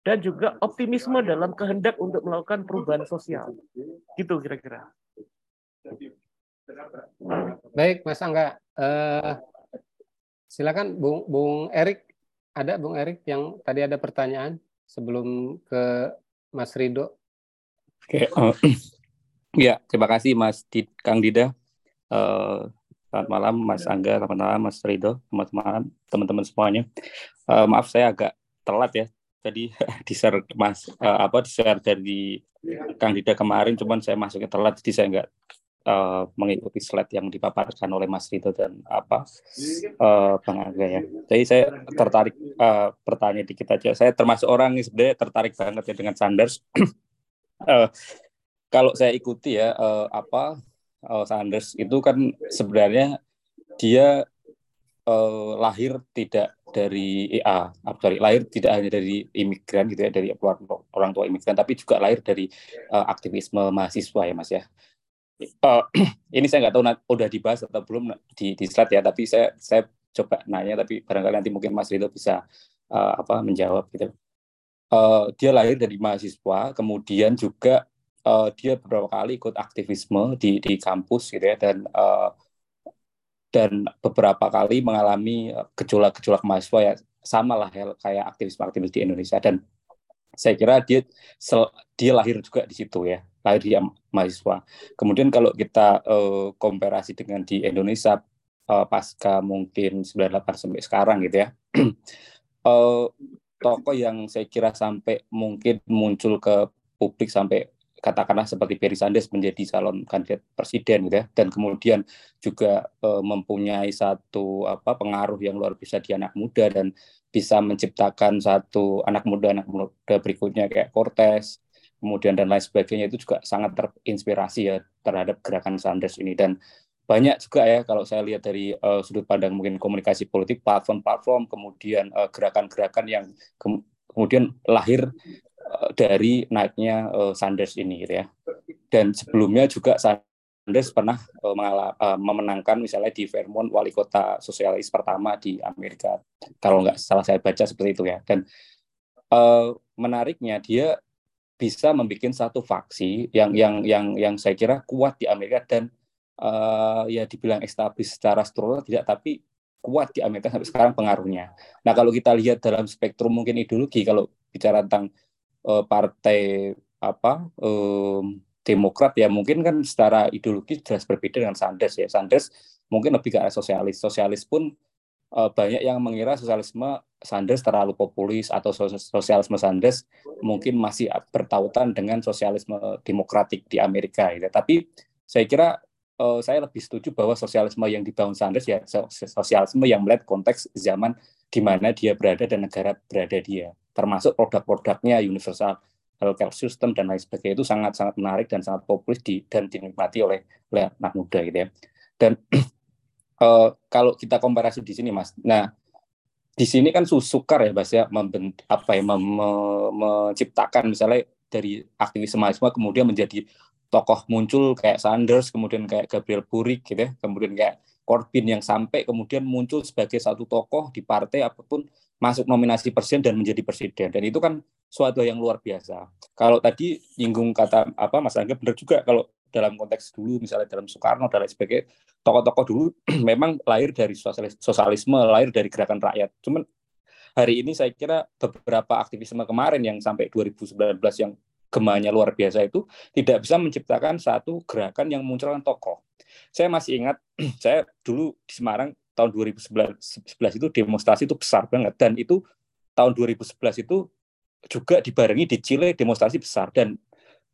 dan juga optimisme dalam kehendak untuk melakukan perubahan sosial. Gitu kira-kira. Baik, Mas Angga. Uh, silakan Bung Bung Erik. Ada Bung Erik yang tadi ada pertanyaan sebelum ke Mas Rido. Oke, uh, ya terima kasih Mas Did, Kang Dida. Uh, Selamat malam Mas Angga, selamat malam Mas Rido, selamat malam teman-teman semuanya. Uh, maaf saya agak telat ya. Tadi di share Mas uh, apa di share dari Kang Dida kemarin, cuman saya masuknya telat, jadi saya nggak uh, mengikuti slide yang dipaparkan oleh Mas Rido dan apa uh, Bang Angga ya. Jadi saya tertarik uh, bertanya dikit aja. Saya termasuk orang yang sebenarnya tertarik banget ya dengan Sanders. uh, kalau saya ikuti ya uh, apa uh, Sanders itu kan sebenarnya dia uh, lahir tidak dari EA, sorry, lahir tidak hanya dari imigran gitu ya, dari orang tua imigran, tapi juga lahir dari uh, aktivisme mahasiswa ya Mas ya. Uh, ini saya nggak tahu udah dibahas atau belum di, di slide ya, tapi saya saya coba nanya, tapi barangkali nanti mungkin Mas Rito bisa uh, apa menjawab gitu. Uh, dia lahir dari mahasiswa, kemudian juga uh, dia beberapa kali ikut aktivisme di di kampus gitu ya dan uh, dan beberapa kali mengalami gejolak-gejolak mahasiswa ya sama lah ya, kayak aktivisme-aktivis di Indonesia dan saya kira dia sel, dia lahir juga di situ ya lahir di mahasiswa. Kemudian kalau kita uh, komparasi dengan di Indonesia uh, pasca mungkin 98 sampai sekarang gitu ya. uh, tokoh yang saya kira sampai mungkin muncul ke publik sampai katakanlah seperti Bernie Sanders menjadi calon kandidat presiden gitu ya dan kemudian juga e, mempunyai satu apa pengaruh yang luar biasa di anak muda dan bisa menciptakan satu anak muda anak muda berikutnya kayak Cortez kemudian dan lain sebagainya itu juga sangat terinspirasi ya terhadap gerakan Sanders ini. Dan banyak juga ya kalau saya lihat dari uh, sudut pandang mungkin komunikasi politik platform-platform kemudian gerakan-gerakan uh, yang ke kemudian lahir dari naiknya uh, Sanders ini gitu ya. Dan sebelumnya juga Sanders pernah uh, mengalami, uh, memenangkan misalnya di Vermont wali kota sosialis pertama di Amerika. Kalau nggak salah saya baca seperti itu ya. Dan uh, menariknya dia bisa membuat satu faksi yang yang yang yang saya kira kuat di Amerika dan uh, ya dibilang establis secara struktural tidak, tapi kuat di Amerika sampai sekarang pengaruhnya. Nah kalau kita lihat dalam spektrum mungkin ideologi, kalau bicara tentang uh, partai apa um, Demokrat ya mungkin kan secara ideologi jelas berbeda dengan Sanders ya. Sanders mungkin lebih ke sosialis. Sosialis pun uh, banyak yang mengira sosialisme Sanders terlalu populis atau sosialisme Sanders mungkin masih bertautan dengan sosialisme demokratik di Amerika. Gitu. Tapi saya kira uh, saya lebih setuju bahwa sosialisme yang dibangun Sanders ya sosialisme yang melihat konteks zaman di mana dia berada dan negara berada dia, termasuk produk-produknya universal healthcare system dan lain sebagainya itu sangat-sangat menarik dan sangat populis di, dan dinikmati oleh, anak muda gitu ya. Dan uh, kalau kita komparasi di sini mas, nah di sini kan sukar ya mas ya apa ya menciptakan misalnya dari aktivis mahasiswa kemudian menjadi tokoh muncul kayak Sanders, kemudian kayak Gabriel Burik gitu ya, kemudian kayak Corbyn yang sampai kemudian muncul sebagai satu tokoh di partai apa pun masuk nominasi presiden dan menjadi presiden dan itu kan suatu yang luar biasa. Kalau tadi nyinggung kata apa Mas Angga benar juga kalau dalam konteks dulu misalnya dalam Soekarno dan lain tokoh-tokoh dulu memang lahir dari sosialisme, lahir dari gerakan rakyat. Cuman hari ini saya kira beberapa aktivisme kemarin yang sampai 2019 yang gemanya luar biasa itu tidak bisa menciptakan satu gerakan yang munculkan tokoh. Saya masih ingat, saya dulu di Semarang tahun 2011 itu demonstrasi itu besar banget. Dan itu tahun 2011 itu juga dibarengi di Chile demonstrasi besar. Dan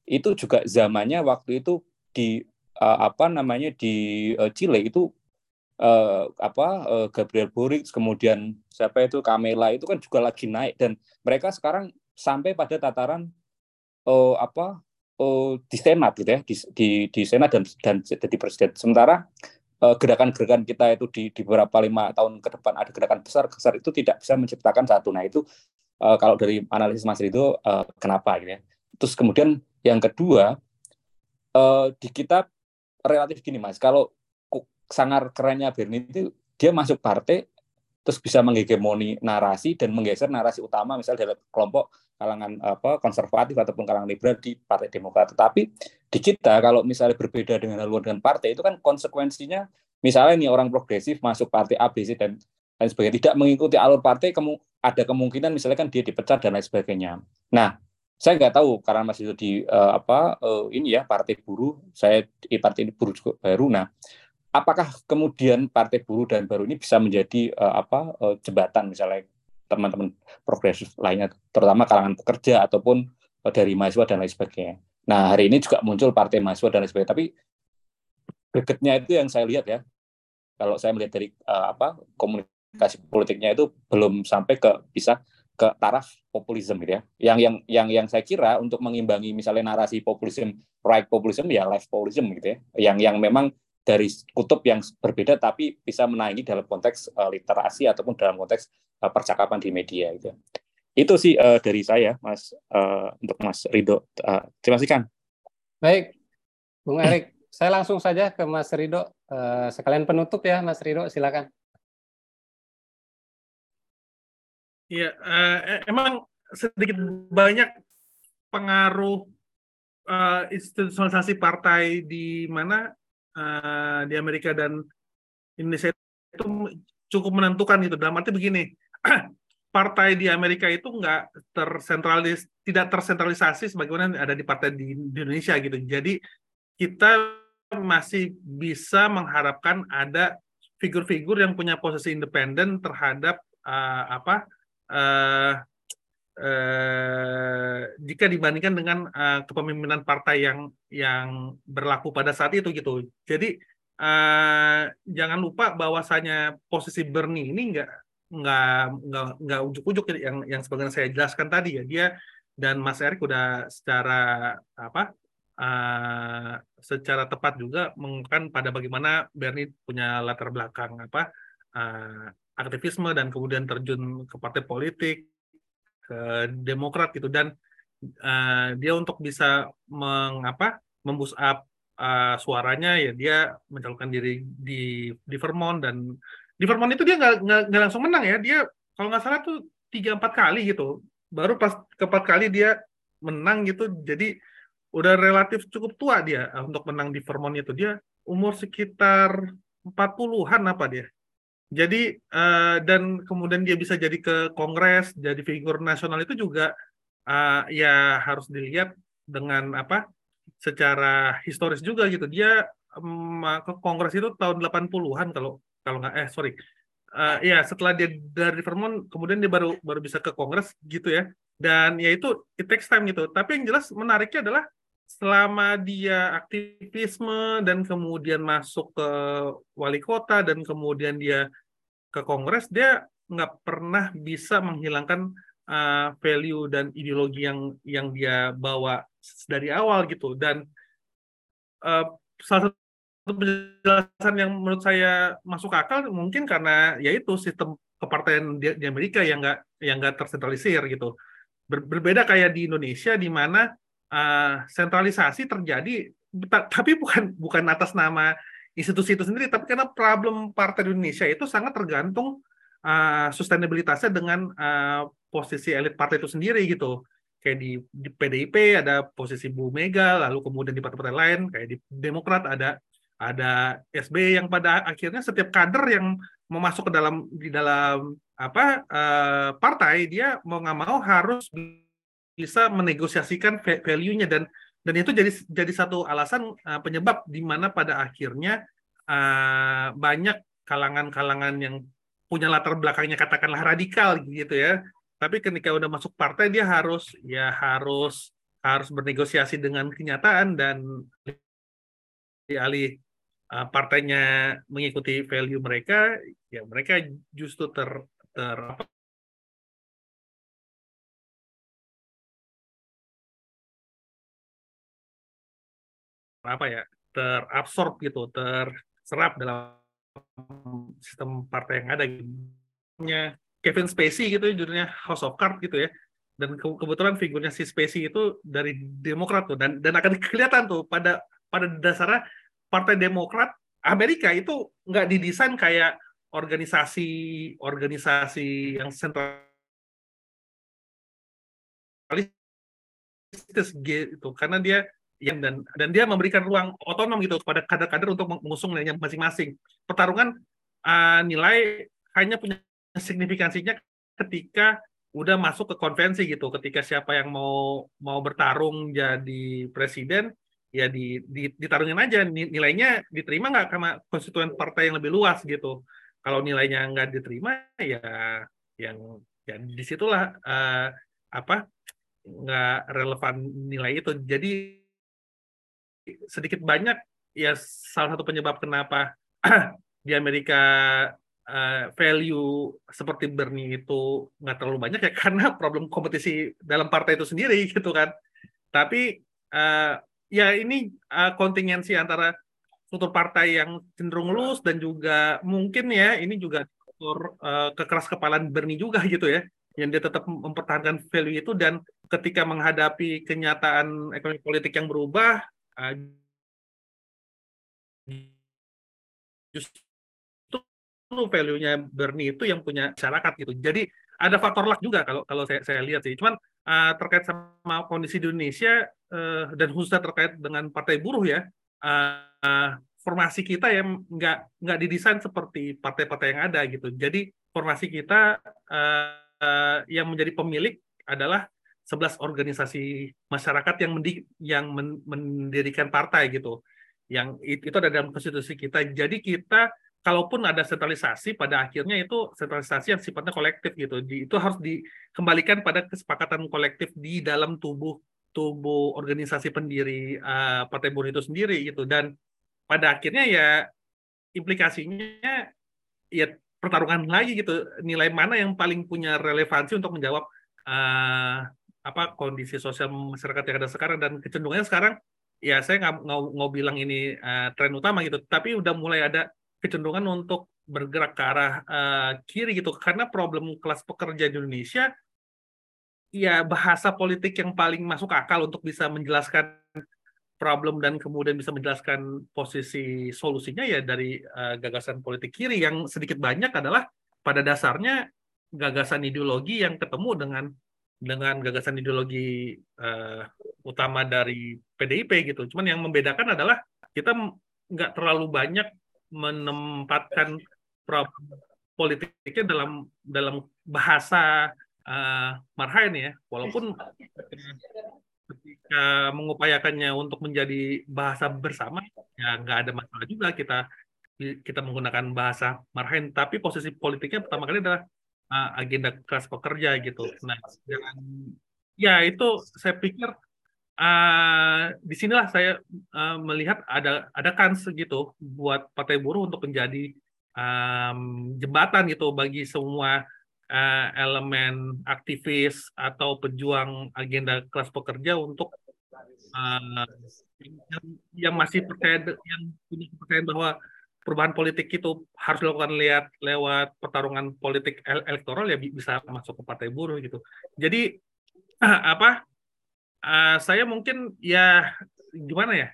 itu juga zamannya waktu itu di uh, apa namanya di uh, Chile itu uh, apa uh, Gabriel Boric kemudian siapa itu Camela itu kan juga lagi naik. Dan mereka sekarang sampai pada tataran uh, apa uh, di senat gitu ya di di, di senat dan dan jadi presiden. Sementara uh, gerakan-gerakan kita itu di, di beberapa lima tahun ke depan ada gerakan besar besar itu tidak bisa menciptakan satu. Nah itu uh, kalau dari analisis Mas itu uh, kenapa gitu ya? Terus kemudian yang kedua uh, di kita relatif gini Mas. Kalau sangar kerennya Bernie itu dia masuk partai terus bisa menghegemoni narasi dan menggeser narasi utama misalnya dari kelompok kalangan apa konservatif ataupun kalangan liberal di Partai Demokrat. Tetapi di kita kalau misalnya berbeda dengan haluan dengan partai itu kan konsekuensinya misalnya nih orang progresif masuk partai A, B, C dan lain sebagainya tidak mengikuti alur partai kemu ada kemungkinan misalnya kan dia dipecat dan lain sebagainya. Nah, saya nggak tahu karena masih di uh, apa uh, ini ya partai buruh saya di partai buruh juga baru. Nah, apakah kemudian partai buruh dan baru ini bisa menjadi uh, apa uh, jembatan misalnya teman-teman progresif lainnya terutama kalangan pekerja ataupun uh, dari mahasiswa dan lain sebagainya. Nah hari ini juga muncul partai mahasiswa dan lain sebagainya. Tapi gregetnya itu yang saya lihat ya kalau saya melihat dari uh, apa komunikasi politiknya itu belum sampai ke bisa ke taraf populisme gitu ya. Yang yang yang yang saya kira untuk mengimbangi misalnya narasi populisme right populisme ya left populisme gitu ya. Yang yang memang dari kutub yang berbeda tapi bisa menaiki dalam konteks uh, literasi ataupun dalam konteks uh, percakapan di media itu. Itu sih uh, dari saya Mas uh, untuk Mas Rido. Uh, terima kasih Kang. Baik. Bung Erik, saya langsung saja ke Mas Rido uh, sekalian penutup ya Mas Rido silakan. Iya, uh, emang sedikit banyak pengaruh uh, institusionalisasi partai di mana uh, di Amerika dan Indonesia itu cukup menentukan gitu. Dalam arti begini, partai di Amerika itu nggak tersentralis, tidak tersentralisasi sebagaimana ada di partai di, di Indonesia gitu. Jadi kita masih bisa mengharapkan ada figur-figur yang punya posisi independen terhadap uh, apa uh, uh, jika dibandingkan dengan uh, kepemimpinan partai yang yang berlaku pada saat itu gitu. Jadi uh, jangan lupa bahwasanya posisi Bernie ini nggak nggak nggak nggak ujuk-ujuk yang yang sebagaimana saya jelaskan tadi ya dia dan Mas Erik udah secara apa uh, secara tepat juga mengungkapkan pada bagaimana Bernie punya latar belakang apa uh, aktivisme dan kemudian terjun ke partai politik ke Demokrat gitu. Dan uh, dia untuk bisa mengapa memboost up uh, suaranya ya dia mencalonkan diri di di Vermont. Dan di Vermont itu dia nggak langsung menang ya. Dia kalau nggak salah tuh tiga empat kali gitu. Baru pas keempat kali dia menang gitu. Jadi udah relatif cukup tua dia eh, untuk menang di Vermont itu. Dia umur sekitar 40-an apa dia jadi uh, dan kemudian dia bisa jadi ke Kongres jadi figur nasional itu juga uh, ya harus dilihat dengan apa secara historis juga gitu. Dia um, ke Kongres itu tahun 80-an kalau kalau nggak eh sorry. Uh, ya setelah dia dari Vermont kemudian dia baru baru bisa ke Kongres gitu ya. Dan ya itu it takes time gitu. Tapi yang jelas menariknya adalah selama dia aktivisme dan kemudian masuk ke wali kota dan kemudian dia ke Kongres dia nggak pernah bisa menghilangkan uh, value dan ideologi yang yang dia bawa dari awal gitu. Dan uh, salah satu penjelasan yang menurut saya masuk akal mungkin karena yaitu sistem kepartaian di, Amerika yang nggak yang nggak tersentralisir gitu. Ber, berbeda kayak di Indonesia di mana uh, sentralisasi terjadi tapi bukan bukan atas nama institusi itu sendiri tapi karena problem partai di Indonesia itu sangat tergantung uh, sustainabilitasnya dengan uh, posisi elit partai itu sendiri gitu. Kayak di, di PDIP ada posisi Bu Mega lalu kemudian di partai-partai lain kayak di Demokrat ada ada SB yang pada akhirnya setiap kader yang mau masuk ke dalam di dalam apa uh, partai dia mau nggak mau harus bisa menegosiasikan value-nya dan dan itu jadi jadi satu alasan uh, penyebab di mana pada akhirnya uh, banyak kalangan-kalangan yang punya latar belakangnya katakanlah radikal gitu ya. Tapi ketika udah masuk partai dia harus ya harus harus bernegosiasi dengan kenyataan dan alih uh, partainya mengikuti value mereka, ya mereka justru ter, ter apa, apa ya terabsorb gitu, terserap dalam sistem partai yang ada. Gitu. Kevin Spacey gitu judulnya House of Cards gitu ya. Dan ke kebetulan figurnya si Spacey itu dari Demokrat tuh dan dan akan kelihatan tuh pada pada dasarnya Partai Demokrat Amerika itu nggak didesain kayak organisasi organisasi yang sentralis gitu karena dia yang dan dan dia memberikan ruang otonom gitu kepada kader-kader untuk mengusung nilainya masing-masing. Pertarungan uh, nilai hanya punya signifikansinya ketika udah masuk ke konvensi gitu. Ketika siapa yang mau mau bertarung jadi presiden, ya di, di ditarungin aja nilainya diterima nggak sama konstituen partai yang lebih luas gitu kalau nilainya nggak diterima ya yang ya di situlah uh, apa nggak relevan nilai itu jadi sedikit banyak ya salah satu penyebab kenapa di Amerika uh, value seperti Bernie itu nggak terlalu banyak ya karena problem kompetisi dalam partai itu sendiri gitu kan. Tapi uh, ya ini uh, kontingensi antara struktur partai yang cenderung lus dan juga mungkin ya ini juga faktor uh, kekeras kepalaan Bernie juga gitu ya yang dia tetap mempertahankan value itu dan ketika menghadapi kenyataan ekonomi politik yang berubah uh, justru value-nya Bernie itu yang punya masyarakat gitu. Jadi ada faktor luck juga kalau kalau saya saya lihat sih. Cuman uh, terkait sama kondisi di Indonesia uh, dan khususnya terkait dengan partai buruh ya, uh, formasi kita yang nggak nggak didesain seperti partai-partai yang ada gitu. Jadi formasi kita uh, uh, yang menjadi pemilik adalah 11 organisasi masyarakat yang mendi yang men mendirikan partai gitu. Yang itu ada dalam konstitusi kita. Jadi kita kalaupun ada sentralisasi pada akhirnya itu sentralisasi yang sifatnya kolektif gitu. Di, itu harus dikembalikan pada kesepakatan kolektif di dalam tubuh tubuh organisasi pendiri uh, Partai Buruh itu sendiri gitu dan pada akhirnya ya implikasinya ya pertarungan lagi gitu nilai mana yang paling punya relevansi untuk menjawab uh, apa kondisi sosial masyarakat yang ada sekarang dan kecenderungannya sekarang ya saya nggak mau bilang ini uh, tren utama gitu. Tapi udah mulai ada kecenderungan untuk bergerak ke arah uh, kiri gitu. Karena problem kelas pekerja di Indonesia ya bahasa politik yang paling masuk akal untuk bisa menjelaskan problem dan kemudian bisa menjelaskan posisi solusinya ya dari uh, gagasan politik kiri. Yang sedikit banyak adalah pada dasarnya gagasan ideologi yang ketemu dengan dengan gagasan ideologi uh, utama dari PDIP gitu. Cuman yang membedakan adalah kita nggak terlalu banyak menempatkan problem politiknya dalam dalam bahasa uh, Marhain ya, walaupun ketika mengupayakannya untuk menjadi bahasa bersama, ya nggak ada masalah juga kita kita menggunakan bahasa Marhain, tapi posisi politiknya pertama kali adalah uh, agenda kelas pekerja gitu. Nah, dan ya itu saya pikir uh, di sinilah saya uh, melihat ada ada kans gitu buat partai buruh untuk menjadi um, jembatan gitu bagi semua uh, elemen aktivis atau pejuang agenda kelas pekerja untuk uh, yang, yang masih percaya yang punya kepercayaan bahwa perubahan politik itu harus dilakukan lihat lewat pertarungan politik elektoral ya bisa masuk ke partai buruh gitu. Jadi apa? Uh, saya mungkin ya gimana ya?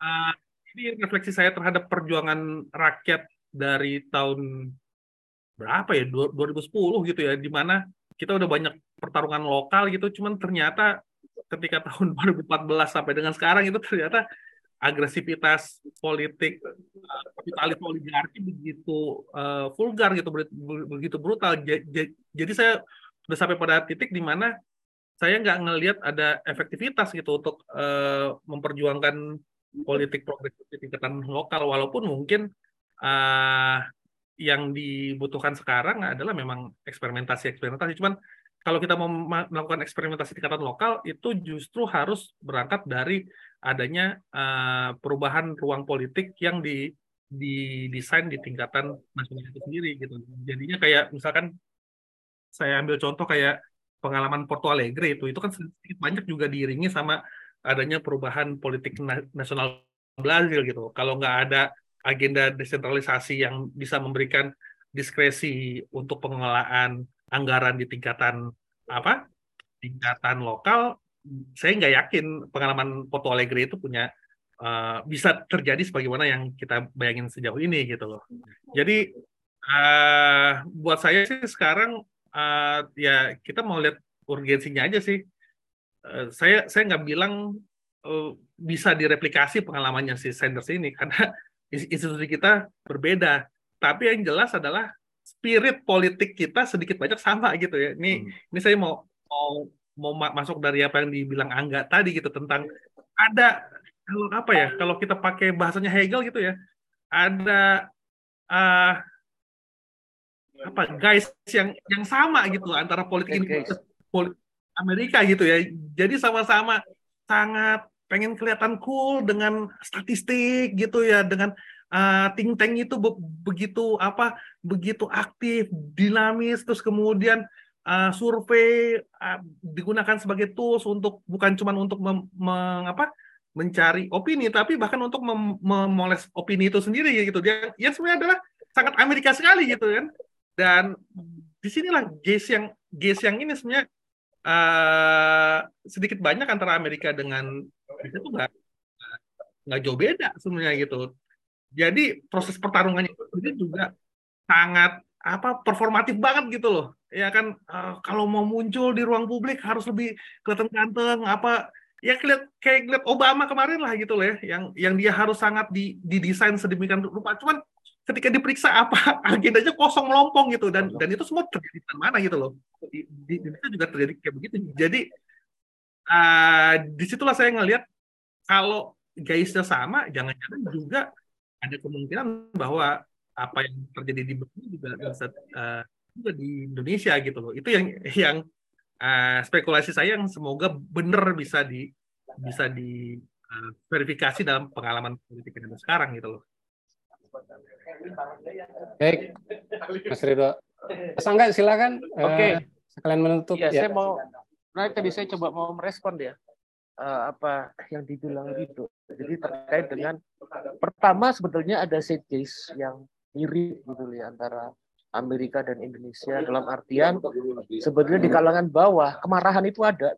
Uh, ini refleksi saya terhadap perjuangan rakyat dari tahun berapa ya 2010 gitu ya di mana kita udah banyak pertarungan lokal gitu cuman ternyata ketika tahun 2014 sampai dengan sekarang itu ternyata agresivitas politik uh, kapitalis oligarki begitu uh, vulgar gitu begitu brutal jadi saya sudah sampai pada titik di mana saya nggak ngelihat ada efektivitas gitu untuk uh, memperjuangkan politik progresif di tingkatan lokal walaupun mungkin uh, yang dibutuhkan sekarang adalah memang eksperimentasi-eksperimentasi. Cuman kalau kita mau melakukan eksperimentasi tingkatan lokal itu justru harus berangkat dari adanya uh, perubahan ruang politik yang di didesain di tingkatan nasional itu sendiri gitu. Jadinya kayak misalkan saya ambil contoh kayak pengalaman Porto Alegre itu itu kan sedikit banyak juga diiringi sama adanya perubahan politik nasional Brazil gitu. Kalau nggak ada agenda desentralisasi yang bisa memberikan diskresi untuk pengelolaan anggaran di tingkatan apa tingkatan lokal saya nggak yakin pengalaman Porto Alegre itu punya uh, bisa terjadi sebagaimana yang kita bayangin sejauh ini gitu loh jadi uh, buat saya sih sekarang uh, ya kita mau lihat urgensinya aja sih uh, saya saya nggak bilang uh, bisa direplikasi pengalamannya si Sanders ini karena institusi kita berbeda. Tapi yang jelas adalah spirit politik kita sedikit banyak sama gitu ya. Ini hmm. ini saya mau mau mau masuk dari apa yang dibilang Angga tadi gitu tentang ada kalau apa ya kalau kita pakai bahasanya Hegel gitu ya ada uh, apa guys yang yang sama gitu antara politik ini politik Amerika gitu ya jadi sama-sama sangat pengen kelihatan cool dengan statistik gitu ya dengan uh, think tank itu be begitu apa begitu aktif dinamis terus kemudian uh, survei uh, digunakan sebagai tools untuk bukan cuma untuk mem, mem, apa mencari opini tapi bahkan untuk mem memoles opini itu sendiri gitu dia ya sebenarnya adalah sangat Amerika sekali gitu kan dan di sinilah gaze yang gaze yang ini sebenarnya uh, sedikit banyak antara Amerika dengan itu nggak nggak jauh beda sebenarnya gitu. Jadi proses pertarungannya itu juga sangat apa performatif banget gitu loh. Ya kan uh, kalau mau muncul di ruang publik harus lebih kelihatan ganteng apa ya kelihat kayak lihat Obama kemarin lah gitu loh ya yang yang dia harus sangat di didesain sedemikian rupa. Cuman ketika diperiksa apa agendanya kosong melompong gitu dan dan itu semua terjadi di mana gitu loh di, di Indonesia juga terjadi kayak begitu jadi uh, di situlah saya ngelihat kalau gaisnya sama jangan-jangan juga ada kemungkinan bahwa apa yang terjadi di Berlin juga bisa uh, juga di Indonesia gitu loh itu yang yang uh, spekulasi saya yang semoga benar bisa di bisa di uh, verifikasi dalam pengalaman politik Indonesia sekarang gitu loh Baik, Mas Ridho. Mas Angga, silakan. Oke. Okay. Uh, sekalian menutup. Ya, ya, saya mau, nah tadi saya coba mau merespon ya uh, apa yang dibilang itu. Jadi terkait dengan pertama sebetulnya ada set case yang mirip gitu ya antara Amerika dan Indonesia dalam artian sebetulnya di kalangan bawah kemarahan itu ada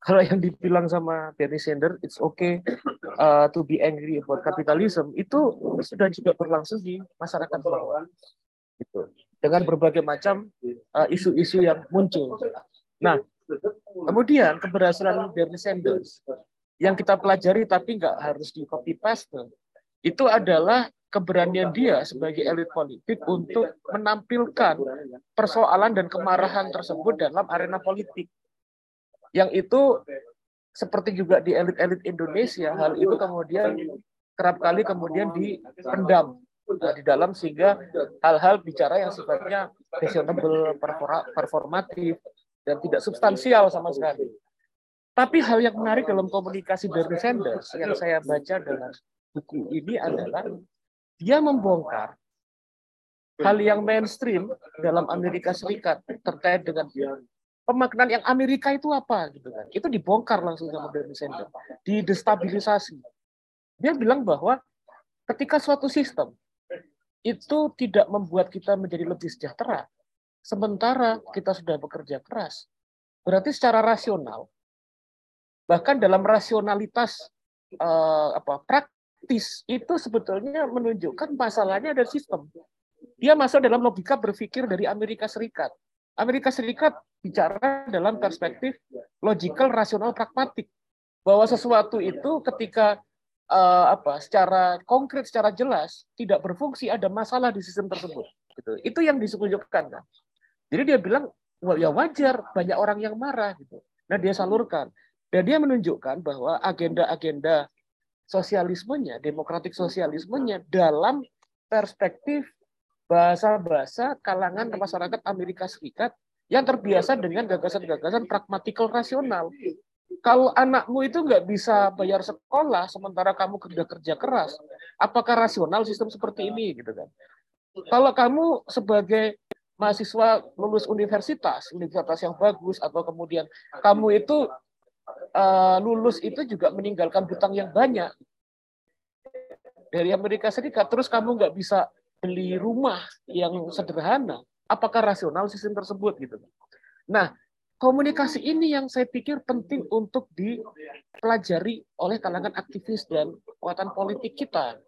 kalau yang dibilang sama Bernie Sanders, it's okay uh, to be angry about capitalism, itu sudah juga berlangsung di masyarakat bawah. Gitu. Dengan berbagai macam uh, isu-isu uh, yang muncul. Nah, kemudian keberhasilan Bernie Sanders yang kita pelajari tapi nggak harus di copy paste, itu adalah keberanian dia sebagai elit politik untuk menampilkan persoalan dan kemarahan tersebut dalam arena politik yang itu seperti juga di elit-elit Indonesia hal itu kemudian kerap kali kemudian dipendam nah, di dalam sehingga hal-hal bicara yang sifatnya fashionable, performatif dan tidak substansial sama sekali. Tapi hal yang menarik dalam komunikasi Bernie Sanders yang saya baca dalam buku ini adalah dia membongkar hal yang mainstream dalam Amerika Serikat terkait dengan pemaknaan yang Amerika itu apa gitu kan. Itu dibongkar langsung sama Bernie Sanders, didestabilisasi. Dia bilang bahwa ketika suatu sistem itu tidak membuat kita menjadi lebih sejahtera, sementara kita sudah bekerja keras, berarti secara rasional, bahkan dalam rasionalitas uh, apa praktis itu sebetulnya menunjukkan masalahnya ada sistem. Dia masuk dalam logika berpikir dari Amerika Serikat. Amerika Serikat bicara dalam perspektif logical, rasional, pragmatik. Bahwa sesuatu itu ketika uh, apa secara konkret, secara jelas tidak berfungsi, ada masalah di sistem tersebut. Gitu. Itu yang disunjukkan kan. Jadi dia bilang, Wah, ya wajar banyak orang yang marah gitu. Nah dia salurkan dan dia menunjukkan bahwa agenda-agenda sosialismenya, demokratik sosialismenya dalam perspektif bahasa-bahasa kalangan masyarakat Amerika Serikat yang terbiasa dengan gagasan-gagasan pragmatikal rasional. Kalau anakmu itu nggak bisa bayar sekolah sementara kamu kerja kerja keras, apakah rasional sistem seperti ini gitu kan? Kalau kamu sebagai mahasiswa lulus universitas, universitas yang bagus atau kemudian kamu itu uh, lulus itu juga meninggalkan hutang yang banyak dari Amerika Serikat, terus kamu nggak bisa beli rumah yang sederhana, apakah rasional sistem tersebut gitu. Nah, komunikasi ini yang saya pikir penting untuk dipelajari oleh kalangan aktivis dan kekuatan politik kita.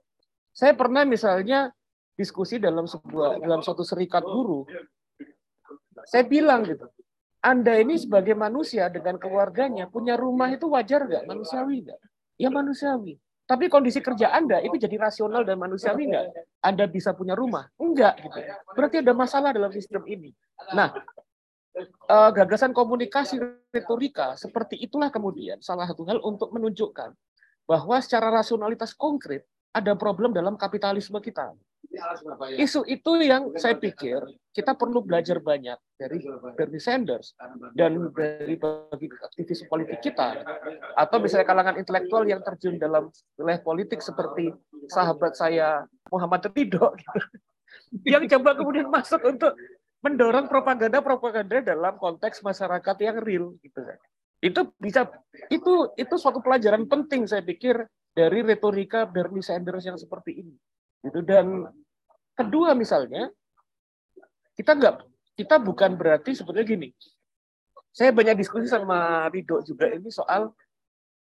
Saya pernah misalnya diskusi dalam sebuah dalam suatu serikat guru. Saya bilang gitu, Anda ini sebagai manusia dengan keluarganya punya rumah itu wajar nggak? Manusiawi nggak? Ya manusiawi. Tapi kondisi kerja Anda itu jadi rasional dan manusiawi enggak? Anda bisa punya rumah? Enggak gitu. Berarti ada masalah dalam sistem ini. Nah, eh, gagasan komunikasi retorika seperti itulah kemudian salah satu hal untuk menunjukkan bahwa secara rasionalitas konkret ada problem dalam kapitalisme kita. Isu itu yang saya pikir kita perlu belajar banyak dari Bernie Sanders dan dari bagi aktivis politik kita atau misalnya kalangan intelektual yang terjun dalam wilayah politik seperti sahabat saya Muhammad Ridho gitu. yang coba kemudian masuk untuk mendorong propaganda-propaganda dalam konteks masyarakat yang real gitu kan. Itu bisa itu itu suatu pelajaran penting saya pikir dari retorika Bernie Sanders yang seperti ini. Itu dan kedua misalnya kita nggak kita bukan berarti sebetulnya gini. Saya banyak diskusi sama Rido juga ini soal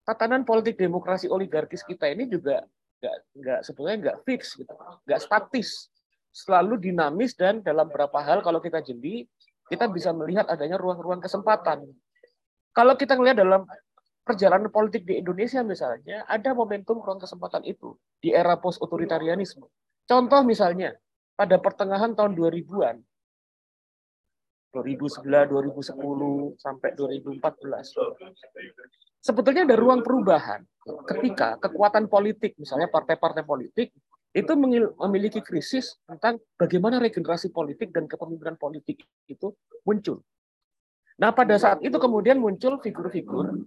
tatanan politik demokrasi oligarkis kita ini juga nggak nggak sebetulnya nggak fix gitu, nggak statis, selalu dinamis dan dalam beberapa hal kalau kita jeli kita bisa melihat adanya ruang-ruang kesempatan. Kalau kita melihat dalam perjalanan politik di Indonesia misalnya ada momentum ruang kesempatan itu di era post otoritarianisme Contoh misalnya, pada pertengahan tahun 2000-an, 2009, 2010, sampai 2014. Sebetulnya ada ruang perubahan ketika kekuatan politik, misalnya partai-partai politik, itu memiliki krisis tentang bagaimana regenerasi politik dan kepemimpinan politik itu muncul. Nah, pada saat itu kemudian muncul figur-figur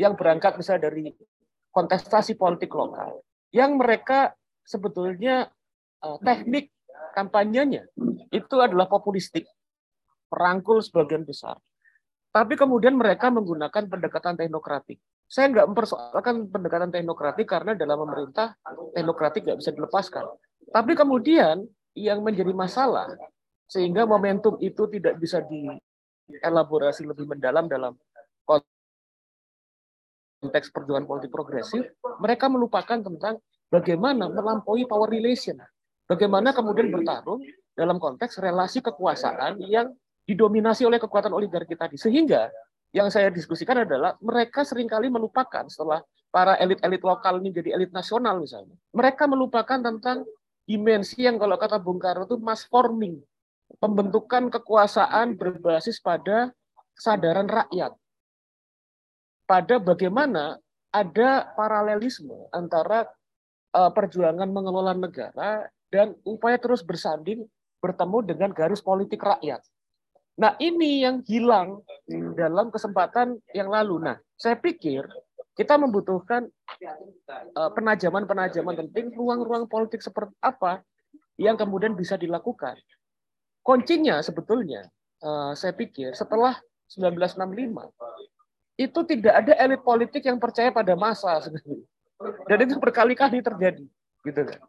yang berangkat misalnya dari kontestasi politik lokal, yang mereka sebetulnya uh, teknik kampanyenya itu adalah populistik, merangkul sebagian besar. Tapi kemudian mereka menggunakan pendekatan teknokratik. Saya nggak mempersoalkan pendekatan teknokratik karena dalam pemerintah teknokratik nggak bisa dilepaskan. Tapi kemudian yang menjadi masalah sehingga momentum itu tidak bisa dielaborasi lebih mendalam dalam konteks perjuangan politik progresif, mereka melupakan tentang bagaimana melampaui power relation. Bagaimana kemudian bertarung dalam konteks relasi kekuasaan yang didominasi oleh kekuatan oligarki tadi. Sehingga yang saya diskusikan adalah mereka sering kali melupakan setelah para elit-elit lokal ini jadi elit nasional misalnya. Mereka melupakan tentang dimensi yang kalau kata Bung Karno itu mass forming. Pembentukan kekuasaan berbasis pada kesadaran rakyat. Pada bagaimana ada paralelisme antara uh, perjuangan mengelola negara dan upaya terus bersanding bertemu dengan garis politik rakyat. Nah, ini yang hilang dalam kesempatan yang lalu. Nah, saya pikir kita membutuhkan eh, penajaman-penajaman penting ruang-ruang politik seperti apa yang kemudian bisa dilakukan. Kuncinya sebetulnya eh, saya pikir setelah 1965 itu tidak ada elit politik yang percaya pada masa. Dan itu berkali-kali terjadi, gitu kan.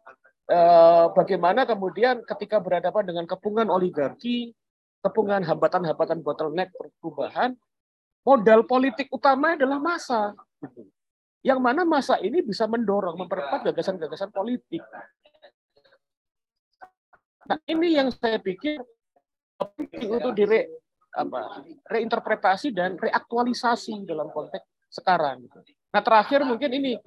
Eh, bagaimana kemudian ketika berhadapan dengan kepungan oligarki, kepungan hambatan-hambatan bottleneck perubahan, modal politik utama adalah masa. Yang mana masa ini bisa mendorong, memperkuat gagasan-gagasan politik. Nah ini yang saya pikir penting untuk dire, apa, reinterpretasi dan reaktualisasi dalam konteks sekarang. Nah terakhir mungkin ini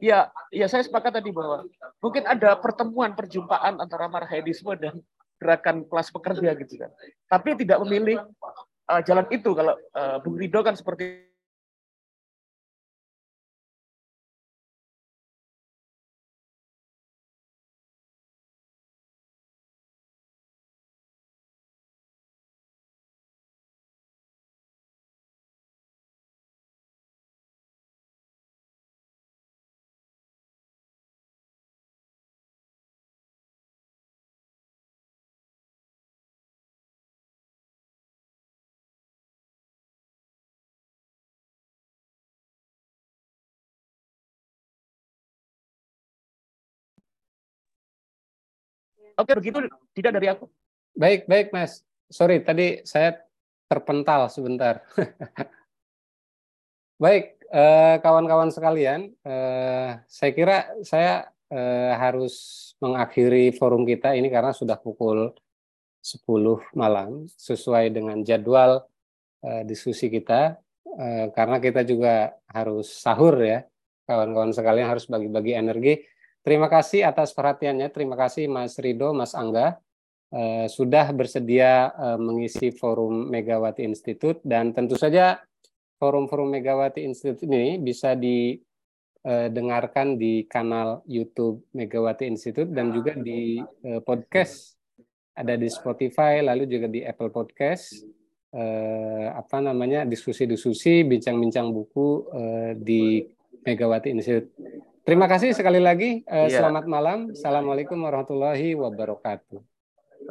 ya ya saya sepakat tadi bahwa mungkin ada pertemuan perjumpaan antara marhaidisme dan gerakan kelas pekerja gitu kan. Tapi tidak memilih uh, jalan itu kalau uh, Bung Rido kan seperti Oke, begitu tidak dari aku. Baik, baik, Mas. Sorry, tadi saya terpental sebentar. baik, eh, kawan-kawan sekalian, eh, saya kira saya eh, harus mengakhiri forum kita ini karena sudah pukul 10 malam sesuai dengan jadwal diskusi kita karena kita juga harus sahur ya kawan-kawan sekalian harus bagi-bagi energi Terima kasih atas perhatiannya. Terima kasih Mas Rido, Mas Angga eh, sudah bersedia eh, mengisi forum Megawati Institute dan tentu saja forum-forum Megawati Institute ini bisa didengarkan di kanal YouTube Megawati Institute dan juga di eh, podcast ada di Spotify lalu juga di Apple Podcast eh, apa namanya diskusi-diskusi bincang-bincang buku eh, di Megawati Institute. Terima kasih sekali lagi. Uh, Selamat malam. Assalamualaikum warahmatullahi wabarakatuh.